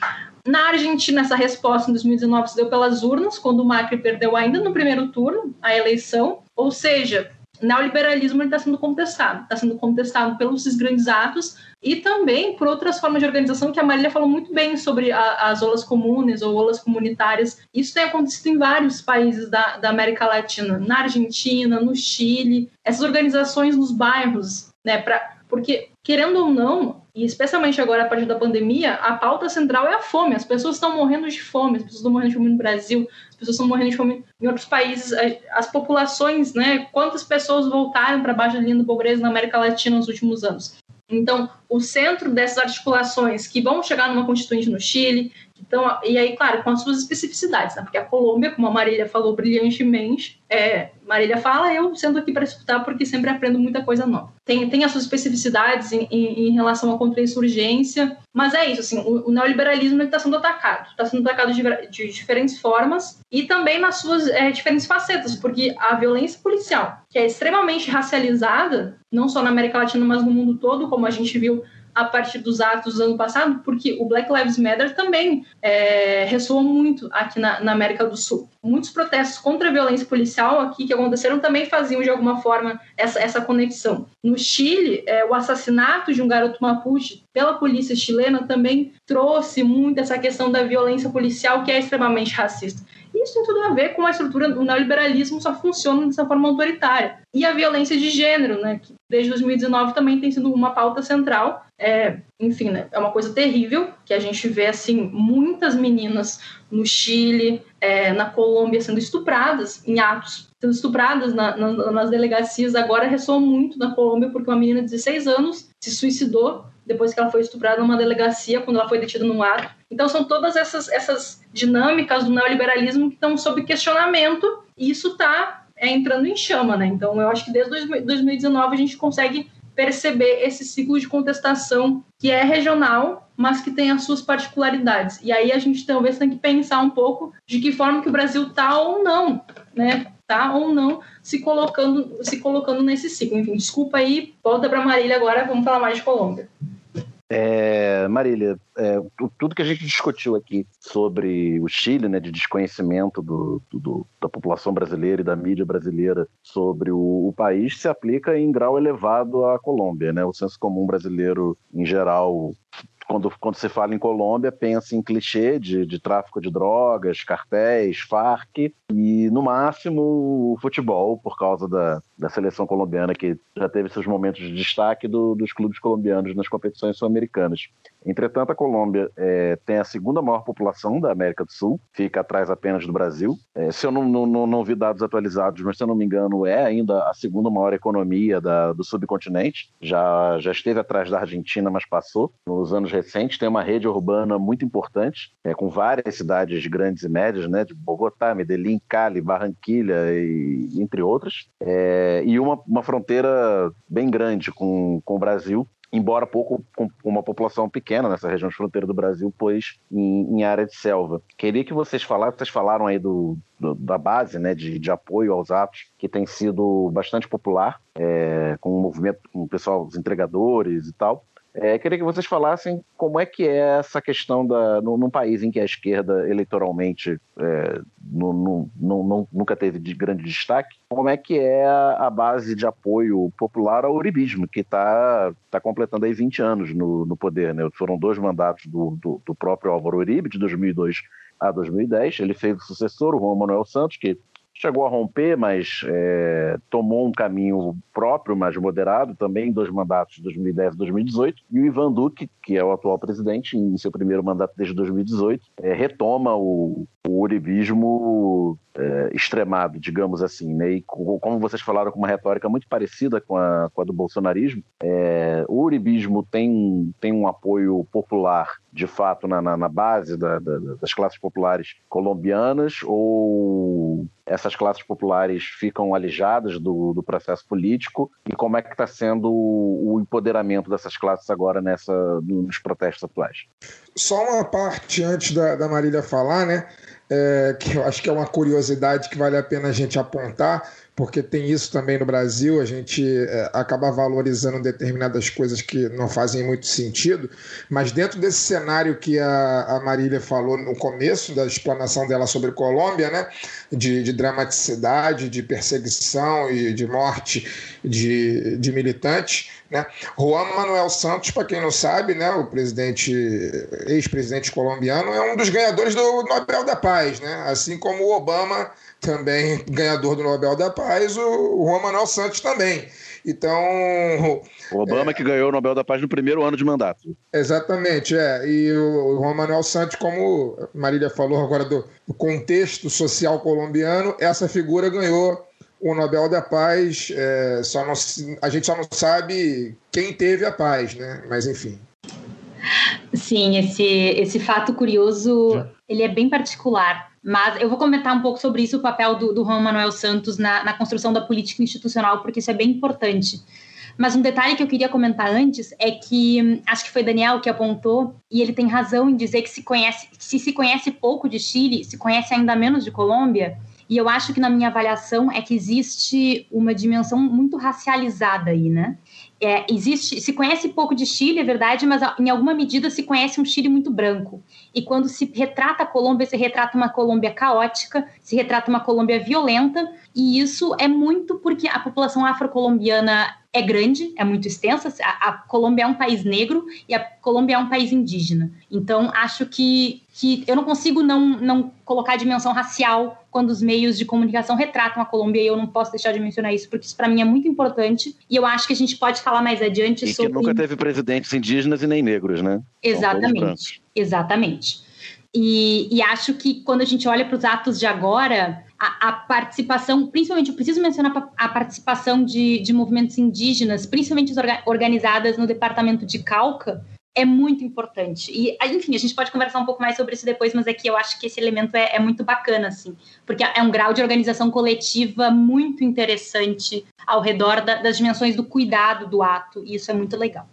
Speaker 3: Na Argentina, essa resposta em 2019 se deu pelas urnas, quando o Macri perdeu ainda no primeiro turno a eleição. Ou seja, neoliberalismo está sendo contestado. Está sendo contestado pelos grandes atos e também por outras formas de organização que a Marília falou muito bem sobre a, as olas comunes ou olas comunitárias. Isso tem acontecido em vários países da, da América Latina, na Argentina, no Chile. Essas organizações nos bairros, né, pra, porque, querendo ou não, e especialmente agora a partir da pandemia, a pauta central é a fome. As pessoas estão morrendo de fome, as pessoas estão morrendo de fome no Brasil, as pessoas estão morrendo de fome em outros países. As populações, né? Quantas pessoas voltaram para baixo da linha da pobreza na América Latina nos últimos anos? Então, o centro dessas articulações que vão chegar numa constituinte no Chile, então, e aí, claro, com as suas especificidades, né? porque a Colômbia, como a Marília falou brilhantemente, é, Marília fala, eu sendo aqui para escutar porque sempre aprendo muita coisa nova. Tem, tem as suas especificidades em, em, em relação à contra-insurgência, mas é isso, assim, o, o neoliberalismo está sendo atacado, está sendo atacado de, de, diferentes formas e também nas suas é, diferentes facetas, porque a violência policial, que é extremamente racializada, não só na América Latina, mas no mundo todo, como a gente viu a partir dos atos do ano passado, porque o Black Lives Matter também é, ressoou muito aqui na, na, América do Sul. Muitos protestos contra a violência policial aqui que aconteceram também faziam de alguma forma essa, essa conexão. No Chile, é, o assassinato de um garoto mapuche pela polícia chilena também trouxe muito essa questão da violência policial que é extremamente racista. Isso tem tudo a ver com a estrutura, o neoliberalismo só funciona dessa forma autoritária. E a violência de gênero, né, que desde 2019 também tem sido uma pauta central. É, enfim, né, é uma coisa terrível que a gente vê assim muitas meninas no Chile, é, na Colômbia sendo estupradas em atos, sendo estupradas na, na, nas delegacias. Agora ressoa muito na Colômbia porque uma menina de 16 anos se suicidou depois que ela foi estuprada numa delegacia, quando ela foi detida num ato. Então, são todas essas, essas dinâmicas do neoliberalismo que estão sob questionamento, e isso está é, entrando em chama. Né? Então, eu acho que desde 2019 a gente consegue perceber esse ciclo de contestação que é regional, mas que tem as suas particularidades. E aí a gente talvez tem que pensar um pouco de que forma que o Brasil está ou não, né? Tá ou não se colocando, se colocando nesse ciclo. Enfim, desculpa aí, volta para Marília agora, vamos falar mais de Colômbia.
Speaker 6: É, Marília, é, tudo que a gente discutiu aqui sobre o Chile, né, de desconhecimento do, do, da população brasileira e da mídia brasileira sobre o, o, país, se aplica em grau elevado à Colômbia. Né? O senso comum brasileiro, em geral, quando, quando se fala em Colômbia, pensa em clichê de, de tráfico de drogas, cartéis, Farc e, no máximo, o futebol, por causa da, da seleção colombiana, que já teve seus momentos de destaque do, dos clubes colombianos nas competições sul-americanas. Entretanto, a Colômbia é, tem a segunda maior população da América do Sul, fica atrás apenas do Brasil. É, se eu não, não, não, vi dados atualizados, mas se eu não me engano, é ainda a segunda maior economia da, do subcontinente. Já, já esteve atrás da Argentina, mas passou. Nos anos recentes, tem uma rede urbana muito importante, é, com várias cidades grandes e médias, né, de Bogotá, Medellín, Cali, Barranquilha, e, entre outras. É, e uma, uma fronteira bem grande com, com o Brasil, embora pouco com uma população pequena nessa região de fronteira do Brasil, pois em, em área de selva. Queria que vocês falassem, vocês falaram aí do, do, da base né, de, de, apoio aos atos, que tem sido bastante popular, é, com o movimento, com o pessoal, os entregadores e tal. É, queria que vocês falassem como é que é essa questão da, no, num país em que a esquerda eleitoralmente é, no, no, no, nunca teve de grande destaque, como é que é a, base de apoio popular ao uribismo, que está tá completando aí 20 anos no, no poder. Né? Foram dois mandatos do, do, do próprio Álvaro Uribe, de 2002 a 2010. Ele fez o sucessor, o Juan Manuel Santos, que chegou a romper, mas é, tomou um caminho próprio, mais moderado, também em dois mandatos, 2010 e 2018. E o Ivan Duque, que é o atual presidente, em seu primeiro mandato desde 2018, é, retoma o, o uribismo é, extremado, digamos assim. Né? E como vocês falaram com uma retórica muito parecida com a, com a do bolsonarismo, é, o uribismo tem, tem um apoio popular, de fato, na, na, na base da, da, das classes populares colombianas ou essas classes populares ficam alijadas do, do processo político e como é que está sendo o, o, empoderamento dessas classes agora nessa, nos protestos atuais?
Speaker 4: Só uma parte antes da, da Marília falar, né? É, que eu acho que é uma curiosidade que vale a pena a gente apontar porque tem isso também no Brasil, a gente é, acaba valorizando determinadas coisas que não fazem muito sentido, mas dentro desse cenário que a, a Marília falou no começo da explanação dela sobre Colômbia, né, de, de dramaticidade, de perseguição e de morte de, de militantes, né, Juan Manuel Santos, para quem não sabe, né, o presidente, ex-presidente colombiano, é um dos ganhadores do Nobel da Paz, né, assim como o Obama também ganhador do Nobel da Paz, o Juan Manuel Santos também. Então.
Speaker 6: O Obama é, que ganhou o Nobel da Paz no primeiro ano de mandato.
Speaker 4: Exatamente, é. E o Juan Manuel Santos, como Marília falou agora do, do contexto social colombiano, essa figura ganhou o Nobel da Paz. É, só não, a gente só não sabe quem teve a paz, né? Mas enfim.
Speaker 5: Sim, esse, esse fato curioso, ele é bem particular mas eu vou comentar um pouco sobre isso, o papel do, do Juan Manuel Santos na, na construção da política institucional, porque isso é bem importante. Mas um detalhe que eu queria comentar antes é que hum, acho que foi Daniel que apontou, e ele tem razão em dizer que se conhece, se se conhece pouco de Chile, se conhece ainda menos de Colômbia. E eu acho que na minha avaliação é que existe uma dimensão muito racializada aí, né? É, existe, se conhece pouco de Chile, é verdade, mas em alguma medida se conhece um Chile muito branco. E quando se retrata a Colômbia, se retrata uma Colômbia caótica, se retrata uma Colômbia violenta, e isso é muito porque a população afrocolombiana é grande, é muito extensa. A, a, Colômbia é um país negro e a Colômbia é um país indígena. Então, acho que, que eu não consigo não, não colocar a dimensão racial quando os meios de comunicação retratam a Colômbia e eu não posso deixar de mencionar isso, porque isso para mim é muito importante e eu acho que a gente pode falar mais adiante
Speaker 6: e
Speaker 5: sobre.
Speaker 6: que nunca teve presidentes indígenas e nem negros, né?
Speaker 5: Exatamente, exatamente. E, e acho que quando a gente olha para os atos de agora, a, a, participação, principalmente, eu preciso mencionar a participação de, de movimentos indígenas, principalmente organizadas no departamento de Calca, é muito importante. E, enfim, a gente pode conversar um pouco mais sobre isso depois, mas aqui eu acho que esse elemento é, é muito bacana, assim, porque é um grau de organização coletiva muito interessante ao redor da, das dimensões do cuidado do ato, e isso é muito legal.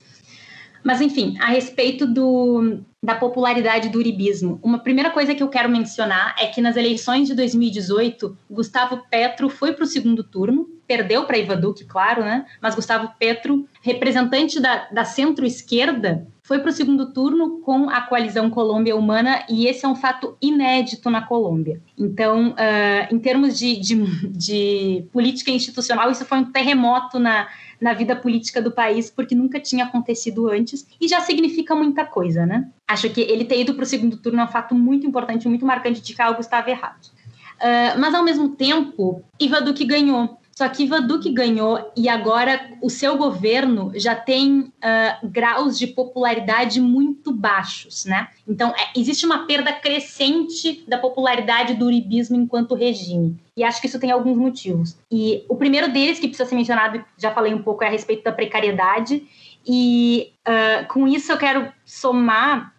Speaker 5: Mas, enfim, a respeito do, da popularidade do uribismo, uma primeira coisa que eu quero mencionar é que nas eleições de 2018, Gustavo Petro foi para o segundo turno, perdeu para Iva Duque, claro, né? Mas Gustavo Petro, representante da, da centro-esquerda, foi para o segundo turno com a coalizão Colômbia Humana e esse é um fato inédito na Colômbia. Então, uh, em termos de, de, de política institucional, isso foi um terremoto na na vida política do país, porque nunca tinha acontecido antes e já significa muita coisa, né? Acho que ele ter ido para o segundo turno é um fato muito importante, muito marcante de que algo estava errado. Uh, mas, ao mesmo tempo, Iva Duque ganhou. Só que Ivan Duque ganhou e agora o seu governo já tem uh, graus de popularidade muito baixos, né? Então é, existe uma perda crescente da popularidade do uribismo enquanto regime. E acho que isso tem alguns motivos. E o primeiro deles que precisa ser mencionado, já falei um pouco, é a respeito da precariedade. E uh, com isso eu quero somar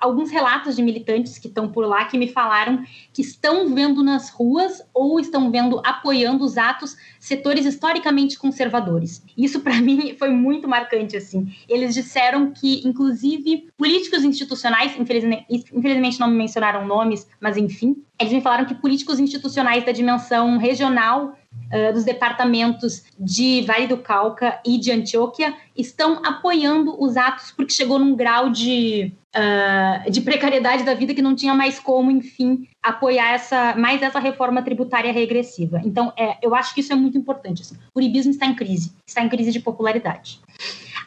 Speaker 5: alguns relatos de militantes que estão por lá que me falaram que estão vendo nas ruas ou estão vendo apoiando os atos setores historicamente conservadores. Isso para <laughs> mim foi muito marcante assim. Eles disseram que inclusive políticos institucionais, infelizmente, infelizmente não me mencionaram nomes, mas enfim, eles me falaram que políticos institucionais da dimensão regional uh, dos departamentos de Vale do Cauca e de Antioquia estão apoiando os atos porque chegou num grau de, uh, de precariedade da vida que não tinha mais como, enfim, apoiar essa mais essa reforma tributária regressiva. Então, é, eu acho que isso é muito importante. Assim. O uribismo está em crise, está em crise de popularidade.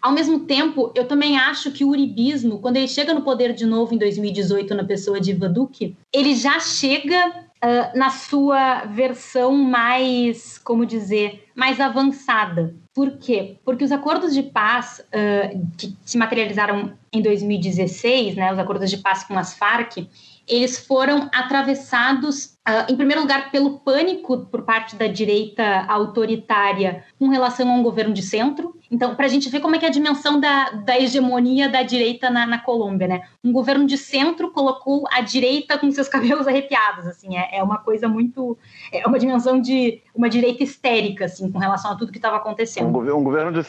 Speaker 5: Ao mesmo tempo, eu também acho que o uribismo, quando ele chega no poder de novo em 2018 na pessoa de Iva Duque, ele já chega uh, na sua versão mais, como dizer, mais avançada. Por quê? Porque os acordos de paz uh, que se materializaram em 2016, né, os acordos de paz com as Farc, eles foram atravessados, uh, em primeiro lugar, pelo pânico por parte da direita autoritária com relação a um governo de centro. Então, para a gente ver como é que é a dimensão da, da hegemonia da direita na, na, Colômbia, né? Um governo de centro colocou a direita com seus <laughs> cabelos arrepiados, assim, é, é uma coisa muito... É uma dimensão de uma direita histérica, assim, com relação a tudo que estava acontecendo.
Speaker 6: Um, um governo de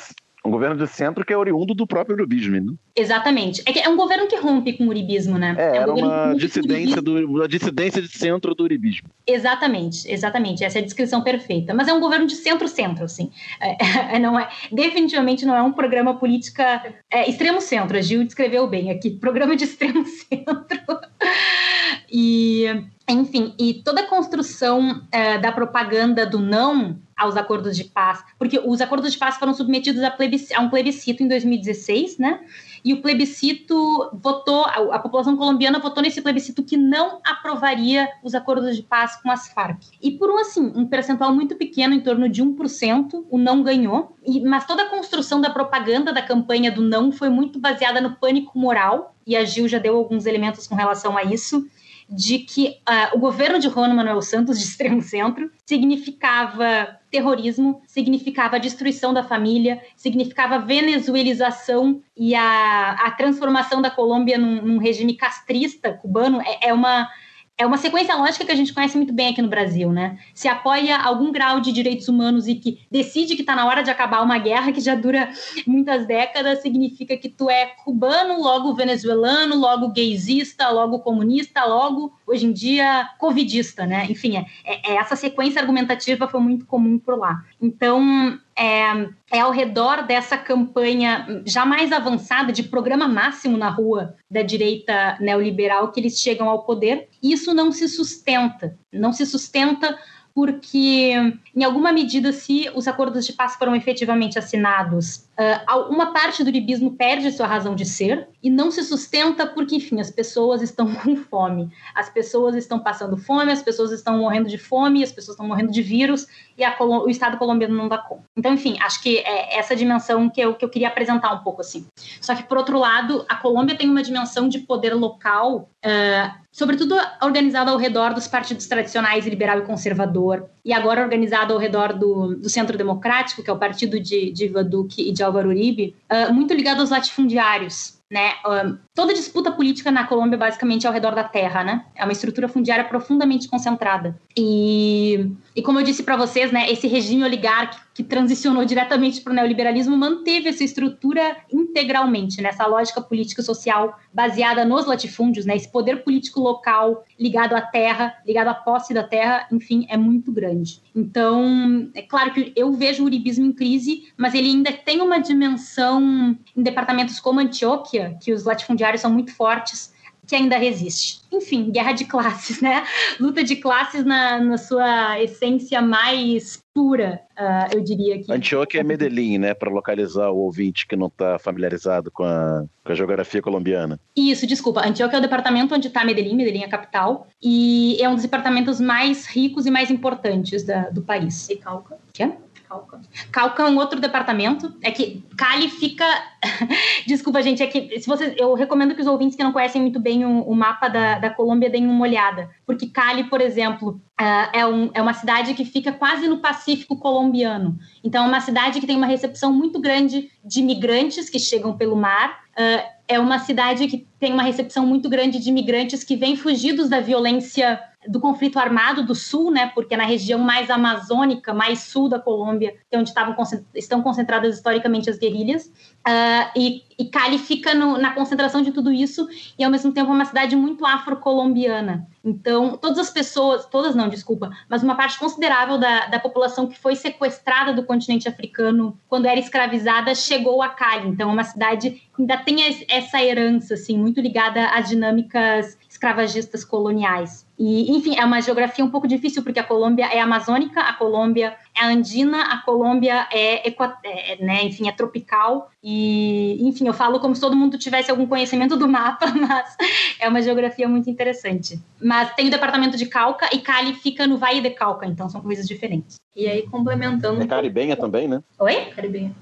Speaker 6: um governo de centro que é oriundo do próprio uribismo, né?
Speaker 5: Exatamente. É, é um governo que rompe com o uribismo, né?
Speaker 6: É,
Speaker 5: é
Speaker 6: um era uma dissidência, do, uma dissidência de centro do uribismo.
Speaker 5: Exatamente, exatamente. Essa é a descrição perfeita. Mas é um governo de centro-centro, assim. É, é, não é, definitivamente não é um programa política é, extremo-centro. A Gil descreveu bem aqui. Programa de extremo-centro. <laughs> e, enfim, e toda a construção é, da propaganda do não aos acordos de paz, porque os acordos de paz foram submetidos a, a um plebiscito em 2016, né? E o plebiscito votou, a, a, população colombiana votou nesse plebiscito que não aprovaria os acordos de paz com as Farc. E por um assim, um percentual muito pequeno, em torno de 1%, o não ganhou. E, mas toda a construção da propaganda da campanha do não foi muito baseada no pânico moral, e a Gil já deu alguns elementos com relação a isso de que uh, o governo de Juan Manuel Santos, de extremo centro, significava terrorismo, significava destruição da família, significava venezuelização e a, a transformação da Colômbia num, num regime castrista cubano. É, é uma é uma sequência lógica que a gente conhece muito bem aqui no Brasil, né? Se apoia algum grau de direitos humanos e que decide que está na hora de acabar uma guerra que já dura muitas décadas, significa que tu é cubano, logo venezuelano, logo gaysista, logo comunista, logo, hoje em dia, covidista, né? Enfim, é, é, essa sequência argumentativa foi muito comum por lá. Então, é, é ao redor dessa campanha já mais avançada de programa máximo na rua da direita neoliberal que eles chegam ao poder. Isso não se sustenta, não se sustenta porque, em alguma medida, se os acordos de paz foram efetivamente assinados, uh, uma parte do uribismo perde sua razão de ser e não se sustenta porque, enfim, as pessoas estão <laughs> com fome, as pessoas estão passando fome, as pessoas estão morrendo de fome, as pessoas estão morrendo de vírus e a, o Estado colombiano não dá conta. Então, enfim, acho que é essa dimensão que eu, que eu queria apresentar um pouco assim. Só que, por outro lado, a Colômbia tem uma dimensão de poder local. Uh, sobretudo organizado ao redor dos partidos tradicionais liberal e conservador, e agora organizado ao redor do, do Centro Democrático, que é o partido de, de Duque e de Álvaro Uribe, uh, muito ligado aos latifundiários. Né? Um, toda disputa política na Colômbia basicamente é ao redor da terra, né? É uma estrutura fundiária profundamente concentrada. E, e como eu disse para vocês, né, esse regime oligárquico que transicionou diretamente para o neoliberalismo manteve essa estrutura integralmente, nessa lógica política e social baseada nos latifúndios, né? Esse poder político local ligado à terra, ligado à posse da terra, enfim, é muito grande. Então, é claro que eu vejo o uribismo em crise, mas ele ainda tem uma dimensão em departamentos como Antioquia, que os latifundiários são muito fortes, que ainda resiste. Enfim, guerra de classes, né? Luta de classes na, na sua essência mais pura, uh, eu diria que.
Speaker 6: Antioquia é Medellín, né? Para localizar o ouvinte que não está familiarizado com a, com a, geografia colombiana.
Speaker 5: Isso, desculpa. Antioquia é o departamento onde está Medellín, Medellín é a capital, e é um dos departamentos mais ricos e mais importantes da, do país.
Speaker 3: E Cauca?
Speaker 5: Que é? Calca. Calca é um outro departamento. É que Cali fica. <laughs> Desculpa, gente, é que se vocês, eu recomendo que os ouvintes que não conhecem muito bem o, o mapa da, da Colômbia deem uma olhada. Porque Cali, por exemplo, uh, é, um, é uma cidade que fica quase no Pacífico colombiano. Então, é uma cidade que tem uma recepção muito grande de imigrantes que chegam pelo mar. Uh, é uma cidade que tem uma recepção muito grande de imigrantes que vêm fugidos da violência do conflito armado do sul, né, porque é na região mais amazônica, mais sul da Colômbia, que é onde estavam, estão concentradas historicamente as guerrilhas, uh, e, e, Cali fica no, na concentração de tudo isso, e ao mesmo tempo é uma cidade muito afro-colombiana. Então, todas as pessoas, todas não, desculpa, mas uma parte considerável da, da população que foi sequestrada do continente africano quando era escravizada chegou a Cali. Então, é uma cidade que ainda tem essa herança, assim, muito ligada às dinâmicas escravagistas coloniais. E, enfim, é uma geografia um pouco difícil, porque a Colômbia é amazônica, a Colômbia é andina, a Colômbia é, é, né, enfim, é tropical. E, enfim, eu falo como se todo mundo tivesse algum conhecimento do mapa, <laughs> mas é uma geografia muito interessante. Mas tem o departamento de Cauca e Cali fica no Vale de Cauca, então são coisas diferentes.
Speaker 3: E aí, complementando.
Speaker 6: É caribenha também, né?
Speaker 5: Oi?
Speaker 3: Caribenha.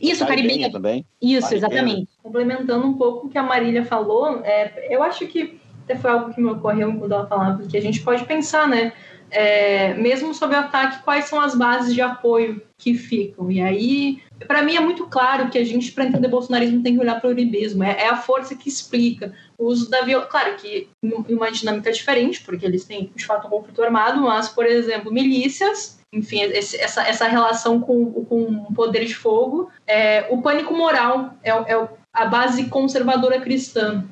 Speaker 5: Isso, caribenha. caribenha
Speaker 6: também.
Speaker 5: Isso, caribenha. exatamente.
Speaker 3: Complementando um pouco o que a Marília falou, é, eu acho que até foi algo que me ocorreu quando ela falava que a gente pode pensar, né? É, mesmo sob ataque, quais são as bases de apoio que ficam? E aí, para mim é muito claro que a gente, para entender bolsonarismo, tem que olhar para o uribismo. É, é, a força que explica o uso da violência. Claro que em uma dinâmica diferente, porque eles têm, de fato, um conflito armado, mas, por exemplo, milícias enfim, esse, essa, essa relação com, com o poder de fogo. É, o pânico moral é, é a base conservadora cristã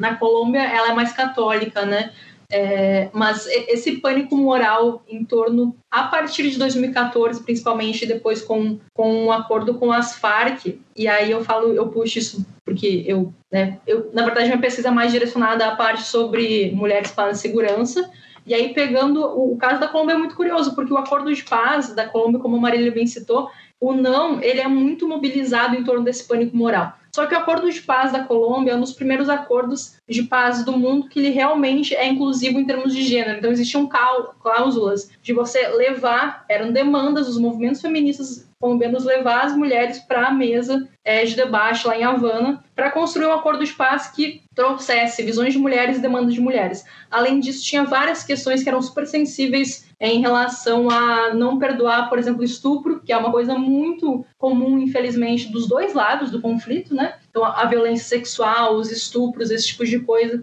Speaker 3: na Colômbia ela é mais católica, né? É, mas esse pânico moral em torno, a partir de 2014, principalmente depois com, com um acordo com as Farc, e aí eu falo, eu puxo isso porque eu, né, eu, na verdade, minha pesquisa é mais direcionada à parte sobre mulheres para segurança, e aí pegando o, o caso da Colômbia é muito curioso, porque o acordo de paz da Colômbia, como a Marília bem citou, o não, ele é muito mobilizado em torno desse pânico moral. Só que o Acordo de Paz da Colômbia é um dos primeiros acordos de paz do mundo que ele realmente é inclusivo em termos de gênero. Então existiam cláusulas de você levar, eram demandas dos movimentos feministas colombianos levar as mulheres para a mesa é, de debate lá em Havana para construir um acordo de paz que trouxesse visões de mulheres e demandas de mulheres. Além disso, tinha várias questões que eram super sensíveis em relação a não perdoar, por exemplo, estupro, que é uma coisa muito comum, infelizmente, dos dois lados do conflito, né? Então, a violência sexual, os estupros, esse tipo de coisa.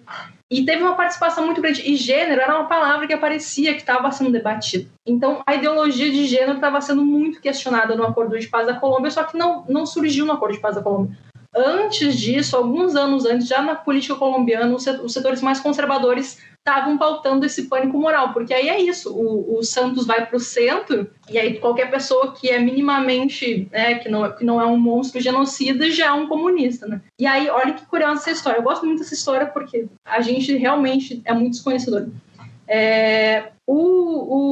Speaker 3: E teve uma participação muito grande. E gênero era uma palavra que aparecia que estava sendo debatida. Então, a ideologia de gênero estava sendo muito questionada no Acordo de Paz da Colômbia, só que não, não surgiu no Acordo de Paz da Colômbia. Antes disso, alguns anos antes, já na política colombiana, os setores mais conservadores estavam pautando esse pânico moral, porque aí é isso, o, o Santos vai para o centro, e aí qualquer pessoa que é minimamente, né, que, não, que não é um monstro genocida, já é um comunista, né? E aí, olha que curiosa essa história, eu gosto muito dessa história porque a gente realmente é muito desconhecedor. É, o,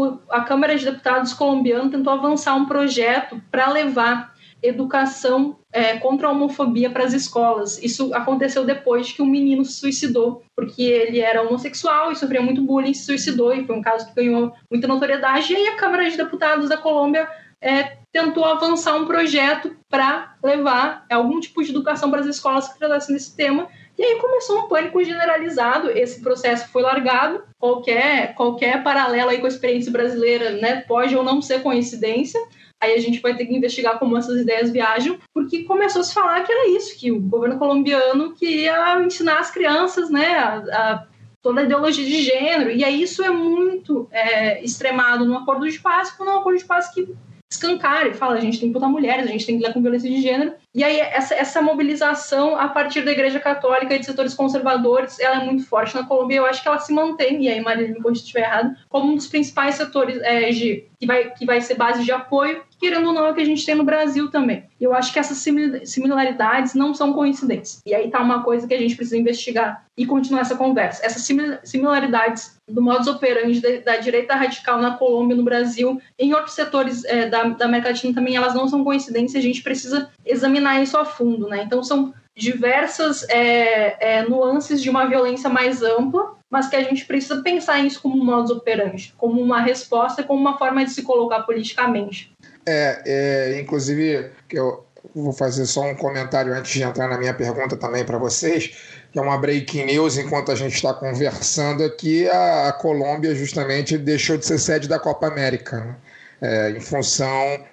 Speaker 3: o, a Câmara de Deputados colombiana tentou avançar um projeto para levar educação é, contra a homofobia para as escolas. Isso aconteceu depois que um menino se suicidou, porque ele era homossexual e sofria muito bullying, se suicidou, e foi um caso que ganhou muita notoriedade. E aí a Câmara de Deputados da Colômbia é, tentou avançar um projeto para levar algum tipo de educação para as escolas que tratassem desse tema. E aí começou um pânico generalizado. Esse processo foi largado. Qualquer, qualquer paralelo aí com a experiência brasileira né, pode ou não ser coincidência. Aí a gente vai ter que investigar como essas ideias viajam, porque começou a se falar que era isso, que o governo colombiano queria ensinar as crianças, né, a, a toda a ideologia de gênero, e aí isso é muito é, extremado no acordo de paz, quando é um acordo de paz que escancara e fala, a gente tem que botar mulheres, a gente tem que lidar com violência de gênero, E aí, essa, essa mobilização a partir da Igreja Católica e de setores conservadores, ela é muito forte na Colômbia. Eu acho que ela se mantém, e aí, Maria, me corrija se estiver errado, como um dos principais setores é, de, que, vai, que vai ser base de apoio, querendo ou não, é o que a gente tem no Brasil também. Eu acho que essas similaridades não são coincidentes. E aí tá uma coisa que a gente precisa investigar e continuar essa conversa. Essas similaridades do modus operandi da, da direita radical na Colômbia, no Brasil, em outros setores é, da, da América Latina também, elas não são coincidências, a gente precisa examinar isso a fundo, né? Então são diversas é, é, nuances de uma violência mais ampla, mas que a gente precisa pensar isso como um modus operandi, como uma resposta, como uma forma de se colocar politicamente.
Speaker 4: É, é inclusive, eu vou fazer só um comentário antes de entrar na minha pergunta também para vocês, que é uma breaking news enquanto a gente está conversando aqui, a, a, Colômbia justamente deixou de ser sede da Copa América, né? é, em função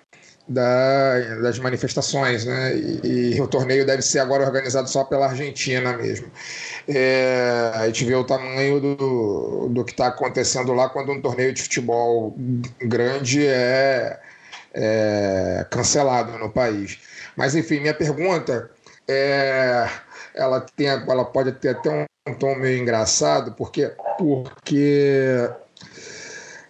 Speaker 4: da, das manifestações, né? E, e, o torneio deve ser agora organizado só pela Argentina mesmo. É, a gente vê o tamanho do, do que está acontecendo lá quando um torneio de futebol grande é, é cancelado no país. Mas enfim, minha pergunta é, ela tem, ela pode ter até um tom meio engraçado, porque porque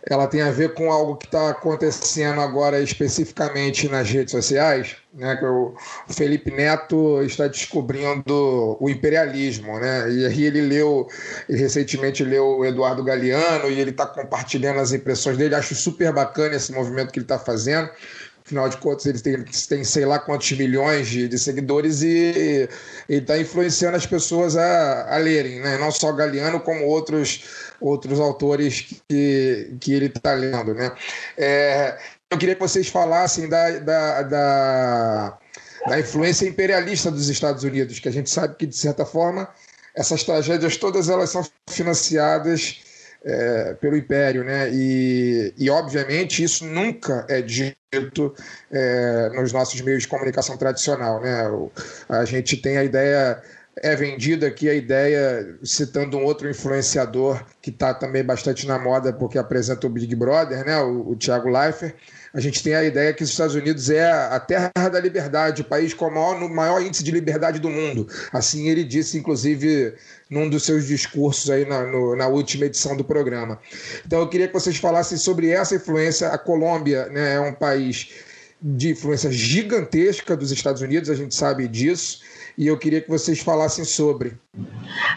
Speaker 4: ela tem a ver com algo que está acontecendo agora especificamente nas redes sociais, né? Que o Felipe Neto está descobrindo o imperialismo, né? E aí ele leu, ele recentemente leu o Eduardo Galeano e ele está compartilhando as impressões dele. Acho super bacana esse movimento que ele está fazendo. Afinal de contas, ele tem, tem sei lá quantos milhões de, de seguidores e está influenciando as pessoas a, a lerem, né? não só Galeano, como outros, outros autores que, que ele está lendo. Né? É, eu queria que vocês falassem da, da, da, da influência imperialista dos Estados Unidos, que a gente sabe que, de certa forma, essas tragédias todas elas são financiadas é, pelo Império, né? E, e obviamente isso nunca é dito é, nos nossos meios de comunicação tradicional, né? A gente tem a ideia é vendida aqui a ideia, citando um outro influenciador que está também bastante na moda porque apresenta o Big Brother, né? o, o Thiago Leifert, a gente tem a ideia que os Estados Unidos é a terra da liberdade, o país com o maior, maior índice de liberdade do mundo. Assim ele disse, inclusive, num dos seus discursos aí na, no, na última edição do programa. Então eu queria que vocês falassem sobre essa influência. A Colômbia né, é um país de influência gigantesca dos Estados Unidos, a gente sabe disso, e eu queria que vocês falassem sobre.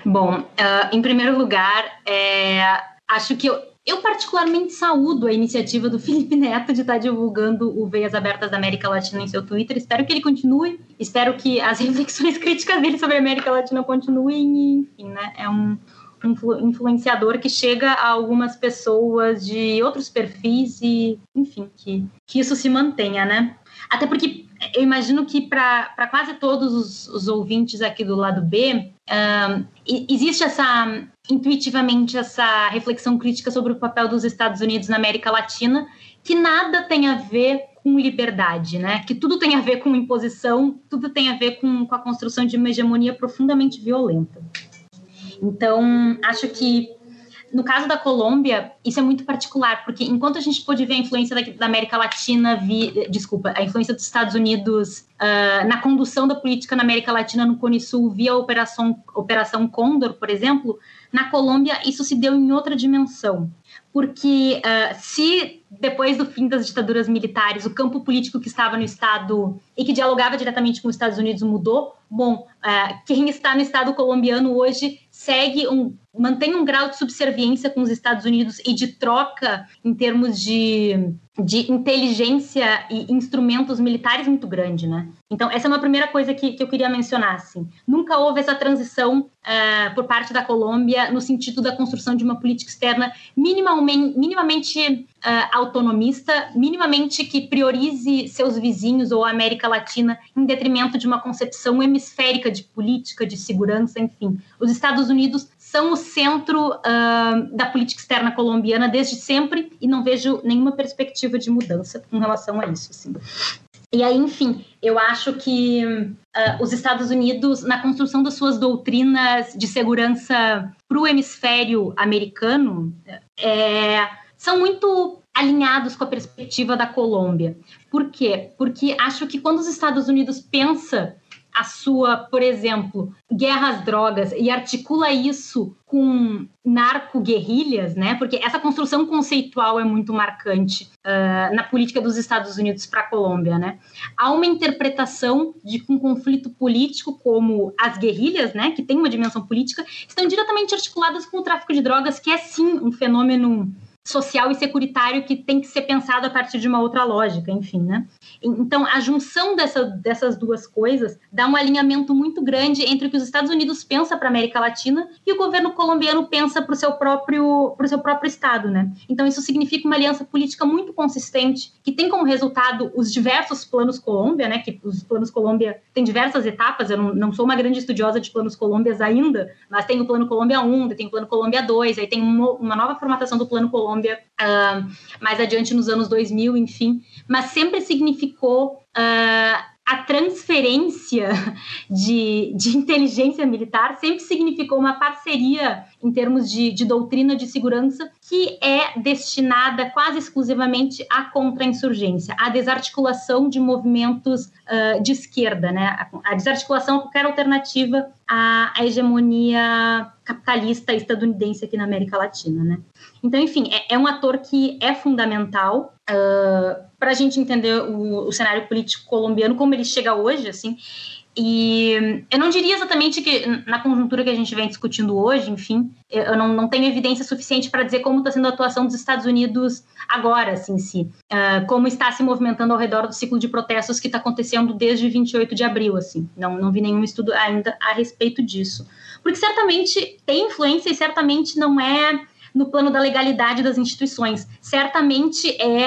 Speaker 5: Bom, uh, em primeiro lugar, é, acho que eu, eu particularmente saúdo a iniciativa do Felipe Neto de estar divulgando o Veias Abertas da América Latina em seu Twitter. Espero que ele continue. Espero que as <laughs> reflexões críticas dele sobre a América Latina continuem. Enfim, né? É um, um influenciador que chega a algumas pessoas de outros perfis e, enfim, que, que isso se mantenha, né? Até porque eu imagino que para quase todos os, os, ouvintes aqui do lado B, existe essa intuitivamente essa reflexão crítica sobre o papel dos Estados Unidos na América Latina, que nada tem a ver com liberdade, né? Que tudo tem a ver com imposição, tudo tem a ver com, com a construção de uma hegemonia profundamente violenta. Então, acho que no caso da Colômbia, isso é muito particular, porque enquanto a gente pôde ver a influência da, da América Latina, vi, desculpa, a influência dos Estados Unidos uh, na condução da política na América Latina no Cone Sul via a Operação, Operação Condor, por exemplo, na Colômbia isso se deu em outra dimensão. Porque uh, se depois do fim das ditaduras militares, o campo político que estava no Estado e que dialogava diretamente com os Estados Unidos mudou, bom, uh, quem está no Estado colombiano hoje segue um mantém um grau de subserviência com os Estados Unidos e de troca em termos de, de inteligência e instrumentos militares muito grande, né? Então, essa é uma primeira coisa que, que eu queria mencionar, assim. Nunca houve essa transição uh, por parte da Colômbia no sentido da construção de uma política externa minimamente, minimamente uh, autonomista, minimamente que priorize seus vizinhos ou a América Latina em detrimento de uma concepção hemisférica de política, de segurança, enfim. Os Estados Unidos são o centro uh, da política externa colombiana desde sempre e não vejo nenhuma perspectiva de mudança com relação a isso. Assim. E aí, enfim, eu acho que uh, os Estados Unidos, na construção das suas doutrinas de segurança para o hemisfério americano, é, são muito alinhados com a perspectiva da Colômbia. Por quê? Porque acho que quando os Estados Unidos pensa a sua, por exemplo, guerra às drogas e articula isso com narco-guerrilhas, né? Porque essa construção conceitual é muito marcante uh, na política dos Estados Unidos para a Colômbia, né? Há uma interpretação de que um conflito político como as guerrilhas, né, que tem uma dimensão política, estão diretamente articuladas com o tráfico de drogas, que é sim um fenômeno social e securitário que tem que ser pensado a partir de uma outra lógica, enfim, né? Então, a junção dessa, dessas duas coisas dá um alinhamento muito grande entre o que os Estados Unidos pensa para a América Latina e o governo colombiano pensa para o seu próprio para o seu próprio estado, né? Então, isso significa uma aliança política muito consistente que tem como resultado os diversos planos Colômbia, né? Que os planos Colômbia têm diversas etapas. Eu não, não sou uma grande estudiosa de planos Colômbias ainda, mas tem o plano Colômbia 1, tem o plano Colômbia 2, aí tem uma, uma nova formatação do plano Colômbia Colômbia uh, mais adiante nos anos 2000, enfim, mas sempre significou uh, a transferência de, de inteligência militar sempre significou uma parceria em termos de, de doutrina de segurança que é destinada quase exclusivamente à contra-insurgência, à desarticulação de movimentos uh, de esquerda, né? a, desarticulação a qualquer alternativa à, à hegemonia capitalista estadunidense aqui na América Latina. Né? Então, enfim, é, é um ator que é fundamental uh, para a gente entender o, o, cenário político colombiano, como ele chega hoje, assim. E eu não diria exatamente que, na conjuntura que a gente vem discutindo hoje, enfim, eu não, não tenho evidência suficiente para dizer como está sendo a atuação dos Estados Unidos agora, assim, si. Uh, como está se movimentando ao redor do ciclo de protestos que está acontecendo desde 28 de abril, assim. Não, não vi nenhum estudo ainda a respeito disso. Porque certamente tem influência e certamente não é no plano da legalidade das instituições. Certamente é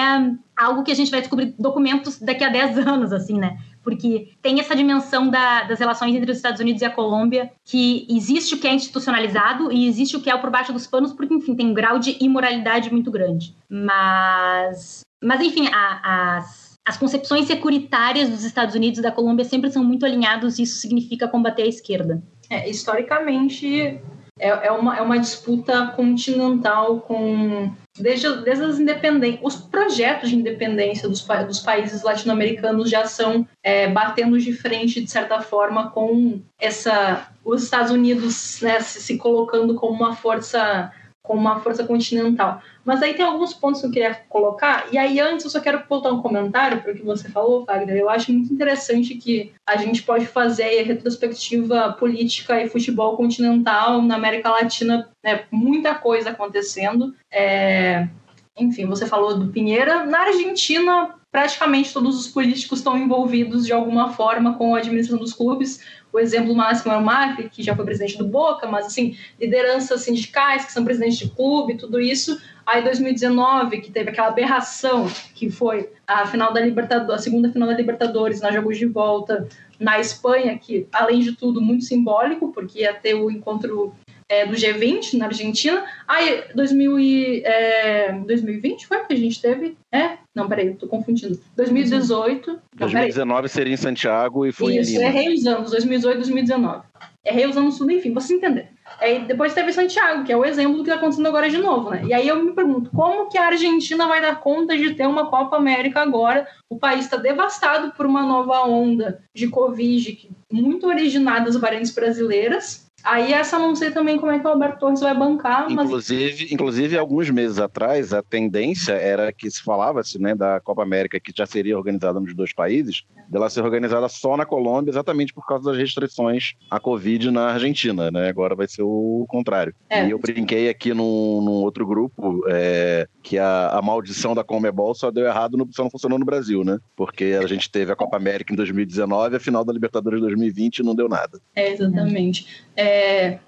Speaker 5: algo que a gente vai descobrir documentos daqui a 10 anos, assim, né? Porque tem essa dimensão da, das relações entre os Estados Unidos e a Colômbia, que existe o que é institucionalizado e existe o que é por baixo dos panos, porque, enfim, tem um grau de imoralidade muito grande. Mas, mas enfim, a, as, as concepções securitárias dos Estados Unidos e da Colômbia sempre são muito alinhados e isso significa combater a esquerda.
Speaker 3: É, historicamente, é, é, uma, é uma disputa continental com desde, desde as independências, os projetos de independência dos, dos países latino-americanos já são é, batendo de frente de certa forma com essa os Estados Unidos né, se, se colocando como uma força como uma força continental. Mas aí tem alguns pontos que eu queria colocar, e aí antes eu só quero botar um comentário para o que você falou, Wagner. Eu acho muito interessante que a gente pode fazer a retrospectiva política e futebol continental na América Latina, né, muita coisa acontecendo. É... Enfim, você falou do Pinheira. Na Argentina, praticamente todos os políticos estão envolvidos de alguma forma com a administração dos clubes o exemplo máximo é o Macri, que já foi presidente do Boca, mas assim, lideranças sindicais que são presidentes de clube, tudo isso. Aí 2019, que teve aquela aberração que foi a final da Libertadores, a segunda final da Libertadores, na jogos de volta na Espanha, que além de tudo muito simbólico, porque ia ter o encontro é, do G20 na Argentina. Aí, 2000 e, é, 2020 foi que a gente teve? É? Não, peraí, tô confundindo. 2018. Não,
Speaker 6: 2019 seria em Santiago e foi
Speaker 3: Isso,
Speaker 6: em Lima.
Speaker 3: errei os anos, 2018 e 2019. Errei os anos tudo, enfim, você entender. Aí depois teve Santiago, que é o exemplo do que está acontecendo agora de novo, né? E aí eu me pergunto, como que a Argentina vai dar conta de ter uma Copa América agora? O país está devastado por uma nova onda de Covid, muito originada das variantes brasileiras, Aí essa não sei também como é que o Alberto Torres vai bancar,
Speaker 6: mas... Inclusive, inclusive alguns meses atrás, a tendência era que se falava-se né, da Copa América, que já seria organizada nos dois países, dela ser organizada só na Colômbia, exatamente por causa das restrições à Covid na Argentina, né? Agora vai ser o contrário. É. E eu brinquei aqui num, num outro grupo é, que a, a, maldição da Comebol só deu errado, no, só não funcionou no Brasil, né? Porque a gente teve a Copa América em 2019, a final da Libertadores em 2020 e não deu nada.
Speaker 3: É, exatamente. É,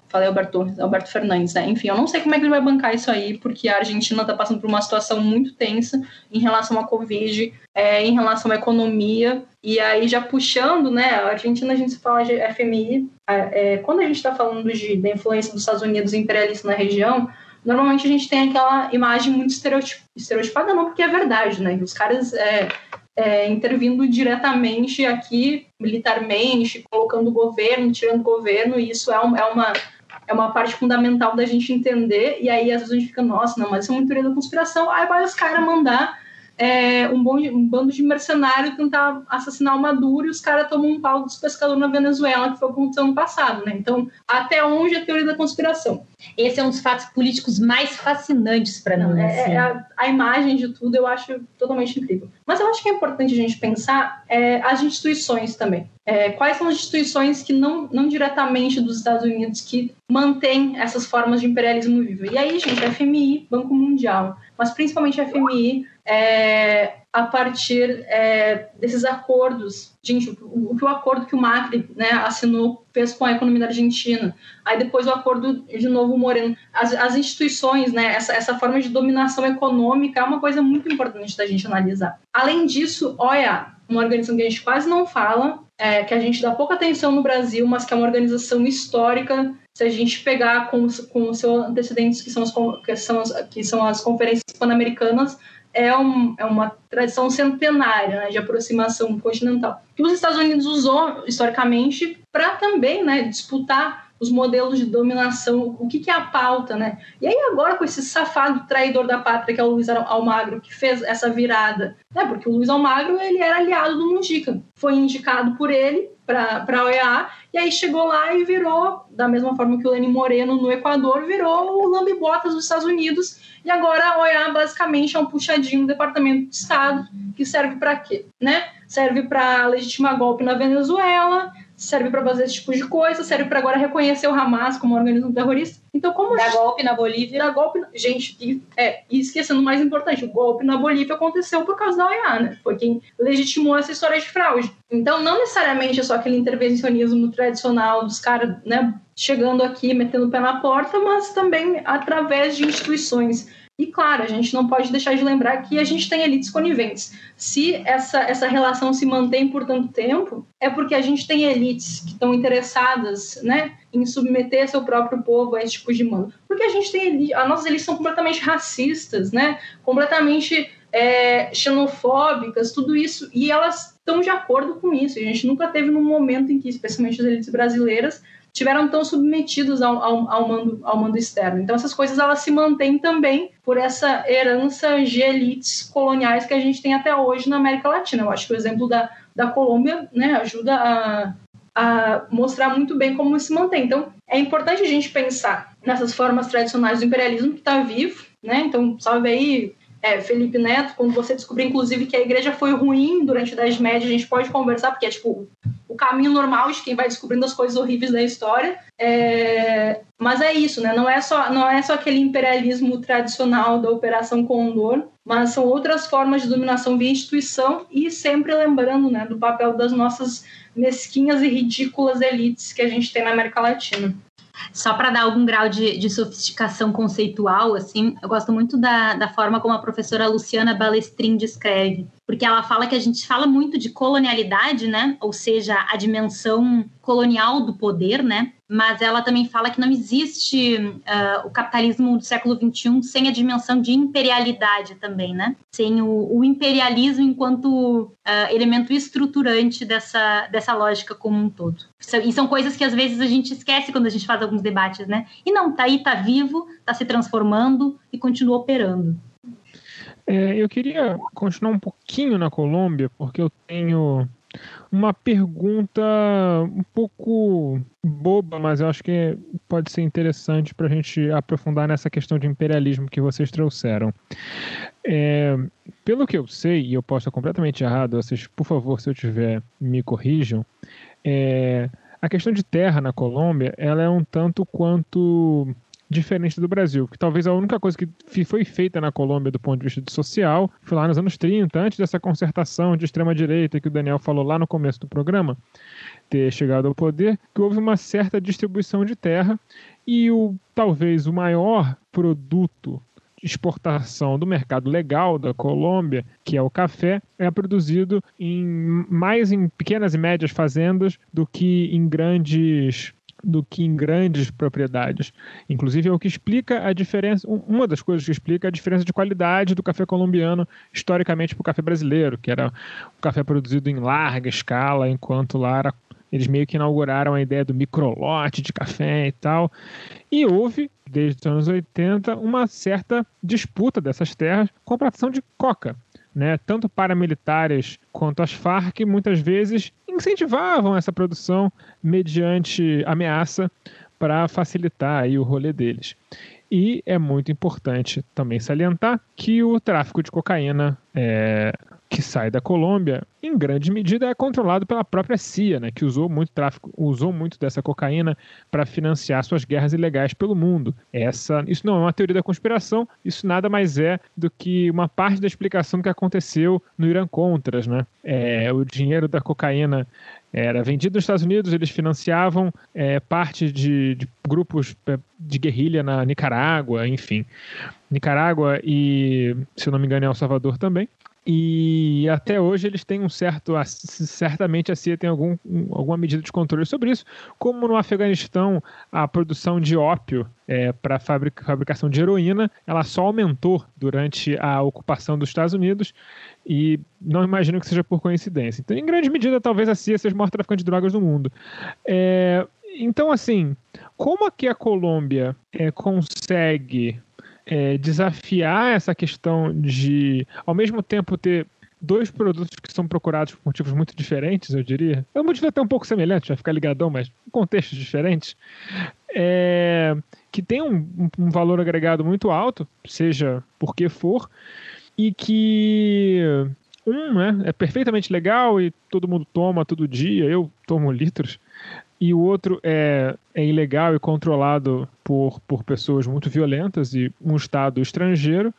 Speaker 3: falei Alberto, Alberto Fernandes, né? Enfim, eu não sei como é que ele vai bancar isso aí, porque a Argentina está passando por uma situação muito tensa em relação à Covid, é, em relação à economia, e aí já puxando, né? A Argentina a gente fala de FMI, é, quando a gente está falando de, da influência dos Estados Unidos imperialista na região, normalmente a gente tem aquela imagem muito estereotipada, não, porque é verdade, né? Os caras é, é, intervindo diretamente aqui, militarmente, colocando o governo, tirando o governo, e isso é, um, é uma é uma parte fundamental da gente entender, e aí às vezes a gente fica, nossa, não, mas isso é uma teoria da conspiração, aí vai os caras mandar é, um, bom, um, bando de mercenários tentar assassinar o Maduro e os caras tomam um pau dos pescadores na Venezuela, que foi o que aconteceu no passado, né? Então, até onde a teoria da conspiração?
Speaker 5: Esse é um dos fatos políticos mais fascinantes para mim.
Speaker 3: É,
Speaker 5: assim.
Speaker 3: é a, a, imagem de tudo eu acho totalmente incrível. Mas eu acho que é importante a gente pensar é, as instituições também. É, quais são as instituições que não, não diretamente dos Estados Unidos que mantêm essas formas de imperialismo vivo? E aí, gente, FMI, Banco Mundial, mas principalmente FMI, é, a partir é, desses acordos. Gente, o, o, o acordo que o Macri né, assinou fez com a economia da Argentina, aí depois o acordo de novo Moreno. As, as instituições, né, essa, essa forma de dominação econômica é uma coisa muito importante da gente analisar. Além disso, olha, uma organização que a gente quase não fala, é, que a gente dá pouca atenção no Brasil, mas que é uma organização histórica. Se a gente pegar com, com os seus antecedentes, que são as, que são as, que são as conferências pan-americanas, é, um, é uma tradição centenária né, de aproximação continental, que os Estados Unidos usou historicamente para também né, disputar os modelos de dominação, o que, que, é a pauta, né? E aí agora com esse safado traidor da pátria, que é o Luiz Almagro, que fez essa virada, né? Porque o Luiz Almagro, ele era aliado do Mujica, foi indicado por ele para a OEA, e aí chegou lá e virou, da mesma forma que o Lenin Moreno no Equador, virou o lambibotas dos Estados Unidos, e agora a OEA basicamente é um puxadinho do Departamento de Estado, que serve para quê? Né? Serve para legitimar golpe na Venezuela, serve para fazer esse tipo de coisa, serve para agora reconhecer o Hamas como um organismo terrorista. Então, como
Speaker 5: dá golpe na Bolívia,
Speaker 3: dá golpe, gente, e, é, e esquecendo o mais importante, o golpe na Bolívia aconteceu por causa da OEA, né? Foi quem legitimou essa história de fraude. Então, não necessariamente é só aquele intervencionismo tradicional dos caras, né, chegando aqui, metendo o pé na porta, mas também através de instituições e claro, a gente não pode deixar de lembrar que a gente tem elites coniventes. Se essa, essa relação se mantém por tanto tempo, é porque a gente tem elites que estão interessadas né, em submeter seu próprio povo a esse tipo de mando. Porque a gente tem as nossas elites são completamente racistas, né, completamente é, xenofóbicas, tudo isso, e elas estão de acordo com isso. A gente nunca teve num momento em que, especialmente as elites brasileiras, tiveram tão submetidos ao, ao, ao, mando, ao mando externo. Então essas coisas elas se mantêm também por essa herança de elites coloniais que a gente tem até hoje na América Latina. Eu acho que o exemplo da, da Colômbia né, ajuda a, a mostrar muito bem como se mantém. Então é importante a gente pensar nessas formas tradicionais do imperialismo que está vivo, né? Então salve aí é, Felipe Neto, quando você descobrir, inclusive, que a igreja foi ruim durante a Idade Média, a gente pode conversar, porque é tipo o caminho normal de quem vai descobrindo as coisas horríveis da história. É... Mas é isso, né? Não é, só, não é só aquele imperialismo tradicional da Operação Condor, mas são outras formas de dominação via instituição e sempre lembrando né, do papel das nossas mesquinhas e ridículas elites que a gente tem na América Latina.
Speaker 5: Só para dar algum grau de, de, sofisticação conceitual, assim, eu gosto muito da, da forma como a professora Luciana Balestrin descreve, porque ela fala que a gente fala muito de colonialidade, né? Ou seja, a dimensão colonial do poder, né? Mas ela também fala que não existe uh, o capitalismo do século XXI sem a dimensão de imperialidade também, né? Sem o, o imperialismo enquanto uh, elemento estruturante dessa, dessa lógica como um todo. E são coisas que às vezes a gente esquece quando a gente faz alguns debates, né? E não, tá aí, tá vivo, tá se transformando e continua operando.
Speaker 2: É, eu queria continuar um pouquinho na Colômbia, porque eu tenho uma pergunta um pouco boba, mas eu acho que pode ser interessante para a gente aprofundar nessa questão de imperialismo que vocês trouxeram. É, pelo que eu sei, e eu posso estar completamente errado, vocês, por favor, se eu tiver, me corrijam. É, a questão de terra na Colômbia, ela é um tanto quanto diferente do Brasil, que talvez a única coisa que foi feita na Colômbia do ponto de vista social foi lá nos anos 30, antes dessa concertação de extrema-direita que o Daniel falou lá no começo do programa, ter chegado ao poder, que houve uma certa distribuição de terra e o talvez o maior produto de exportação do mercado legal da Colômbia, que é o café, é produzido em mais em pequenas e médias fazendas do que em grandes do que em grandes propriedades. Inclusive é o que explica a diferença, uma das coisas que explica a diferença de qualidade do café colombiano historicamente para o café brasileiro, que era o café produzido em larga escala, enquanto lá era Eles meio que inauguraram a ideia do microlote de café e tal. E houve, desde os anos 80, uma certa disputa dessas terras com a plantação de coca. Né? Tanto paramilitares quanto as Farc muitas vezes incentivavam essa produção mediante ameaça para facilitar aí o rolê deles. E é muito importante também salientar que o tráfico de cocaína é, que sai da Colômbia, em grande medida, é controlado pela própria CIA, né, que usou muito tráfico, usou muito dessa cocaína para financiar suas guerras ilegais pelo mundo. Essa, isso não é uma teoria da conspiração, isso nada mais é do que uma parte da explicação que aconteceu no Irã Contras, né? É, o dinheiro da cocaína era vendido nos Estados Unidos, eles financiavam é, parte de, de, grupos de guerrilha na Nicarágua, enfim. Nicarágua e, se eu não me engano, El Salvador também. E até hoje eles têm um certo. Certamente a CIA tem algum, alguma medida de controle sobre isso, como no Afeganistão a produção de ópio é, para fabric, fabricação de heroína ela só aumentou durante a ocupação dos Estados Unidos e não imagino que seja por coincidência. Então, em grande medida, talvez a CIA seja o maior traficante de drogas do mundo. É, então, assim, como aqui a Colômbia é, consegue é, desafiar essa questão de, ao mesmo tempo, ter dois produtos que são procurados por motivos muito diferentes, eu diria. É um motivo até um pouco semelhante, vai ficar ligadão, mas em contextos diferentes. É, que tem um, um, valor agregado muito alto, seja por que for, e que um né, é perfeitamente legal e todo mundo toma todo dia, eu tomo litros, e o outro é, é ilegal e controlado por, por pessoas muito violentas e um Estado estrangeiro.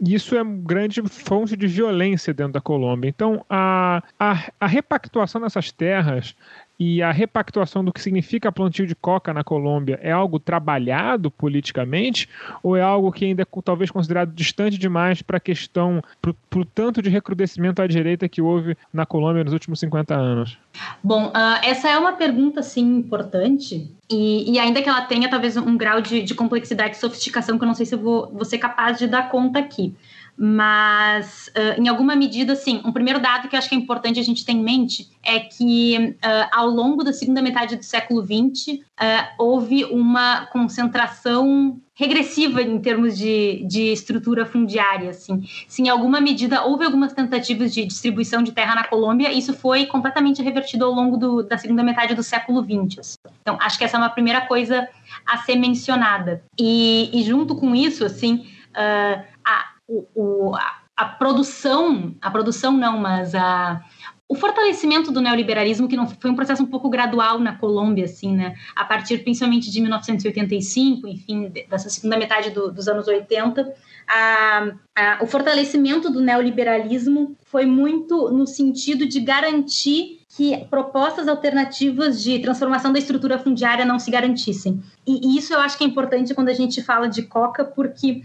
Speaker 2: Isso é grande fonte de violência dentro da Colômbia. Então, a, a, a repactuação dessas terras e a repactuação do que significa plantio de coca na Colômbia é algo trabalhado politicamente ou é algo que ainda é talvez considerado distante demais para a questão, para o tanto de recrudescimento à direita que houve na Colômbia nos últimos 50 anos?
Speaker 5: Bom, uh, essa é uma pergunta, sim, importante. E, e, ainda que ela tenha talvez um grau de, de complexidade e sofisticação que eu não sei se eu vou, vou ser capaz de dar conta aqui mas uh, em alguma medida, sim, um primeiro dado que eu acho que é importante a gente ter em mente é que uh, ao longo da segunda metade do século XX uh, houve uma concentração regressiva em termos de, de estrutura fundiária, assim. Se em alguma medida houve algumas tentativas de distribuição de terra na Colômbia, isso foi completamente revertido ao longo do, da segunda metade do século XX. Assim. Então, acho que essa é uma primeira coisa a ser mencionada. E, e junto com isso, assim, o, a, a produção, a produção não, mas a, o fortalecimento do neoliberalismo, que não foi um processo um pouco gradual na Colômbia, assim, né? A partir principalmente de 1985, enfim, dessa segunda metade do, dos anos 80, a, a, o fortalecimento do neoliberalismo foi muito no sentido de garantir que propostas alternativas de transformação da estrutura fundiária não se garantissem. E, e isso eu acho que é importante quando a gente fala de coca, porque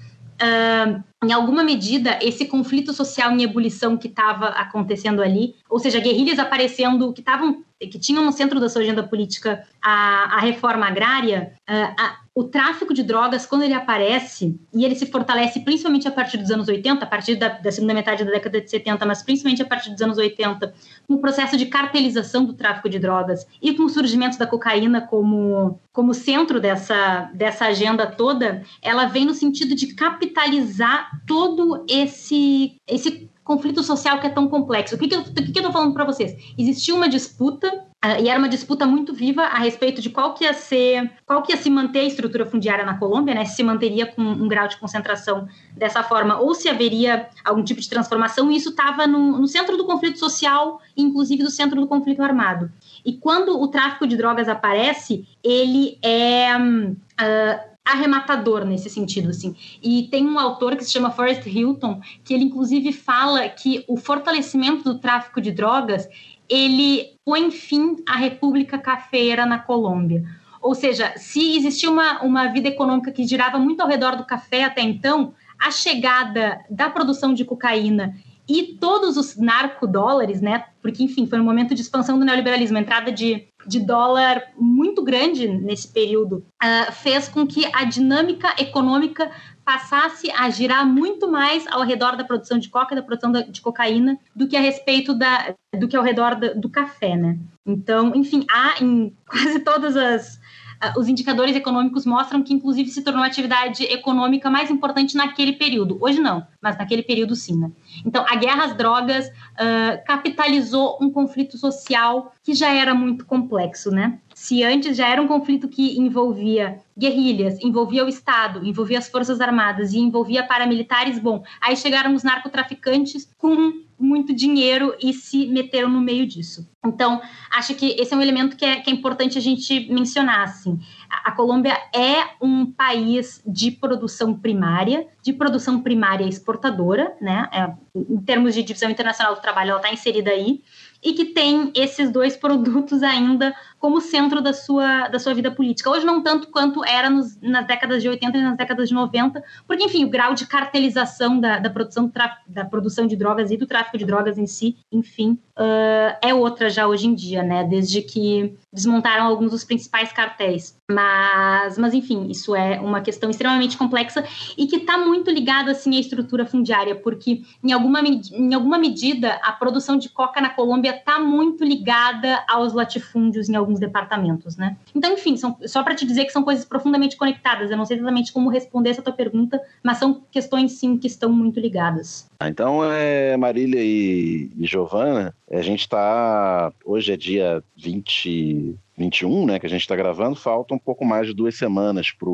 Speaker 5: Em alguma medida, esse conflito social em ebulição que estava acontecendo ali, ou seja, guerrilhas aparecendo que estavam, que tinham no centro da sua agenda política a, a reforma agrária, uh, a, o tráfico de drogas, quando ele aparece, e ele se fortalece principalmente a partir dos anos 80, a partir da, da, segunda metade da década de 70, mas principalmente a partir dos anos 80, com o processo de cartelização do tráfico de drogas e com o surgimento da cocaína como, como centro dessa, dessa agenda toda, ela vem no sentido de capitalizar todo esse, esse conflito social que é tão complexo. O que, que, eu, tô falando para vocês? Existia uma disputa e era uma disputa muito viva a respeito de qual que ia ser, qual que ia se manter a estrutura fundiária na Colômbia, né? Se se manteria com um grau de concentração dessa forma ou se haveria algum tipo de transformação. E isso estava no, no, centro do conflito social, inclusive do centro do conflito armado. E quando o tráfico de drogas aparece, ele é uh, arrematador nesse sentido, assim. E tem um autor que se chama Forrest Hilton, que ele inclusive fala que o fortalecimento do tráfico de drogas, ele põe fim à República Cafeira na Colômbia. Ou seja, se existia uma, uma vida econômica que girava muito ao redor do café até então, a chegada da produção de cocaína e todos os narcodólares, né? Porque, enfim, foi um momento de expansão do neoliberalismo, entrada de de dólar muito grande nesse período uh, fez com que a dinâmica econômica passasse a girar muito mais ao redor da produção de coca e da produção de cocaína do que a respeito da, do que ao redor do, café, né? Então, enfim, há em quase todas as ah, os indicadores econômicos mostram que, inclusive, se tornou a atividade econômica mais importante naquele período. Hoje não, mas naquele período sim. Né? Então, a guerra às drogas uh, capitalizou um conflito social que já era muito complexo, né? Se antes já era um conflito que envolvia guerrilhas, envolvia o Estado, envolvia as Forças Armadas e envolvia paramilitares, bom, aí chegaram os narcotraficantes com muito dinheiro e se meteram no meio disso. Então, acho que esse é um elemento que é, que é importante a gente mencionar. Assim. A, a Colômbia é um país de produção primária, de produção primária exportadora, né? É, em termos de divisão internacional do trabalho, ela está inserida aí e que tem esses dois <laughs> produtos ainda como centro da sua, da sua vida política. Hoje não tanto quanto era nos, nas décadas de 80 e nas décadas de 90, porque, enfim, o grau de cartelização da, da, produção, da produção de drogas e do tráfico de drogas em si, enfim, uh, é outra já hoje em dia, né? Desde que desmontaram alguns dos principais cartéis. Mas, mas enfim, isso é uma questão extremamente complexa e que está muito ligada, assim, à estrutura fundiária, porque, em alguma, em alguma medida, a produção de coca na Colômbia está muito ligada aos latifúndios em alguns departamentos, né? Então, enfim, são, só para te dizer que são coisas profundamente conectadas. Eu não sei exatamente como responder essa tua pergunta, mas são questões, sim, que estão muito ligadas.
Speaker 6: Ah, então, é, Marília e, e Giovana, a gente está. Hoje é dia 20, 21, né? Que a gente está gravando, falta um pouco mais de duas semanas para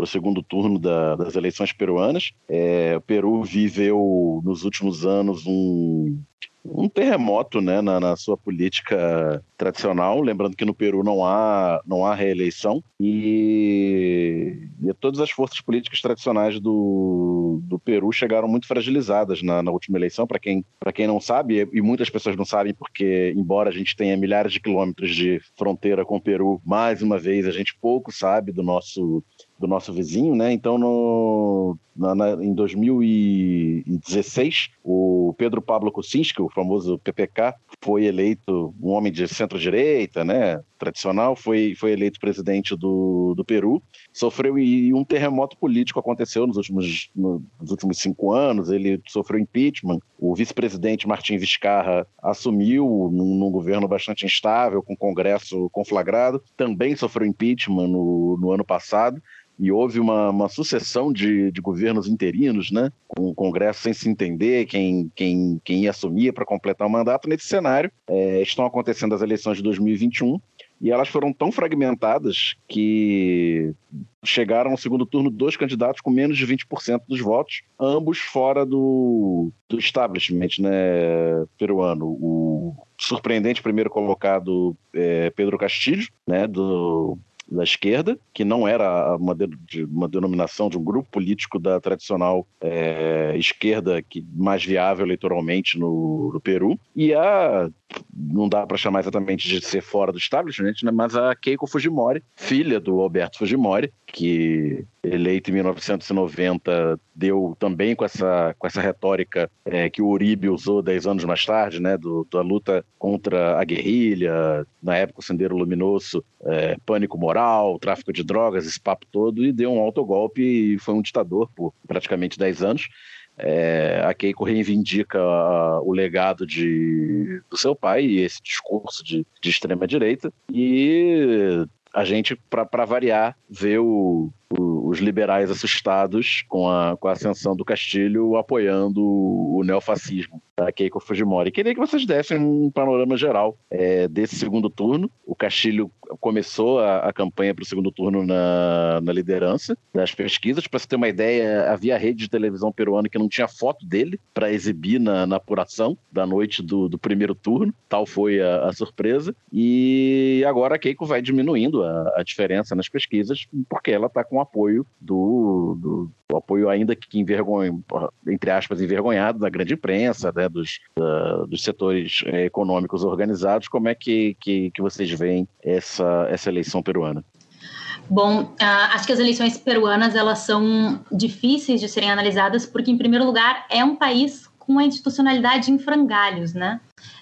Speaker 6: para o segundo turno da, das eleições peruanas. É, o Peru viveu nos últimos anos um, um terremoto né, na, na, sua política tradicional. Lembrando que no Peru não há, não há reeleição e, e todas as forças políticas tradicionais do, do Peru chegaram muito fragilizadas na, na última eleição. Para quem, quem não sabe, e muitas pessoas não sabem, porque, embora a gente tenha milhares de quilômetros de fronteira com o Peru, mais uma vez a gente pouco sabe do nosso do nosso vizinho, né? Então, no, na, na, em 2016, o Pedro Pablo Kuczynski, o famoso PPK, foi eleito um homem de centro-direita, né? Tradicional, foi, foi eleito presidente do, do Peru. Sofreu e um terremoto político aconteceu nos últimos, nos últimos cinco anos. Ele sofreu impeachment. O vice-presidente Martim Vizcarra assumiu num, num, governo bastante instável, com o Congresso conflagrado. Também sofreu impeachment no, no ano passado e houve uma, uma sucessão de, de, governos interinos, né, com o Congresso sem se entender quem, quem, quem ia assumir para completar o mandato. Nesse cenário, é, estão acontecendo as eleições de 2021 e elas foram tão fragmentadas que chegaram ao segundo turno dois candidatos com menos de 20% dos votos, ambos fora do, do establishment né, peruano. O surpreendente primeiro colocado é Pedro Castilho, né, do da esquerda, que não era uma, de, uma denominação de um grupo político da tradicional é, esquerda que mais viável eleitoralmente no, no Peru, e a não dá para chamar exatamente de ser fora do establishment, né, mas a Keiko Fujimori, filha do Alberto Fujimori, que eleito em 1990 deu também com essa, com essa retórica é, que o Uribe usou dez anos mais tarde, né, do, da luta contra a guerrilha, na época o Sendeiro Luminoso, é, pânico moral, tráfico de drogas, esse papo todo, e deu um autogolpe e foi um ditador por praticamente dez anos. É, a Keiko reivindica o legado de, do seu pai e esse discurso de, de extrema-direita, e a gente, para variar, vê o, os liberais assustados com a, com a ascensão do Castilho apoiando o, neofascismo da Keiko Fujimori. Queria que vocês dessem um panorama geral é, desse segundo turno. O Castilho começou a, a campanha para o segundo turno na, na liderança das pesquisas. Para você ter uma ideia, havia rede de televisão peruana que não tinha foto dele para exibir na, na, apuração da noite do, do primeiro turno. Tal foi a, a, surpresa. E agora a Keiko vai diminuindo a, a diferença nas pesquisas, porque ela está com apoio do, do o apoio ainda que envergonha, entre aspas, envergonhado da grande imprensa, né, dos, da, dos setores é, econômicos organizados. Como é que, que, que vocês veem essa, essa eleição peruana?
Speaker 5: Bom, uh, acho que as eleições peruanas elas são difíceis de serem analisadas porque, em primeiro lugar, é um país com a institucionalidade em frangalhos, né?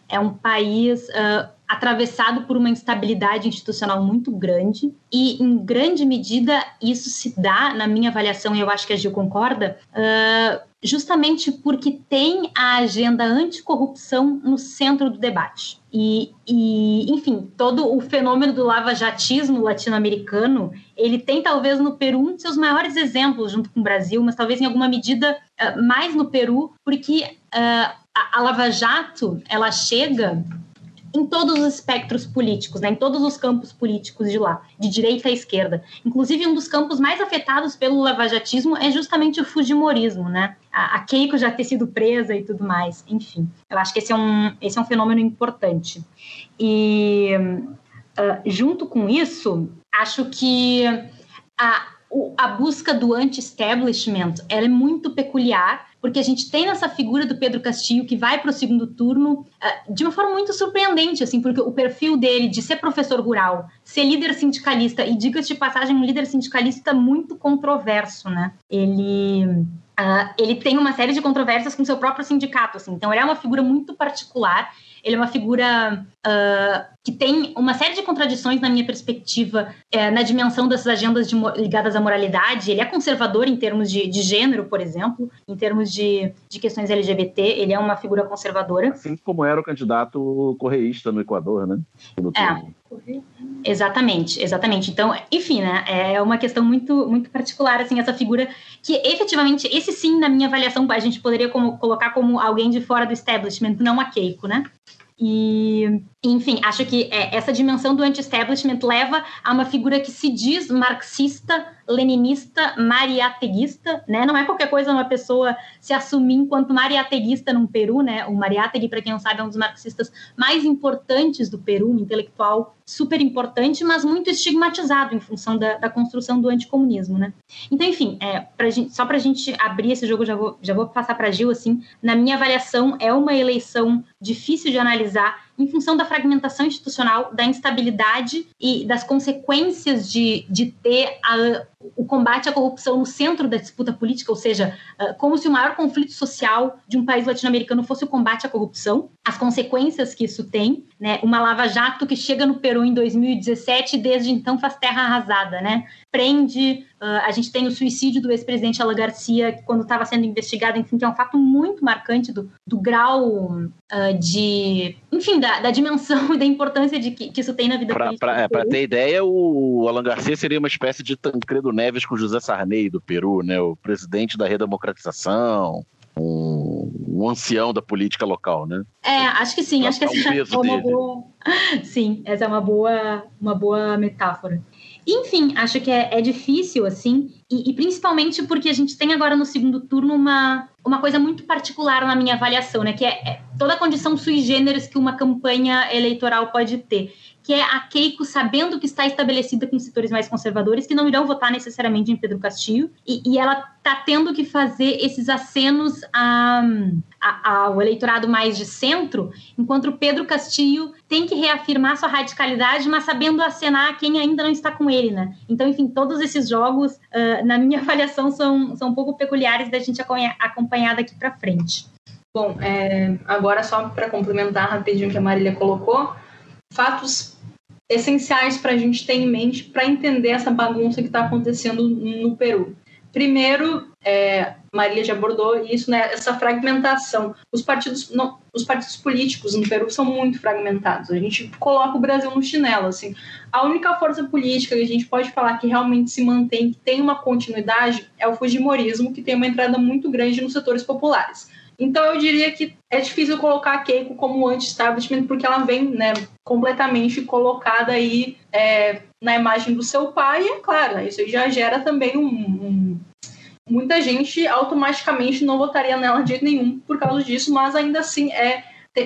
Speaker 5: É um país uh, atravessado por uma instabilidade institucional muito grande e, em grande medida, isso se dá, na minha avaliação, e eu acho que a Gil concorda, uh, justamente porque tem a agenda anticorrupção no centro do debate. E, e, enfim, todo o fenômeno do lava-jatismo latino-americano, ele tem talvez no Peru um de seus maiores exemplos, junto com o Brasil, mas talvez em alguma medida uh, mais no Peru, porque uh, a, a Lava Jato, ela chega em todos os espectros políticos, né, em todos os campos políticos de lá, de direita à esquerda. Inclusive, um dos campos mais afetados pelo lavajatismo é justamente o fujimorismo, né? A, Keiko já ter sido presa e tudo mais. Enfim, eu acho que esse é um, esse é um fenômeno importante. E, uh, junto com isso, acho que a, a busca do anti-establishment é muito peculiar porque a gente tem essa figura do Pedro Castilho que vai para o segundo turno uh, de uma forma muito surpreendente, assim, porque o perfil dele de ser professor rural, ser líder sindicalista e diga-se de passagem um líder sindicalista muito controverso, né? Ele uh, ele tem uma série de controvérsias com seu próprio sindicato, assim, então ele é uma figura muito particular ele é uma figura uh, que tem uma série de contradições na minha perspectiva é, na dimensão dessas agendas de, ligadas à moralidade. Ele é conservador em termos de, de gênero, por exemplo, em termos de, de questões LGBT. Ele é uma figura conservadora.
Speaker 6: Assim como era o candidato correísta no Equador, né?
Speaker 5: É. Exatamente, exatamente. Então, enfim, né, é uma questão muito, muito particular, assim, essa figura que efetivamente, esse sim, na minha avaliação, a gente poderia como, colocar como alguém de fora do establishment, não a Keiko, né? E, enfim, acho que é, essa dimensão do anti-establishment leva a uma figura que se diz marxista, leninista, mariateguista, né? Não é qualquer coisa uma pessoa se assumir enquanto mariateguista no Peru, né? O Mariátegui, para quem não sabe, é um dos marxistas mais importantes do Peru, um intelectual super importante, mas muito estigmatizado em função da, da construção do anticomunismo, né? Então, enfim, é, pra gente, só para a gente abrir esse jogo, já vou, já vou passar para Gil, assim, na minha avaliação, é uma eleição difícil de analisar em função da fragmentação institucional, da instabilidade e das consequências de, de ter a, o combate à corrupção no centro da disputa política, ou seja, uh, como se o maior conflito social de um país latino-americano fosse o combate à corrupção, as consequências que isso tem, né? Uma lava-jato que chega no Peru em 2017 e desde então faz terra arrasada, né? Prende, uh, a gente tem o suicídio do ex-presidente Alan Garcia quando estava sendo investigado, enfim, que é um fato muito marcante do, do grau uh, de, enfim, da, da, dimensão <laughs> e da importância de que, que isso tem na vida
Speaker 6: pra,
Speaker 5: política.
Speaker 6: Para ter ideia, o Alan Garcia seria uma espécie de Tancredo Neves com José Sarney do Peru, né? O presidente da redemocratização, um, um ancião da política local, né?
Speaker 5: É, acho que sim, acho que essa é uma dele. boa. <laughs> Sim, essa é uma boa, uma boa metáfora. Enfim, acho que é, é difícil, assim, e, e, principalmente porque a gente tem agora no segundo turno uma, uma coisa muito particular na minha avaliação, né? Que é, é toda a condição sui generis que uma campanha eleitoral pode ter que é a Keiko sabendo que está estabelecida com setores mais conservadores que não irão votar necessariamente em Pedro Castillo e, e ela está tendo que fazer esses acenos a, a, ao eleitorado mais de centro, enquanto Pedro Castillo tem que reafirmar sua radicalidade, mas sabendo acenar quem ainda não está com ele, né? Então, enfim, todos esses jogos, uh, na minha <laughs> avaliação, são, são um pouco peculiares da gente acompanhar daqui para frente.
Speaker 3: Bom, é, agora só para complementar rapidinho o que a Marília colocou, fatos essenciais para a gente ter em mente para entender essa bagunça que está acontecendo no Peru. Primeiro, é, Maria já abordou isso, né, essa fragmentação. Os partidos, não, os partidos políticos no Peru são muito fragmentados. A gente coloca o Brasil no chinelo. Assim. A única força política que a gente pode falar que realmente se mantém, que tem uma continuidade, é o Fujimorismo, que tem uma entrada muito grande nos setores populares. Então eu diria que é difícil colocar a Keiko como anti-establishment porque ela vem né, completamente colocada aí é, na imagem do seu pai, e é claro, isso já gera também um, um, Muita gente automaticamente não votaria nela de jeito nenhum por causa disso, mas ainda assim é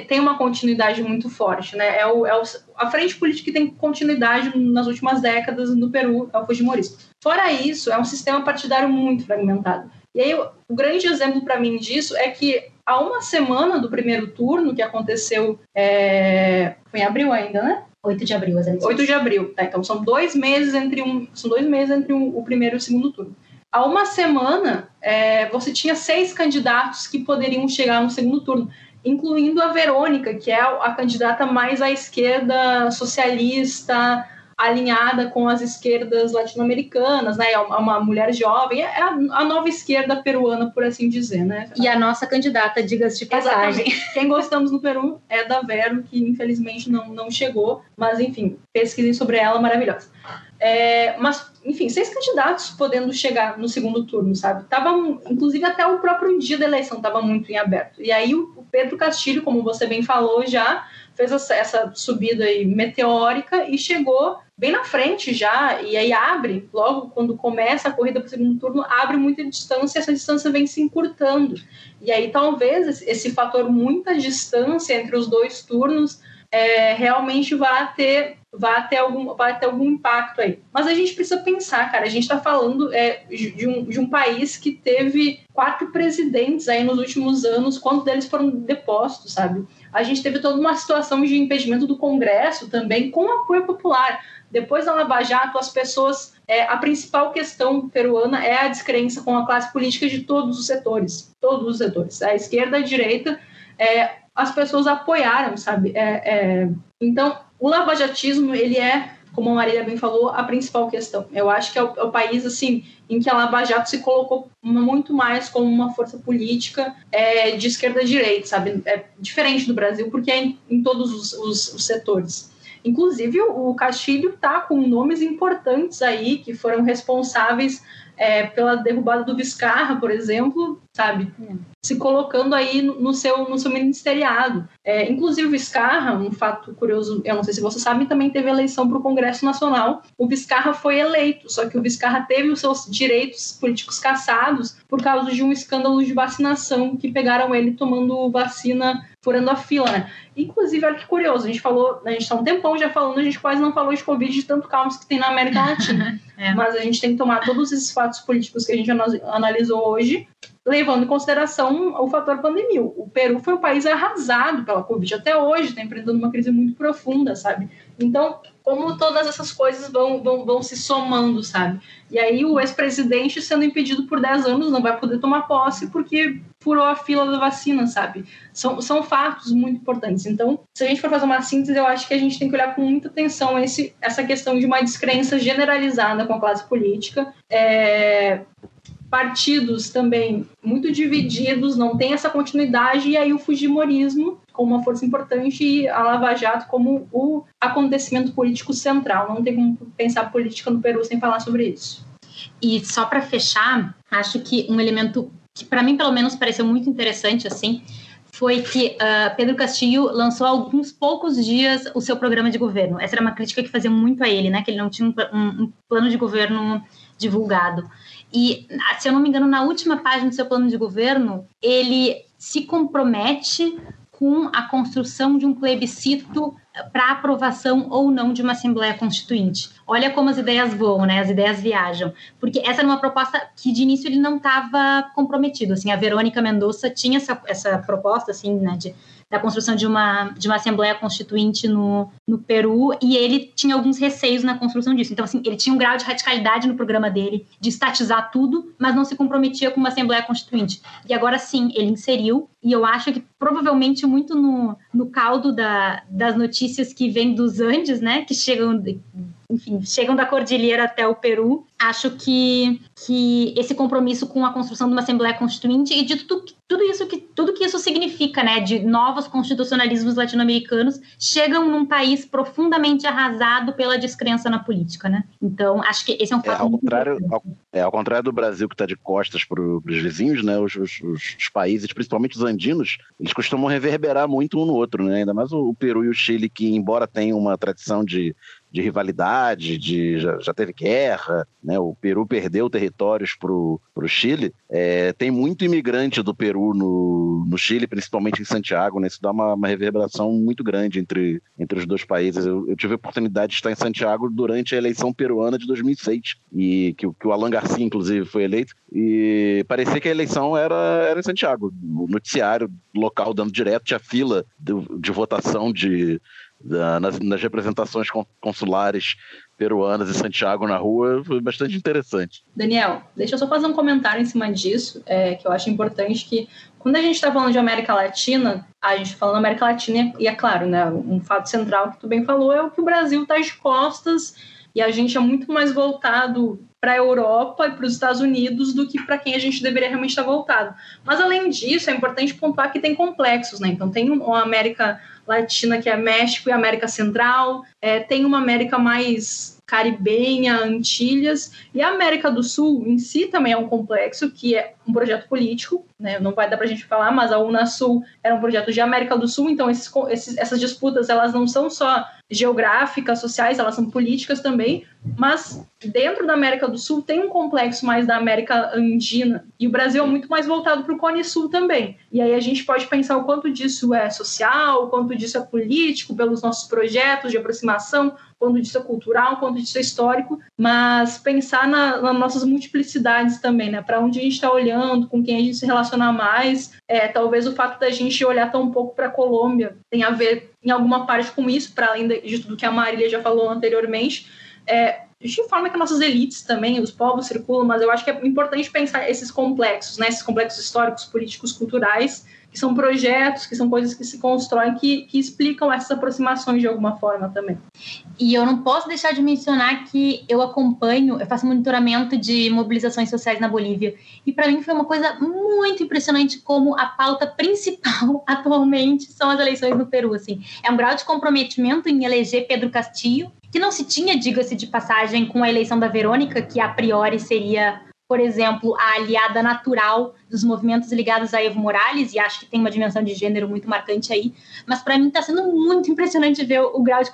Speaker 3: tem uma continuidade muito forte, né? É, o, é o, a frente política que tem continuidade nas últimas décadas no Peru é o Fujimorismo. Fora isso, é um sistema partidário muito fragmentado. E aí, o grande exemplo para mim disso é que há uma semana do primeiro turno, que aconteceu. É... Foi em abril ainda, né?
Speaker 5: 8 de abril,
Speaker 3: exatamente. 8 de abril, tá? Então são dois meses entre um. São dois meses entre um, o primeiro e o segundo turno. Há uma semana, é, você tinha seis candidatos que poderiam chegar no segundo turno. incluindo a Verônica, que é a candidata mais à esquerda socialista, alinhada com as esquerdas latino-americanas, né? É uma mulher jovem, é a, nova esquerda peruana, por assim dizer, né?
Speaker 5: E a nossa candidata, diga-se de passagem.
Speaker 3: Exatamente. Quem <laughs> gostamos no Peru é da Vero, que infelizmente não, não chegou, mas enfim, pesquisem sobre ela, maravilhosa. É, mas, enfim, seis candidatos podendo chegar no segundo turno, sabe? Tava, inclusive, até o próprio dia da eleição estava muito em aberto. E aí o Pedro Castilho, como você bem falou, já fez essa, essa subida aí meteórica e chegou bem na frente já, e aí abre, logo quando começa a corrida para o segundo turno, abre muita distância, essa distância vem se encurtando. E aí talvez esse fator muita distância entre os dois turnos é, realmente vá ter vai ter algum vai ter algum impacto aí. Mas a gente precisa pensar, cara, a gente está falando é, de, um, de um país que teve quatro presidentes aí nos últimos anos, quantos deles foram depostos, sabe? A gente teve toda uma situação de impedimento do Congresso também com apoio popular. Depois da Lava Jato, as pessoas. É, a principal questão peruana é a descrença com a classe política de todos os setores. Todos os setores. A esquerda, a direita. É, as pessoas apoiaram, sabe? É, é, então, o lavajatismo, ele é, como a Marília bem falou, a principal questão. Eu acho que é o, é o país, assim, em que a Lava Jato se colocou muito mais como uma força política é, de esquerda-direita, sabe? É diferente do Brasil, porque é em, em todos os, os, os setores. Inclusive, o Castilho está com nomes importantes aí que foram responsáveis é, pela derrubada do Viscarra, por exemplo, sabe? Se colocando aí no seu, no seu ministeriado. É, inclusive, o Viscarra, um fato curioso, eu não sei se você sabe, também teve eleição para o Congresso Nacional. O Viscarra foi eleito, só que o Viscarra teve os seus direitos políticos cassados por causa de um escândalo de vacinação que pegaram ele tomando vacina furando a fila, né? Inclusive, olha que curioso, a gente falou, a gente está um tempão já falando, a gente quase não falou de Covid de tanto caos que tem na América Latina. <laughs> é. Mas a gente tem que tomar todos esses fatos políticos que a gente analisou hoje, levando em consideração o fator pandemia. O Peru foi um país arrasado pela Covid, até hoje está enfrentando uma crise muito profunda, sabe? Então, como todas essas coisas vão, vão, vão se somando, sabe? E aí o ex-presidente sendo impedido por 10 anos não vai poder tomar posse porque furou a fila da vacina, sabe? São, são fatos muito importantes. Então, se a gente for fazer uma síntese, eu acho que a gente tem que olhar com muita atenção esse, essa questão de uma descrença generalizada com a classe política. É, partidos também muito divididos, não tem essa continuidade, e aí o Fujimorismo como uma força importante e a Lava Jato como o acontecimento político central. Não tem como pensar política no Peru sem falar sobre isso.
Speaker 5: E só para fechar, acho que um elemento que para mim pelo menos pareceu muito interessante assim foi que uh, Pedro Castillo lançou há alguns poucos dias o seu programa de governo. Essa era uma crítica que fazia muito a ele, né? Que ele não tinha um, um, um plano de governo divulgado. E, se eu não me engano, na última página do seu plano de governo, ele se compromete com a construção de um plebiscito para aprovação ou não de uma Assembleia Constituinte. Olha como as ideias voam, né? As ideias viajam. Porque essa era uma proposta que de início ele não estava comprometido. Assim, a Verônica Mendonça tinha essa, essa proposta, assim, né, de da construção de uma, de uma Assembleia Constituinte no, no Peru, e ele tinha alguns receios na construção disso. Então, assim, ele tinha um grau de radicalidade no programa dele, de estatizar tudo, mas não se comprometia com uma Assembleia Constituinte. E agora sim, ele inseriu, e eu acho que provavelmente muito no, no caldo da, das notícias que vêm dos Andes, né, que chegam enfim, chegam da cordilheira até o Peru. Acho que, que esse compromisso com a construção de uma Assembleia Constituinte e de tudo, tudo isso que tudo que isso significa, né, de novos constitucionalismos latino-americanos chegam num país profundamente arrasado pela descrença na política, né? Então, acho que esse é um fato
Speaker 6: é, ao contrário, ao, é, ao contrário do Brasil que está de costas para os vizinhos, né, os, os, os, países, principalmente os andinos, eles costumam reverberar muito um no outro, né? Ainda mais o, o Peru e o Chile, que embora tenham uma tradição de de rivalidade, de já, já, teve guerra, né? O Peru perdeu territórios para o Chile. É, tem muito imigrante do Peru no, no Chile, principalmente em Santiago, né? Isso dá uma, uma reverberação muito grande entre, entre os dois países. Eu, eu, tive a oportunidade de estar em Santiago durante a eleição peruana de 2006, e que, que o Alan Garcia, inclusive, foi eleito, e parecia que a eleição era, era em Santiago. O noticiário local dando direto, tinha fila de, de votação de, nas, nas, representações consulares peruanas e Santiago na rua, foi bastante interessante.
Speaker 3: Daniel, deixa eu só fazer um comentário em cima disso, é, que eu acho importante que quando a gente está falando de América Latina, a gente falando América Latina, e é claro, né, um fato central que tu bem falou é o que o Brasil está de costas e a gente é muito mais voltado para a Europa e para os Estados Unidos do que para quem a gente deveria realmente estar voltado. Mas além disso, é importante pontuar que tem complexos, né? Então tem uma América Latina que é México e América Central, é, tem uma América mais caribenha, Antilhas, e a América do Sul em si também é um complexo, que é um projeto político, né? não vai dar para a gente falar, mas a Unasul era um projeto de América do Sul, então esses, esses, essas disputas elas não são só geográficas, sociais, elas são políticas também, mas dentro da América do Sul tem um complexo mais da América Andina, e o Brasil é muito mais voltado para o Cone Sul também. E aí a gente pode pensar o quanto disso é social, o quanto disso é político, pelos nossos projetos de aproximação, quanto disso é cultural, quanto disso é histórico, mas pensar na, nas nossas multiplicidades também, né? Para onde a gente está olhando, com quem a gente se relaciona mais. É, talvez o fato da gente olhar tão pouco para a Colômbia tenha a ver em alguma parte com isso, para além de, tudo que a Marília já falou anteriormente. É, de forma que nossas elites também, os povos circulam, mas eu acho que é importante pensar esses complexos, né, esses complexos históricos, políticos, culturais, que são projetos, que são coisas que se constroem, que, que explicam essas aproximações de alguma forma também.
Speaker 5: E eu não posso deixar de mencionar que eu acompanho, eu faço monitoramento de mobilizações sociais na Bolívia, e para mim foi uma coisa muito impressionante como a pauta principal <laughs> atualmente são as eleições no Peru, assim. É um grau de comprometimento em eleger Pedro Castillo, que não se tinha, diga-se de passagem, com a eleição da Verônica, que a priori seria por exemplo, a aliada natural dos movimentos ligados a Evo Morales, e acho que tem uma dimensão de gênero muito marcante aí, mas para mim está sendo muito impressionante ver o, grau de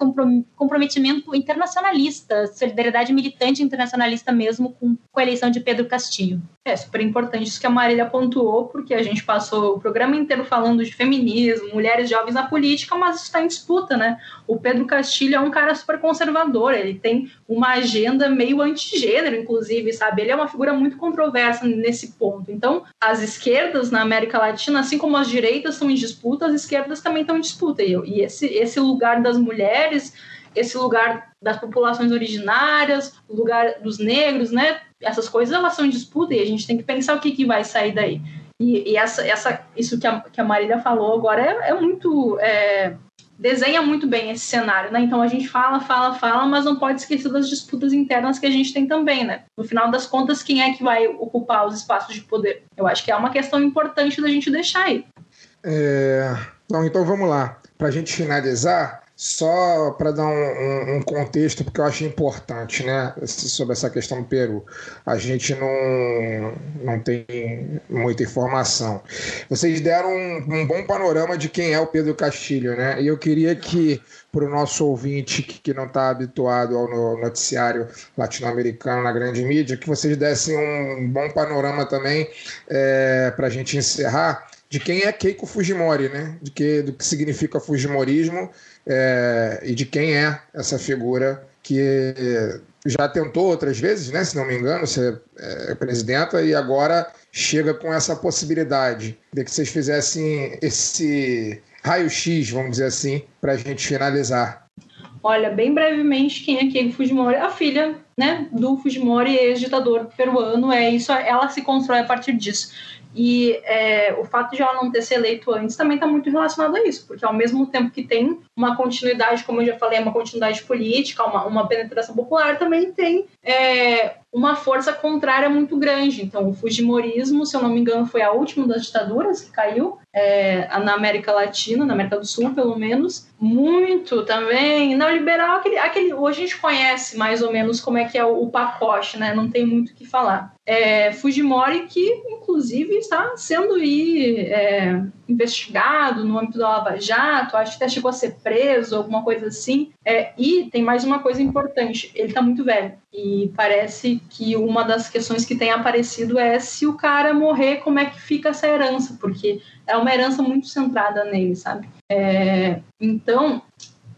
Speaker 5: comprometimento internacionalista, solidariedade militante internacionalista mesmo com, com a eleição de Pedro Castillo.
Speaker 3: É super importante isso que a Marília pontuou, porque a gente passou o programa inteiro falando de feminismo, mulheres jovens na política, mas está em disputa, né? O Pedro Castilho é um cara super conservador, ele tem uma agenda meio antigênero, inclusive, sabe? Ele é uma figura muito controversa nesse ponto. Então, as esquerdas na América Latina, assim como as direitas estão em disputa, as esquerdas também estão em disputa. E esse, esse lugar das mulheres esse lugar das populações originárias, o lugar dos negros, né? Essas coisas elas são em disputa e a gente tem que pensar o que, que vai sair daí. E, e essa, essa, isso que a, que a Marília falou agora é, é muito. É, desenha muito bem esse cenário, né? Então a gente fala, fala, fala, mas não pode esquecer das disputas internas que a gente tem também, né? No final das contas, quem é que vai ocupar os espaços de poder? Eu acho que é uma questão importante da gente deixar aí.
Speaker 4: É... Então, então vamos lá. Para a gente finalizar, só para dar um, um, contexto, porque eu acho importante, né, sobre essa questão do Peru. A gente não, não tem muita informação. Vocês deram um, um bom panorama de quem é o Pedro Castilho, né? E eu queria que, para o nosso ouvinte que não está habituado ao noticiário latino-americano na grande mídia, que vocês dessem um bom panorama também é, para a gente encerrar de quem é Keiko Fujimori, né? De que, do que significa Fujimorismo é, e de quem é essa figura que já tentou outras vezes, né? Se não me engano, ser é, presidenta e agora chega com essa possibilidade de que vocês fizessem esse raio-x, vamos dizer assim, para a gente finalizar.
Speaker 3: Olha, bem brevemente, quem é Keiko Fujimori? A filha né, do Fujimori, ex-ditador peruano. É isso, ela se constrói a partir disso. E é, o fato de ela não ter se eleito antes também está muito relacionado a isso, porque ao mesmo tempo que tem uma continuidade, como eu já falei, uma continuidade política, uma, uma penetração popular, também tem é, uma força contrária muito grande. Então, o Fujimorismo, se eu não me engano, foi a última das ditaduras que caiu é, na América Latina, na América do Sul, pelo menos. Muito também. Neoliberal, aquele, aquele, hoje a gente conhece mais ou menos como é que é o, o pacote, né? Não tem muito o que falar. É, Fujimori, que inclusive está sendo aí, é, investigado no âmbito da Lava Jato, acho que até chegou a ser preso, alguma coisa assim. É, e tem mais uma coisa importante: ele está muito velho. E parece que uma das questões que tem aparecido é se o cara morrer, como é que fica essa herança, porque é uma herança muito centrada nele, sabe? É, então,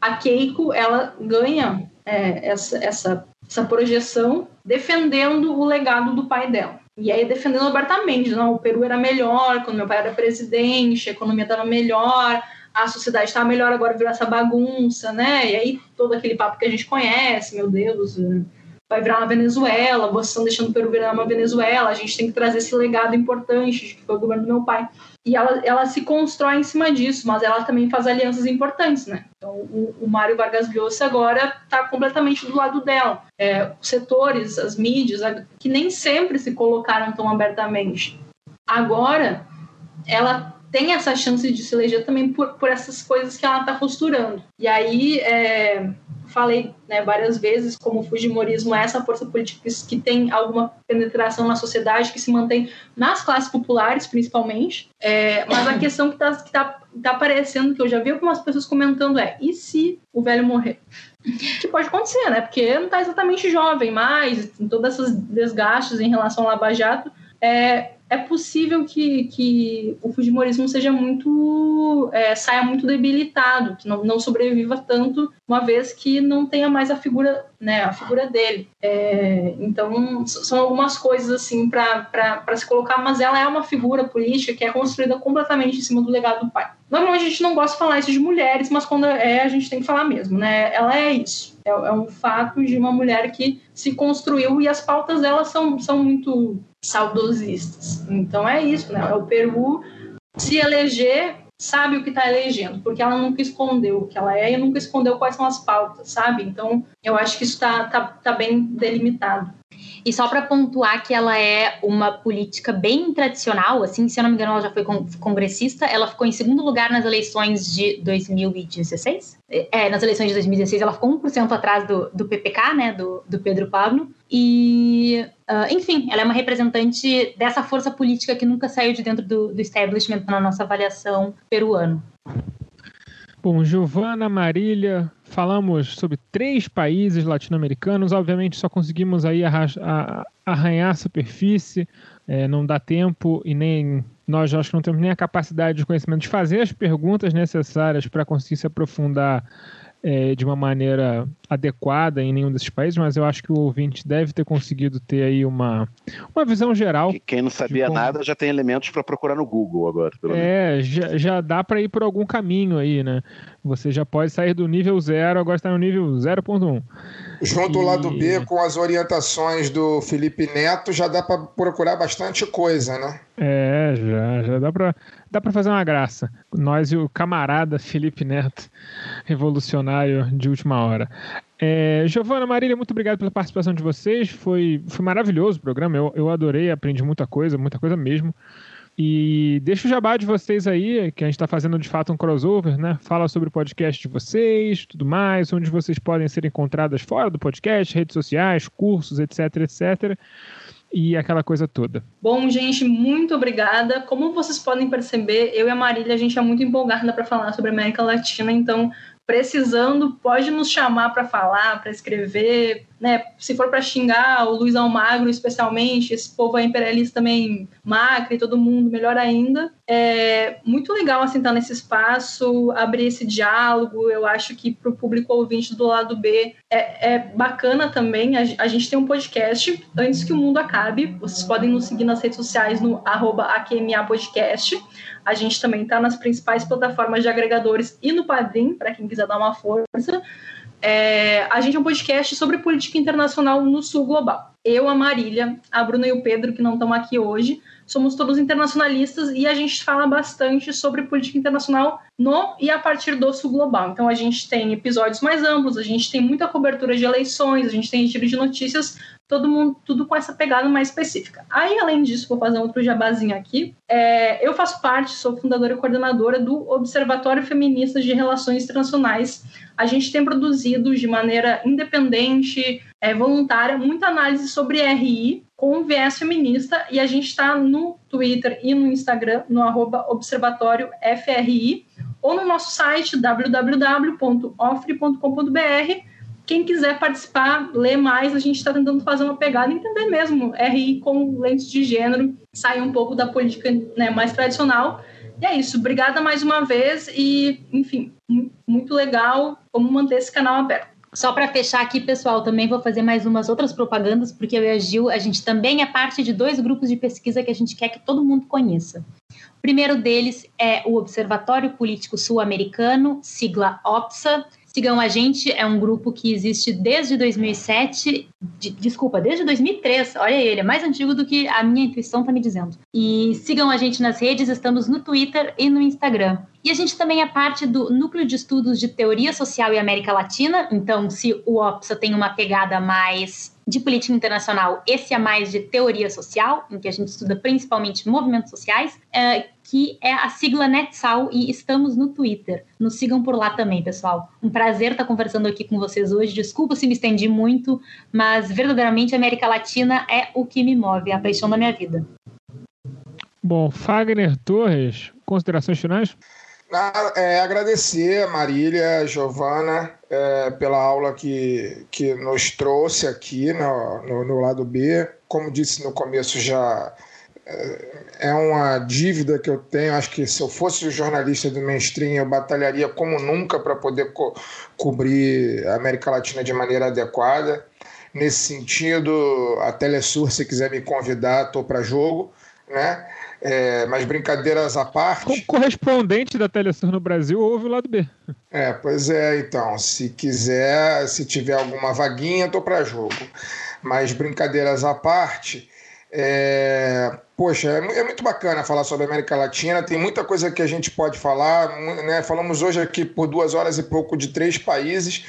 Speaker 3: a Keiko, ela ganha é, essa, essa, essa projeção defendendo o legado do pai dela. E aí defendendo abertamente, não, o Peru era melhor quando meu pai era presidente, a economia estava melhor, a sociedade está melhor, agora virou essa bagunça, né? E aí todo aquele papo que a gente conhece, meu Deus, vai virar uma Venezuela, vocês estão deixando o Peru virar uma Venezuela, a gente tem que trazer esse legado importante de que foi o governo do meu pai. E ela, ela se constrói em cima disso, mas ela também faz alianças importantes, né? Então, o, o Mário Vargas Llosa agora está completamente do lado dela. É, os setores, as mídias, que nem sempre se colocaram tão abertamente. Agora, ela tem essa chance de se eleger também por, por essas coisas que ela está costurando. E aí, é, falei né, várias vezes como o Fujimorismo é essa força política que tem alguma penetração na sociedade, que se mantém nas classes populares, principalmente. É, mas a questão que está que tá, tá aparecendo, que eu já vi algumas pessoas comentando, é: e se o velho morrer? Que pode acontecer, né? Porque não está exatamente jovem mais, tem todos esses desgastes em relação ao Lava Jato. É, é possível que, que o Fujimorismo seja muito é, saia muito debilitado, que não, não sobreviva tanto, uma vez que não tenha mais a figura, né, a figura dele. É, então são algumas coisas assim para se colocar, mas ela é uma figura política que é construída completamente em cima do legado do pai. Normalmente a gente não gosta de falar isso de mulheres, mas quando é a gente tem que falar mesmo, né? Ela é isso. É, é um fato de uma mulher que se construiu e as pautas dela são, são muito saudosistas. Então é isso, né? É o Peru se eleger sabe o que está elegendo, porque ela nunca escondeu o que ela é e nunca escondeu quais são as pautas, sabe? Então eu acho que isso está tá, tá bem delimitado.
Speaker 5: E só para pontuar que ela é uma política bem tradicional, assim, se eu não me engano, ela já foi congressista, ela ficou em segundo lugar nas eleições de 2016. É, nas eleições de 2016 ela ficou 1% atrás do, do PPK, né, do, do Pedro Pablo. E, uh, enfim, ela é uma representante dessa força política que nunca saiu de dentro do, do establishment na nossa avaliação peruano.
Speaker 2: Bom, Giovana, Marília, falamos sobre três países latino-americanos. Obviamente, só conseguimos aí arranhar a superfície, é, não dá tempo e nem nós acho que não temos nem a capacidade de conhecimento de fazer as perguntas necessárias para conseguir se aprofundar é, de uma maneira adequada em nenhum desses países, mas eu acho que o ouvinte deve ter conseguido ter aí uma, uma visão geral.
Speaker 6: Quem não sabia como... nada já tem elementos para procurar no Google agora.
Speaker 2: é, já, já dá para ir por algum caminho aí, né? Você já pode sair do nível zero, agora está no nível 0.1.
Speaker 4: Junto ao lado B, com as orientações do Felipe Neto, já dá para procurar bastante coisa, né?
Speaker 2: É, já, já dá para dá para fazer uma graça. Nós e o camarada Felipe Neto, revolucionário de última hora. É, Giovana, Marília, muito obrigado pela participação de vocês. Foi, foi maravilhoso o programa. Eu, eu adorei, aprendi muita coisa, muita coisa mesmo. E deixa o jabá de vocês aí, que a gente está fazendo de fato um crossover, né? Fala sobre o podcast de vocês, tudo mais, onde vocês podem ser encontradas fora do podcast, redes sociais, cursos, etc, etc. E aquela coisa toda.
Speaker 3: Bom, gente, muito obrigada. Como vocês podem perceber, eu e a Marília, a gente é muito empolgada para falar sobre América Latina, então precisando, pode nos chamar para falar, para escrever, né? Se for para xingar o Luiz Almagro, especialmente, esse povo é imperialista também, Macri, todo mundo, melhor ainda. É muito legal assim estar nesse espaço, abrir esse diálogo. Eu acho que para o público ouvinte do lado B é, é bacana também. A, a, gente tem um podcast antes que o mundo acabe. Vocês podem nos seguir nas redes sociais no arroba Podcast. A gente também está nas principais plataformas de agregadores e no Padrim, para quem quiser dar uma força. É, a gente é um podcast sobre política internacional no sul global. Eu, a Marília, a Bruna e o Pedro, que não estão aqui hoje, somos todos internacionalistas e a gente fala bastante sobre política internacional no e a partir do sul global. Então a gente tem episódios mais amplos, a gente tem muita cobertura de eleições, a gente tem giro de notícias, todo mundo, tudo com essa pegada mais específica. Aí, além disso, vou fazer outro jabazinho aqui. É, eu faço parte, sou fundadora e coordenadora do Observatório Feminista de Relações Internacionais. A gente tem produzido de maneira independente, é, voluntária, muita análise sobre RI com viés feminista e a gente está no Twitter e no Instagram, no arroba Observatório FRI, ou no nosso site www.ofre.com.br. Quem quiser participar, ler mais, a gente está tentando fazer uma pegada, entender mesmo RI com lentes de gênero, sair um pouco da política né, mais tradicional. E é isso, obrigada mais uma vez e, enfim, muito legal. Vamos manter esse canal aberto.
Speaker 5: Só para fechar aqui, pessoal, também vou fazer mais umas outras propagandas, porque eu e a Gil, a gente também é parte de dois grupos de pesquisa que a gente quer que todo mundo conheça. O primeiro deles é o Observatório Político Sul-Americano, sigla OPSA. Sigam a gente, é um grupo que existe desde 2007, de, desculpa, desde 2003. Olha ele, é mais antigo do que a minha intuição está me dizendo. E sigam a gente nas redes, estamos no Twitter e no Instagram. E a gente também é parte do Núcleo de Estudos de Teoria Social e América Latina. Então, se o OPSA tem uma pegada mais de política internacional, esse é mais de teoria social, em que a gente estuda principalmente movimentos sociais, é, que é a sigla NetSal e estamos no Twitter. Nos sigam por lá também, pessoal. Um prazer estar conversando aqui com vocês hoje. Desculpa se me estendi muito, mas verdadeiramente a América Latina é o que me move, é a paixão da minha vida.
Speaker 2: Bom, Fagner Torres, considerações finais?
Speaker 4: É, agradecer a Marília, a Giovana, é, pela aula que, que nos trouxe aqui no, no, no, lado B. Como disse no começo, já é, é uma dívida que eu tenho. Acho que se eu fosse jornalista do mainstream, eu batalharia como nunca para poder co cobrir a América Latina de maneira adequada. Nesse sentido, a Telesur, se quiser me convidar, estou para jogo. Né? É, mas brincadeiras à parte.
Speaker 2: Correspondente da Telesur no Brasil ouve o lado B.
Speaker 4: É, pois é, então. Se quiser, se tiver alguma vaguinha, tô para jogo. Mas brincadeiras à parte. É, poxa, é, é muito bacana falar sobre a América Latina. Tem muita coisa que a gente pode falar. Né? Falamos hoje aqui por duas horas e pouco de três países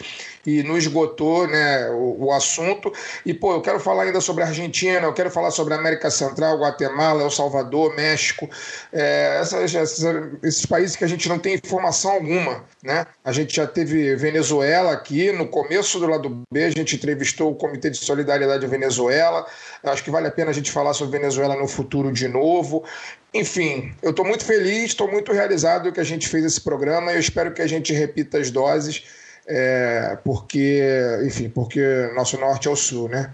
Speaker 4: e não esgotou né, o, o, assunto. E, pô, eu quero falar ainda sobre a Argentina, eu quero falar sobre a América Central, Guatemala, El Salvador, México, é, essas, essas, esses países que a gente não tem informação alguma. Né? A gente já teve Venezuela aqui, no começo do lado B, a gente entrevistou o Comitê de Solidariedade Venezuela. Acho que vale a pena a gente falar sobre Venezuela no futuro de novo. Enfim, eu estou muito feliz, estou muito realizado que a gente fez esse programa e eu espero que a gente repita as doses é, porque, enfim, porque nosso norte é o sul, né?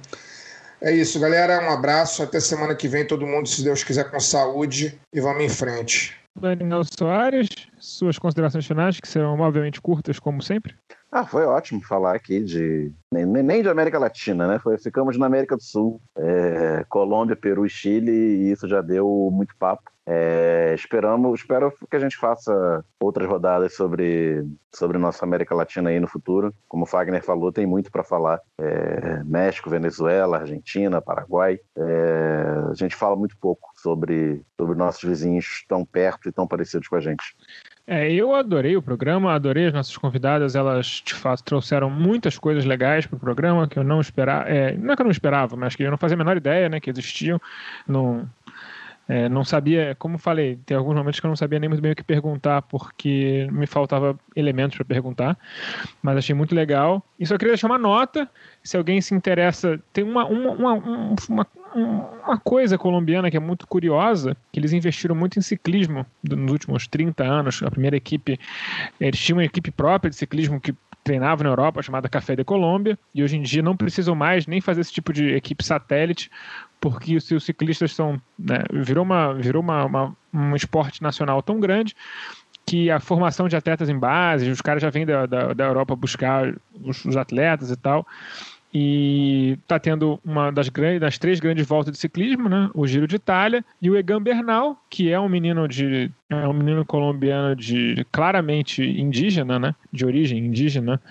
Speaker 4: É isso, galera. Um abraço. Até semana que vem, todo mundo, se Deus quiser, com saúde. E vamos em frente.
Speaker 2: Daniel Soares, suas considerações finais, que serão obviamente curtas, como sempre.
Speaker 6: Ah, foi ótimo falar aqui de. Nem, de América Latina, né? Foi, ficamos na América do Sul, é, Colômbia, Peru e Chile, e isso já deu muito papo. É, esperamos, espero que a gente faça outras rodadas sobre, sobre nossa América Latina aí no futuro. Como o Fagner falou, tem muito para falar. É, México, Venezuela, Argentina, Paraguai. É, a gente fala muito pouco sobre, sobre nossos vizinhos tão perto e tão parecidos com a gente.
Speaker 2: É, eu adorei o programa, adorei as nossas convidadas, elas de fato trouxeram muitas coisas legais para o programa que eu não esperava, é, não é que eu não esperava, mas que eu não fazia a menor ideia né, que existiam. Não, é, não sabia, como falei, tem alguns momentos que eu não sabia nem muito bem o que perguntar, porque me faltava elementos para perguntar, mas achei muito legal. E só queria deixar uma nota, se alguém se interessa, tem uma, uma, uma, uma, uma coisa colombiana que é muito curiosa, que eles investiram muito em ciclismo nos últimos 30 anos. A primeira equipe, eles tinham uma equipe própria de ciclismo que treinava na Europa, chamada Café de Colômbia, e hoje em dia não precisam mais nem fazer esse tipo de equipe satélite, porque os, os ciclistas são. Né, virou uma, virou uma, uma, um esporte nacional tão grande que a formação de atletas em base, os caras já vêm da, da, da Europa buscar os, os atletas e tal e está tendo uma das, grandes, das três grandes voltas de ciclismo, né? O Giro de Itália e o Egan Bernal, que é um menino de é um menino colombiano de claramente indígena, né? De origem indígena,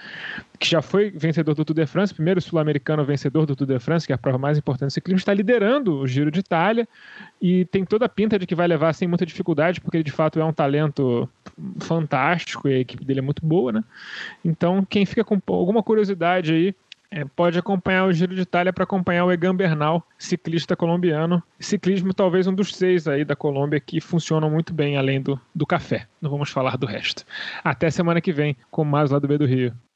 Speaker 2: que já foi vencedor do Tour de France, primeiro sul-americano vencedor do Tour de France, que é a prova mais importante do ciclismo, está liderando o Giro de Itália e tem toda a pinta de que vai levar sem muita dificuldade, porque ele de fato é um talento fantástico e a equipe dele é muito boa, né? Então, quem fica com alguma curiosidade aí é, pode acompanhar o Giro de Itália para acompanhar o Egan Bernal, ciclista colombiano. Ciclismo talvez um dos seis aí da Colômbia que funcionam muito bem além do, do café. Não vamos falar do resto. Até semana que vem com mais lá do B do Rio.